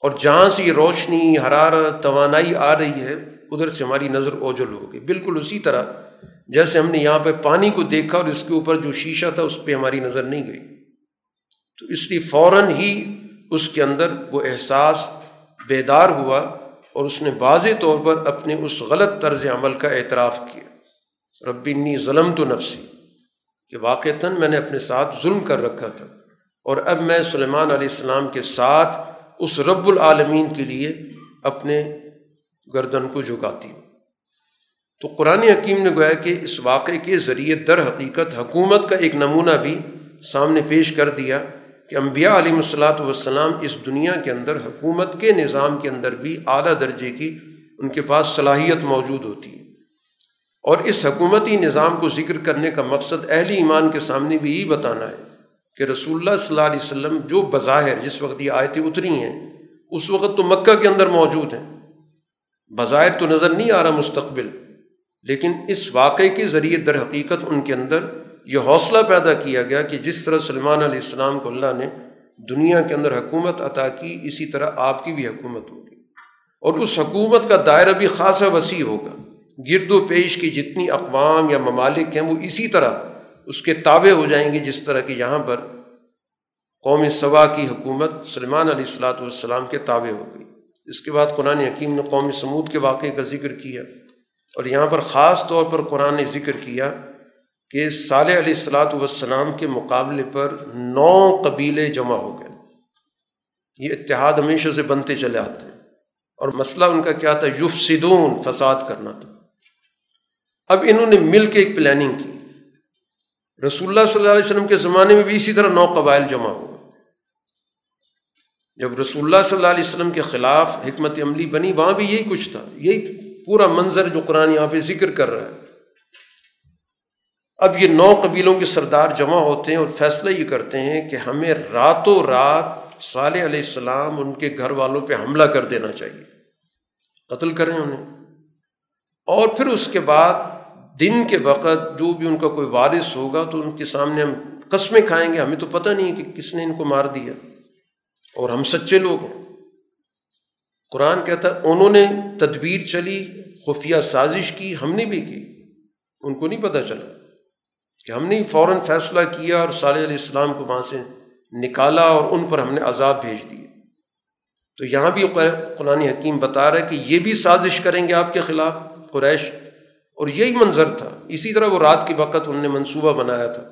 اور جہاں سے یہ روشنی، حرارت، توانائی آ رہی ہے، ادھر سے ہماری نظر اوجل ہو گئی۔ بالکل اسی طرح جیسے ہم نے یہاں پہ پانی کو دیکھا اور اس کے اوپر جو شیشہ تھا اس پہ ہماری نظر نہیں گئی۔ تو اس لیے فوراً ہی اس کے اندر وہ احساس بیدار ہوا اور اس نے واضح طور پر اپنے اس غلط طرز عمل کا اعتراف کیا۔ ربی ظلم تو نفسی، کہ واقعتاً میں نے اپنے ساتھ ظلم کر رکھا تھا اور اب میں سلیمان علیہ السلام کے ساتھ اس رب العالمین کے لیے اپنے گردن کو جھکاتی ہوں۔ تو قرآن حکیم نے گویا کہ اس واقعے کے ذریعے در حقیقت حکومت کا ایک نمونہ بھی سامنے پیش کر دیا کہ انبیاء علیہ الصلاۃ والسلام اس دنیا کے اندر، حکومت کے نظام کے اندر بھی اعلیٰ درجے کی ان کے پاس صلاحیت موجود ہوتی ہے۔ اور اس حکومتی نظام کو ذکر کرنے کا مقصد اہل ایمان کے سامنے بھی یہی بتانا ہے کہ رسول اللہ صلی اللہ علیہ وسلم جو بظاہر جس وقت یہ آیتیں اتری ہیں، اس وقت تو مکہ کے اندر موجود ہیں۔ بظاہر تو نظر نہیں آ رہا مستقبل۔ لیکن اس واقعے کے ذریعے در حقیقت ان کے اندر یہ حوصلہ پیدا کیا گیا کہ جس طرح سلمان علیہ السلام کو اللہ نے دنیا کے اندر حکومت عطا کی، اسی طرح آپ کی بھی حکومت ہوگی۔ اور اس حکومت کا دائرہ بھی خاصا وسیع ہوگا۔ گرد و پیش کی جتنی اقوام یا ممالک ہیں، وہ اسی طرح اس کے تابع ہو جائیں گے، جس طرح کہ یہاں پر قوم صبا کی حکومت سلمان علیہ السلاۃ والسلام کے تابع ہو گئی۔ اس کے بعد قرآن حکیم نے قوم سمود کے واقعے کا ذکر کیا۔ اور یہاں پر خاص طور پر قرآن نے ذکر کیا کہ صالح علیہ السلاۃ والسلام کے مقابلے پر نو قبیلے جمع ہو گئے۔ یہ اتحاد ہمیشہ سے بنتے چلے آتے ہیں۔ اور مسئلہ ان کا کیا تھا؟ یوف سدون فساد کرنا تھا۔ اب انہوں نے مل کے ایک پلاننگ کی۔ رسول اللہ صلی اللہ علیہ وسلم کے زمانے میں بھی اسی طرح نو قبائل جمع ہوئے۔ جب رسول اللہ صلی اللہ علیہ وسلم کے خلاف حکمت عملی بنی، وہاں بھی یہی کچھ تھا۔ یہی پورا منظر جو قرآن یہاں پہ ذکر کر رہا ہے۔ اب یہ نو قبیلوں کے سردار جمع ہوتے ہیں اور فیصلہ یہ کرتے ہیں کہ ہمیں راتوں رات صالح علیہ السلام ان کے گھر والوں پہ حملہ کر دینا چاہیے۔ قتل کریں انہیں۔ اور پھر اس کے بعد دن کے وقت جو بھی ان کا کوئی وارث ہوگا تو ان کے سامنے ہم قسمیں کھائیں گے۔ ہمیں تو پتہ نہیں کہ کس نے ان کو مار دیا۔ اور ہم سچے لوگ ہیں۔ قرآن کہتا ہے، انہوں نے تدبیر چلی، خفیہ سازش کی، ہم نے بھی کی۔ ان کو نہیں پتہ چلا کہ ہم نے فوراً فیصلہ کیا اور صالح علیہ السلام کو وہاں سے نکالا اور ان پر ہم نے عذاب بھیج دیے تو یہاں بھی قرآن حکیم بتا رہا ہے کہ یہ بھی سازش کریں گے آپ کے خلاف، قریش۔ اور یہی منظر تھا۔ اسی طرح وہ رات کے وقت انہوں نے منصوبہ بنایا تھا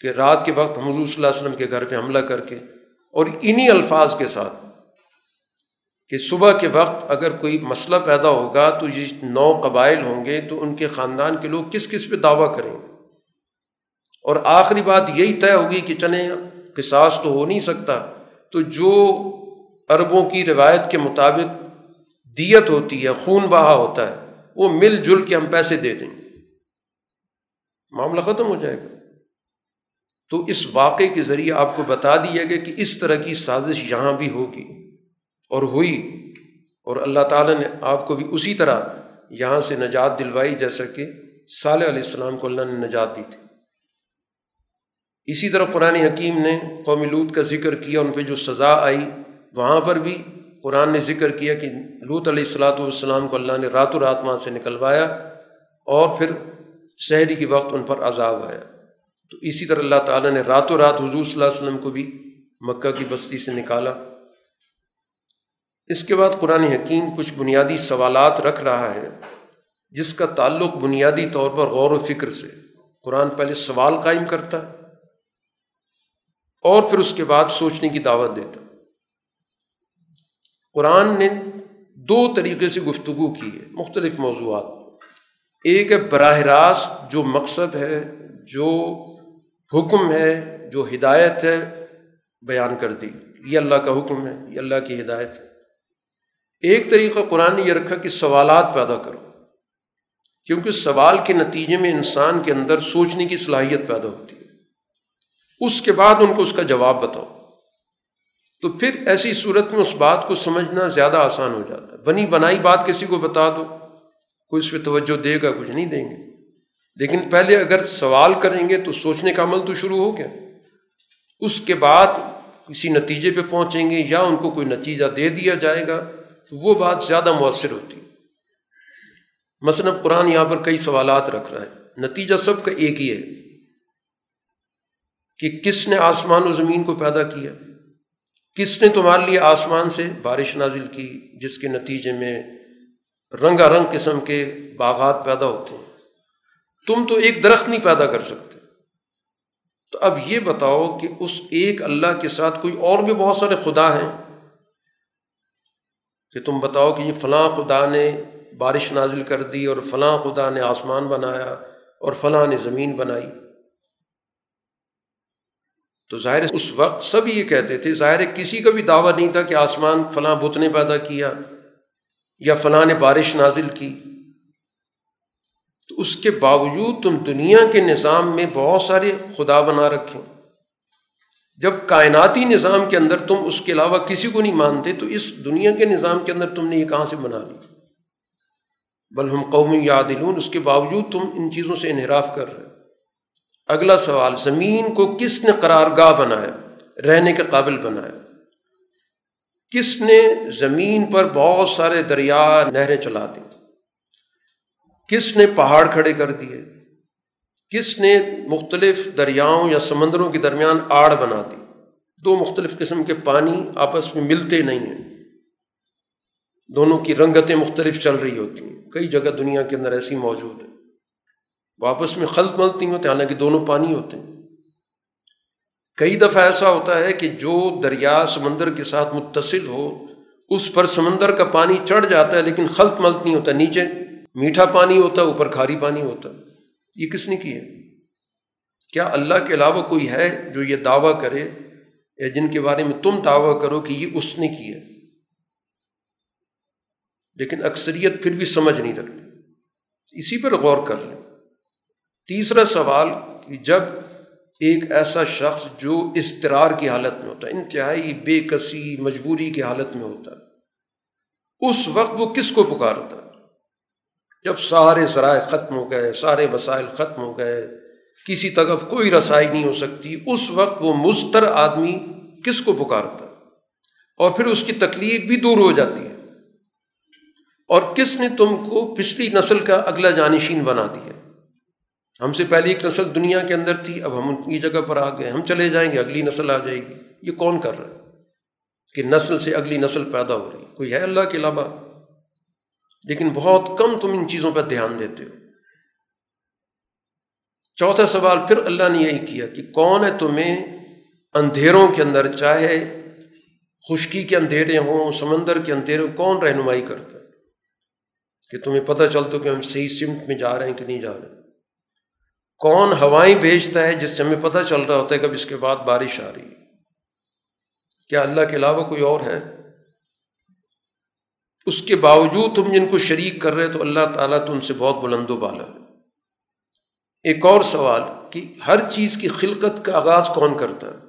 کہ رات کے وقت حضور صلی اللہ علیہ وسلم کے گھر پہ حملہ کر کے اور انہی الفاظ کے ساتھ کہ صبح کے وقت اگر کوئی مسئلہ پیدا ہوگا تو یہ نو قبائل ہوں گے، تو ان کے خاندان کے لوگ کس کس پہ دعویٰ کریں گے؟ اور آخری بات یہی طے ہوگی کہ چلیں، قصاص تو ہو نہیں سکتا۔ تو جو عربوں کی روایت کے مطابق دیت ہوتی ہے، خون بہا ہوتا ہے، وہ مل جل کے ہم پیسے دے دیں معاملہ ختم ہو جائے گا۔ تو اس واقعے کے ذریعے آپ کو بتا دیا گیا کہ اس طرح کی سازش یہاں بھی ہوگی۔ اور ہوئی اور اللہ تعالیٰ نے آپ کو بھی اسی طرح یہاں سے نجات دلوائی جیسا کہ صالح علیہ السلام کو اللہ نے نجات دی تھی۔ اسی طرح قرآن حکیم نے قوم لوت کا ذکر کیا، ان پہ جو سزا آئی، وہاں پر بھی قرآن نے ذکر کیا کہ لوت علیہ السلاۃ والسلام کو اللہ نے رات و رات وہاں سے نکلوایا اور پھر شہری کے وقت ان پر عذاب آیا۔ تو اسی طرح اللہ تعالیٰ نے رات و رات حضور صلی اللہ علیہ وسلم کو بھی مکہ کی بستی سے نکالا۔ اس کے بعد قرآن حکیم کچھ بنیادی سوالات رکھ رہا ہے، جس کا تعلق بنیادی طور پر غور و فکر سے۔ قرآن پہلے سوال قائم کرتا ہے اور پھر اس کے بعد سوچنے کی دعوت دیتا۔ قرآن نے دو طریقے سے گفتگو کی ہے، مختلف موضوعات۔ ایک ہے براہ راست جو مقصد ہے، جو حکم ہے، جو ہدایت ہے بیان کر دی۔ یہ اللہ کا حکم ہے، یہ اللہ کی ہدایت ہے۔ ایک طریقہ قرآن نے یہ رکھا کہ سوالات پیدا کرو، کیونکہ سوال کے نتیجے میں انسان کے اندر سوچنے کی صلاحیت پیدا ہوتی ہے۔ اس کے بعد ان کو اس کا جواب بتاؤ۔ تو پھر ایسی صورت میں اس بات کو سمجھنا زیادہ آسان ہو جاتا ہے۔ بنی بنائی بات کسی کو بتا دو، کوئی اس پہ توجہ دے گا، کچھ نہیں دیں گے۔ لیکن پہلے اگر سوال کریں گے تو سوچنے کا عمل تو شروع ہو گیا۔ اس کے بعد کسی نتیجے پہ پہنچیں گے یا ان کو کوئی نتیجہ دے دیا جائے گا۔ تو وہ بات زیادہ مؤثر ہوتی۔ مثلاً قرآن یہاں پر کئی سوالات رکھ رہا ہے۔ نتیجہ سب کا ایک ہی ہے کہ کس نے آسمان و زمین کو پیدا کیا؟ کس نے تمہارے لیے آسمان سے بارش نازل کی جس کے نتیجے میں رنگا رنگ قسم کے باغات پیدا ہوتے ہیں؟ تم تو ایک درخت نہیں پیدا کر سکتے۔ تو اب یہ بتاؤ کہ اس ایک اللہ کے ساتھ کوئی اور بھی بہت سارے خدا ہیں کہ تم بتاؤ کہ یہ فلاں خدا نے بارش نازل کر دی اور فلاں خدا نے آسمان بنایا اور فلاں نے زمین بنائی۔ تو ظاہر اس وقت سب یہ کہتے تھے، ظاہر کسی کا بھی دعویٰ نہیں تھا کہ آسمان فلاں بت نے پیدا کیا یا فلاں نے بارش نازل کی۔ تو اس کے باوجود تم دنیا کے نظام میں بہت سارے خدا بنا رکھیں جب کائناتی نظام کے اندر تم اس کے علاوہ کسی کو نہیں مانتے، تو اس دنیا کے نظام کے اندر تم نے یہ کہاں سے بنا لی؟ بل ہم قومی یادلون اس کے باوجود تم ان چیزوں سے انحراف کر رہے اگلا سوال، زمین کو کس نے قرار گاہ بنایا؟ رہنے کے قابل بنایا۔ کس نے زمین پر بہت سارے دریا، نہریں چلا دی؟ کس نے پہاڑ کھڑے کر دیے؟ کس نے مختلف دریاؤں یا سمندروں کے درمیان آڑ بنا دی؟ دو مختلف قسم کے پانی آپس میں ملتے نہیں ہیں۔ دونوں کی رنگتیں مختلف چل رہی ہوتی ہیں۔ کئی جگہ دنیا کے اندر ایسی موجود ہیں۔ وہ آپس میں خلط ملتی ہوتے حالانکہ دونوں پانی ہوتے ہیں۔ کئی دفعہ ایسا ہوتا ہے کہ جو دریا سمندر کے ساتھ متصل ہو، اس پر سمندر کا پانی چڑھ جاتا ہے، لیکن خلط ملت نہیں ہوتا۔ نیچے میٹھا پانی ہوتا ہے اوپر کھاری پانی ہوتا۔ ہے یہ کس نے کیا کیا اللہ کے علاوہ کوئی ہے جو یہ دعویٰ کرے یا جن کے بارے میں تم دعویٰ کرو کہ یہ اس نے کیا لیکن اکثریت پھر بھی سمجھ نہیں رکھتی اسی پر غور کر لیں۔ تیسرا سوال کہ جب ایک ایسا شخص جو استرار کی حالت میں ہوتا ہے، انتہائی بے کسی مجبوری کی حالت میں ہوتا ہے، اس وقت وہ کس کو پکارتا ہے؟ جب سارے ذرائع ختم ہو گئے، سارے وسائل ختم ہو گئے، کسی طرف کوئی رسائی نہیں ہو سکتی، اس وقت وہ مستر آدمی کس کو پکارتا اور پھر اس کی تکلیف بھی دور ہو جاتی ہے۔ اور کس نے تم کو پچھلی نسل کا اگلا جانشین بنا دیا؟ ہم سے پہلی ایک نسل دنیا کے اندر تھی، اب ہم ان کی جگہ پر آ گئے، ہم چلے جائیں گے، اگلی نسل آ جائے گی۔ یہ کون کر رہا ہے؟ کہ نسل سے اگلی نسل پیدا ہو رہی کوئی ہے اللہ کے علاوہ؟ لیکن بہت کم تم ان چیزوں پر دھیان دیتے ہو۔ چوتھا سوال، پھر اللہ نے یہی کیا کہ کون ہے تمہیں اندھیروں کے اندر، چاہے خشکی کے اندھیرے ہوں، سمندر کے اندھیرے ہوں، کون رہنمائی کرتا ہے؟ کہ تمہیں پتہ چلتا کہ ہم صحیح سمت میں جا رہے ہیں کہ نہیں جا رہے۔ کون ہوائیں بھیجتا ہے جس سے ہمیں پتہ چل رہا ہوتا ہے کب اس کے بعد بارش آ رہی ہے؟ کیا اللہ کے علاوہ کوئی اور ہے؟ اس کے باوجود تم جن کو شریک کر رہے تو اللہ تعالیٰ تم سے بہت بلند و بالا ہے۔ ایک اور سوال کہ ہر چیز کی خلقت کا آغاز کون کرتا ہے؟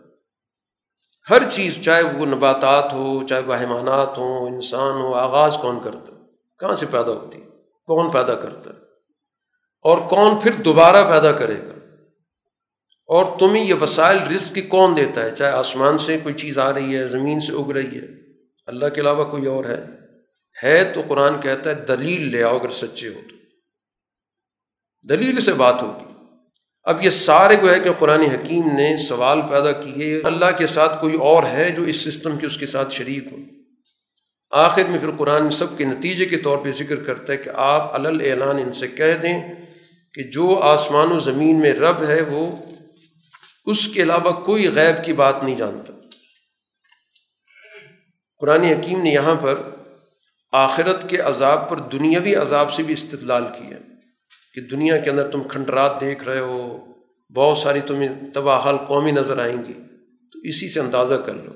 ہر چیز، چاہے وہ نباتات ہو، چاہے وہ حیوانات ہوں، انسان ہو، آغاز کون کرتا ہے؟ کہاں سے پیدا ہوتی ہے؟ کون پیدا کرتا ہے؟ اور کون پھر دوبارہ پیدا کرے گا؟ اور تمہیں یہ وسائل رزق کی کون دیتا ہے؟ چاہے آسمان سے کوئی چیز آ رہی ہے، زمین سے اگ رہی ہے، اللہ کے علاوہ کوئی اور ہے؟ ہے تو قرآن کہتا ہے دلیل لے آؤ اگر سچے ہو تو۔ دلیل سے بات ہوگی۔ اب یہ سارے کو ہے کہ قرآن حکیم نے سوال پیدا کیے، اللہ کے ساتھ کوئی اور ہے جو اس سسٹم کے اس کے ساتھ شریک ہو؟ آخر میں پھر قرآن سب کے نتیجے کے طور پہ ذکر کرتا ہے کہ آپ اعلان ان سے کہہ دیں کہ جو آسمان و زمین میں رب ہے وہ اس کے علاوہ کوئی غیب کی بات نہیں جانتا۔ قرآن حکیم نے یہاں پر آخرت کے عذاب پر دنیاوی عذاب سے بھی استدلال کیا کہ دنیا کے اندر تم کھنڈرات دیکھ رہے ہو، بہت ساری تمہیں تباہ حال قومی نظر آئیں گی۔ تو اسی سے اندازہ کر لو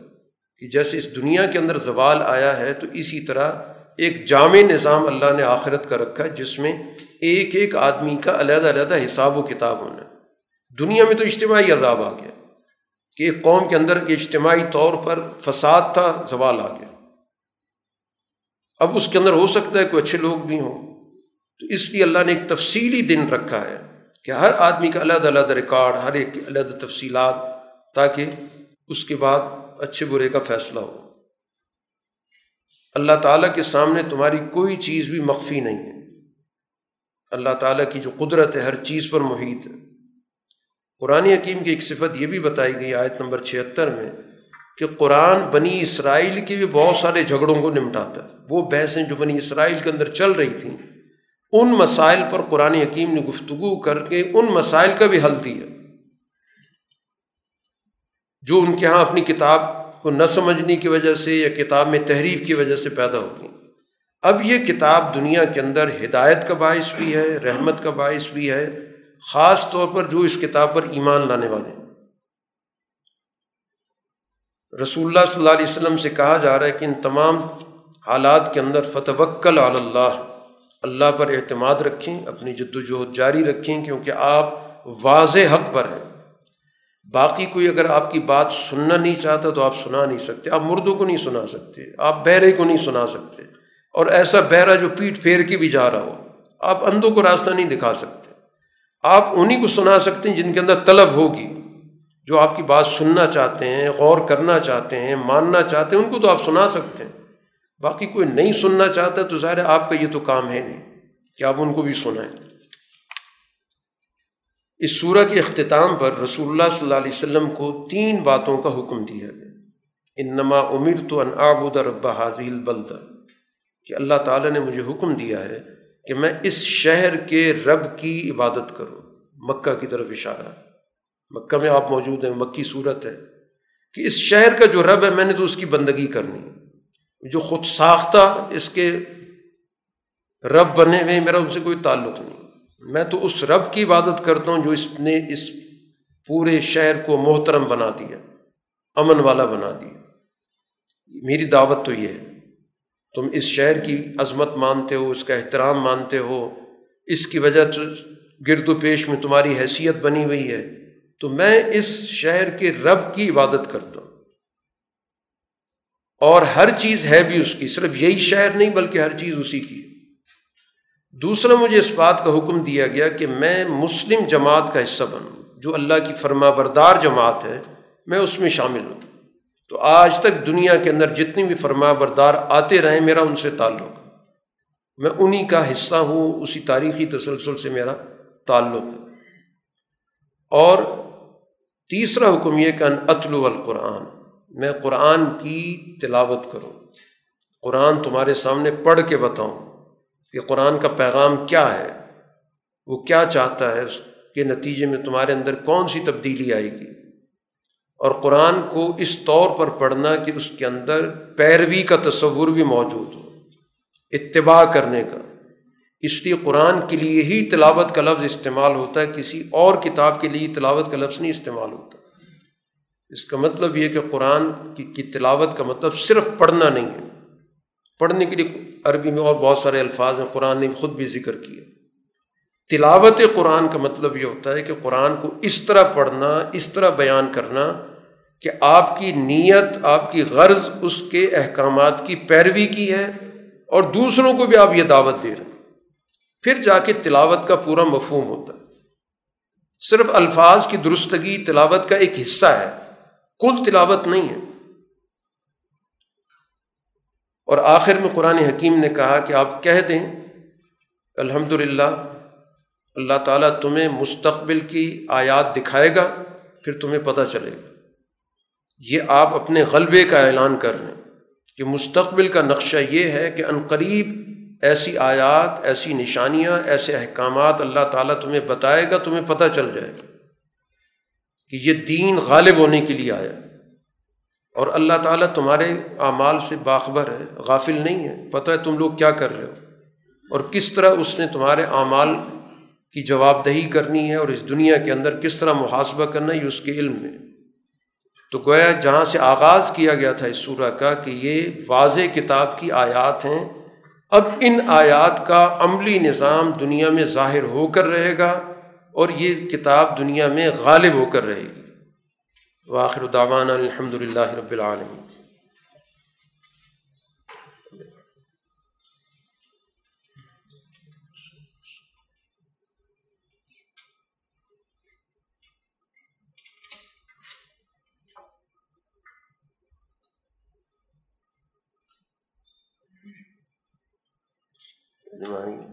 کہ جیسے اس دنیا کے اندر زوال آیا ہے، تو اسی طرح ایک جامع نظام اللہ نے آخرت کا رکھا ہے، جس میں ایک ایک آدمی کا علیحدہ علیحدہ حساب و کتاب ہونا دنیا میں تو اجتماعی عذاب آ گیا کہ ایک قوم کے اندر اجتماعی طور پر فساد تھا، زوال آ گیا۔ اب اس کے اندر ہو سکتا ہے کوئی اچھے لوگ بھی ہوں۔ تو اس لیے اللہ نے ایک تفصیلی دن رکھا ہے کہ ہر آدمی کا علیحدہ علیحدہ ریکارڈ، ہر ایک علیحدہ تفصیلات تاکہ اس کے بعد اچھے برے کا فیصلہ ہو۔ اللہ تعالیٰ کے سامنے تمہاری کوئی چیز بھی مخفی نہیں ہے۔ اللہ تعالیٰ کی جو قدرت ہے، ہر چیز پر محیط ہے۔ قرآن حکیم کی ایک صفت یہ بھی بتائی گئی آیت نمبر چھہتر میں کہ قرآن بنی اسرائیل کے بھی بہت سارے جھگڑوں کو نمٹاتا ہے۔ وہ بحثیں جو بنی اسرائیل کے اندر چل رہی تھیں، ان مسائل پر قرآن حکیم نے گفتگو کر کے ان مسائل کا بھی حل دیا۔ جو ان کے یہاں اپنی کتاب کو نہ سمجھنے کی وجہ سے یا کتاب میں تحریف کی وجہ سے پیدا ہوتی اب یہ کتاب دنیا کے اندر ہدایت کا باعث بھی ہے، رحمت کا باعث بھی ہے، خاص طور پر جو اس کتاب پر ایمان لانے والے۔ ہیں رسول اللہ صلی اللہ علیہ وسلم سے کہا جا رہا ہے کہ ان تمام حالات کے اندر فتوکل اللہ اللہ پر اعتماد رکھیں، اپنی جد وجہد جاری رکھیں، کیونکہ آپ واضح حق پر ہیں۔ باقی کوئی اگر آپ کی بات سننا نہیں چاہتا تو آپ سنا نہیں سکتے۔ آپ مردوں کو نہیں سنا سکتے، آپ بہرے کو نہیں سنا سکتے۔ اور ایسا بہرا جو پیٹ پھیر کے بھی جا رہا ہو، آپ اندھوں کو راستہ نہیں دکھا سکتے۔ آپ انہیں کو سنا سکتے ہیں جن کے اندر طلب ہوگی۔ جو آپ کی بات سننا چاہتے ہیں، غور کرنا چاہتے ہیں، ماننا چاہتے ہیں، ان کو تو آپ سنا سکتے ہیں۔ باقی کوئی نہیں سننا چاہتا تو ظاہر ہے آپ کا یہ تو کام ہے نہیں کہ آپ ان کو بھی سنائیں۔ اس سورہ کے اختتام پر رسول اللہ صلی اللہ علیہ وسلم کو تین باتوں کا حکم دیا گیا۔ ان نما امیر تو انعبود رب حاضل بلد کہ اللہ تعالیٰ نے مجھے حکم دیا ہے کہ میں اس شہر کے رب کی عبادت کروں۔ مکہ کی طرف اشارہ۔ مکہ میں آپ موجود ہیں، مکی صورت ہے کہ اس شہر کا جو رب ہے، میں نے تو اس کی بندگی کرنی جو خود ساختہ اس کے رب بنے ہوئے، میرا ان سے کوئی تعلق نہیں۔ میں تو اس رب کی عبادت کرتا ہوں جو اس نے اس پورے شہر کو محترم بنا دیا، امن والا بنا دیا۔ میری دعوت تو یہ ہے، تم اس شہر کی عظمت مانتے ہو، اس کا احترام مانتے ہو۔ اس کی وجہ سے گرد و پیش میں تمہاری حیثیت بنی ہوئی ہے۔ تو میں اس شہر کے رب کی عبادت کرتا ہوں۔ اور ہر چیز ہے بھی اس کی، صرف یہی شہر نہیں بلکہ ہر چیز اسی کی۔ دوسرا، مجھے اس بات کا حکم دیا گیا کہ میں مسلم جماعت کا حصہ بنوں۔ جو اللہ کی فرما بردار جماعت ہے، میں اس میں شامل ہوں۔ تو آج تک دنیا کے اندر جتنی بھی فرما بردار آتے رہیں میرا ان سے تعلق۔ میں انہی کا حصہ ہوں، اسی تاریخی تسلسل سے میرا تعلق۔ اور تیسرا حکم یہ کہ اطلو القرآن، میں قرآن کی تلاوت کروں۔ قرآن تمہارے سامنے پڑھ کے بتاؤں کہ قرآن کا پیغام کیا ہے، وہ کیا چاہتا ہے اس کے نتیجے میں تمہارے اندر کون سی تبدیلی آئے گی۔ اور قرآن کو اس طور پر پڑھنا کہ اس کے اندر پیروی کا تصور بھی موجود ہو، اتباع کرنے کا۔ اس لیے قرآن کے لیے ہی تلاوت کا لفظ استعمال ہوتا ہے، کسی اور کتاب کے لیے تلاوت کا لفظ نہیں استعمال ہوتا۔ اس کا مطلب یہ کہ قرآن کی تلاوت کا مطلب صرف پڑھنا نہیں ہے۔ پڑھنے کے لیے عربی میں اور بہت سارے الفاظ ہیں، قرآن نے خود بھی ذکر کیا تلاوت قرآن کا مطلب یہ ہوتا ہے کہ قرآن کو اس طرح پڑھنا، اس طرح بیان کرنا کہ آپ کی نیت، آپ کی غرض اس کے احکامات کی پیروی کی ہے اور دوسروں کو بھی آپ یہ دعوت دے رہے ہیں۔ پھر جا کے تلاوت کا پورا مفہوم ہوتا ہے۔ صرف الفاظ کی درستگی تلاوت کا ایک حصہ ہے، کل تلاوت نہیں ہے۔ اور آخر میں قرآن حکیم نے کہا کہ آپ کہہ دیں الحمد للہ اللہ تعالیٰ تمہیں مستقبل کی آیات دکھائے گا، پھر تمہیں پتہ چلے گا۔ یہ آپ اپنے غلبے کا اعلان کر رہے ہیں۔ کہ مستقبل کا نقشہ یہ ہے کہ قریب ایسی آیات، ایسی نشانیاں، ایسے احکامات اللہ تعالیٰ تمہیں بتائے گا، تمہیں پتہ چل جائے گا کہ یہ دین غالب ہونے کے لیے آیا اور اللہ تعالیٰ تمہارے اعمال سے باخبر ہے، غافل نہیں ہے۔ پتہ ہے تم لوگ کیا کر رہے ہو۔ اور کس طرح اس نے تمہارے اعمال کی جواب دہی کرنی ہے اور اس دنیا کے اندر کس طرح محاسبہ کرنا یہ اس کے علم میں۔ تو گویا جہاں سے آغاز کیا گیا تھا اس سورہ کا کہ یہ واضح کتاب کی آیات ہیں اب ان آیات کا عملی نظام دنیا میں ظاہر ہو کر رہے گا اور یہ کتاب دنیا میں غالب ہو کر رہے گی۔ واخر دعوانا الحمد للہ رب العالمین۔ دماغی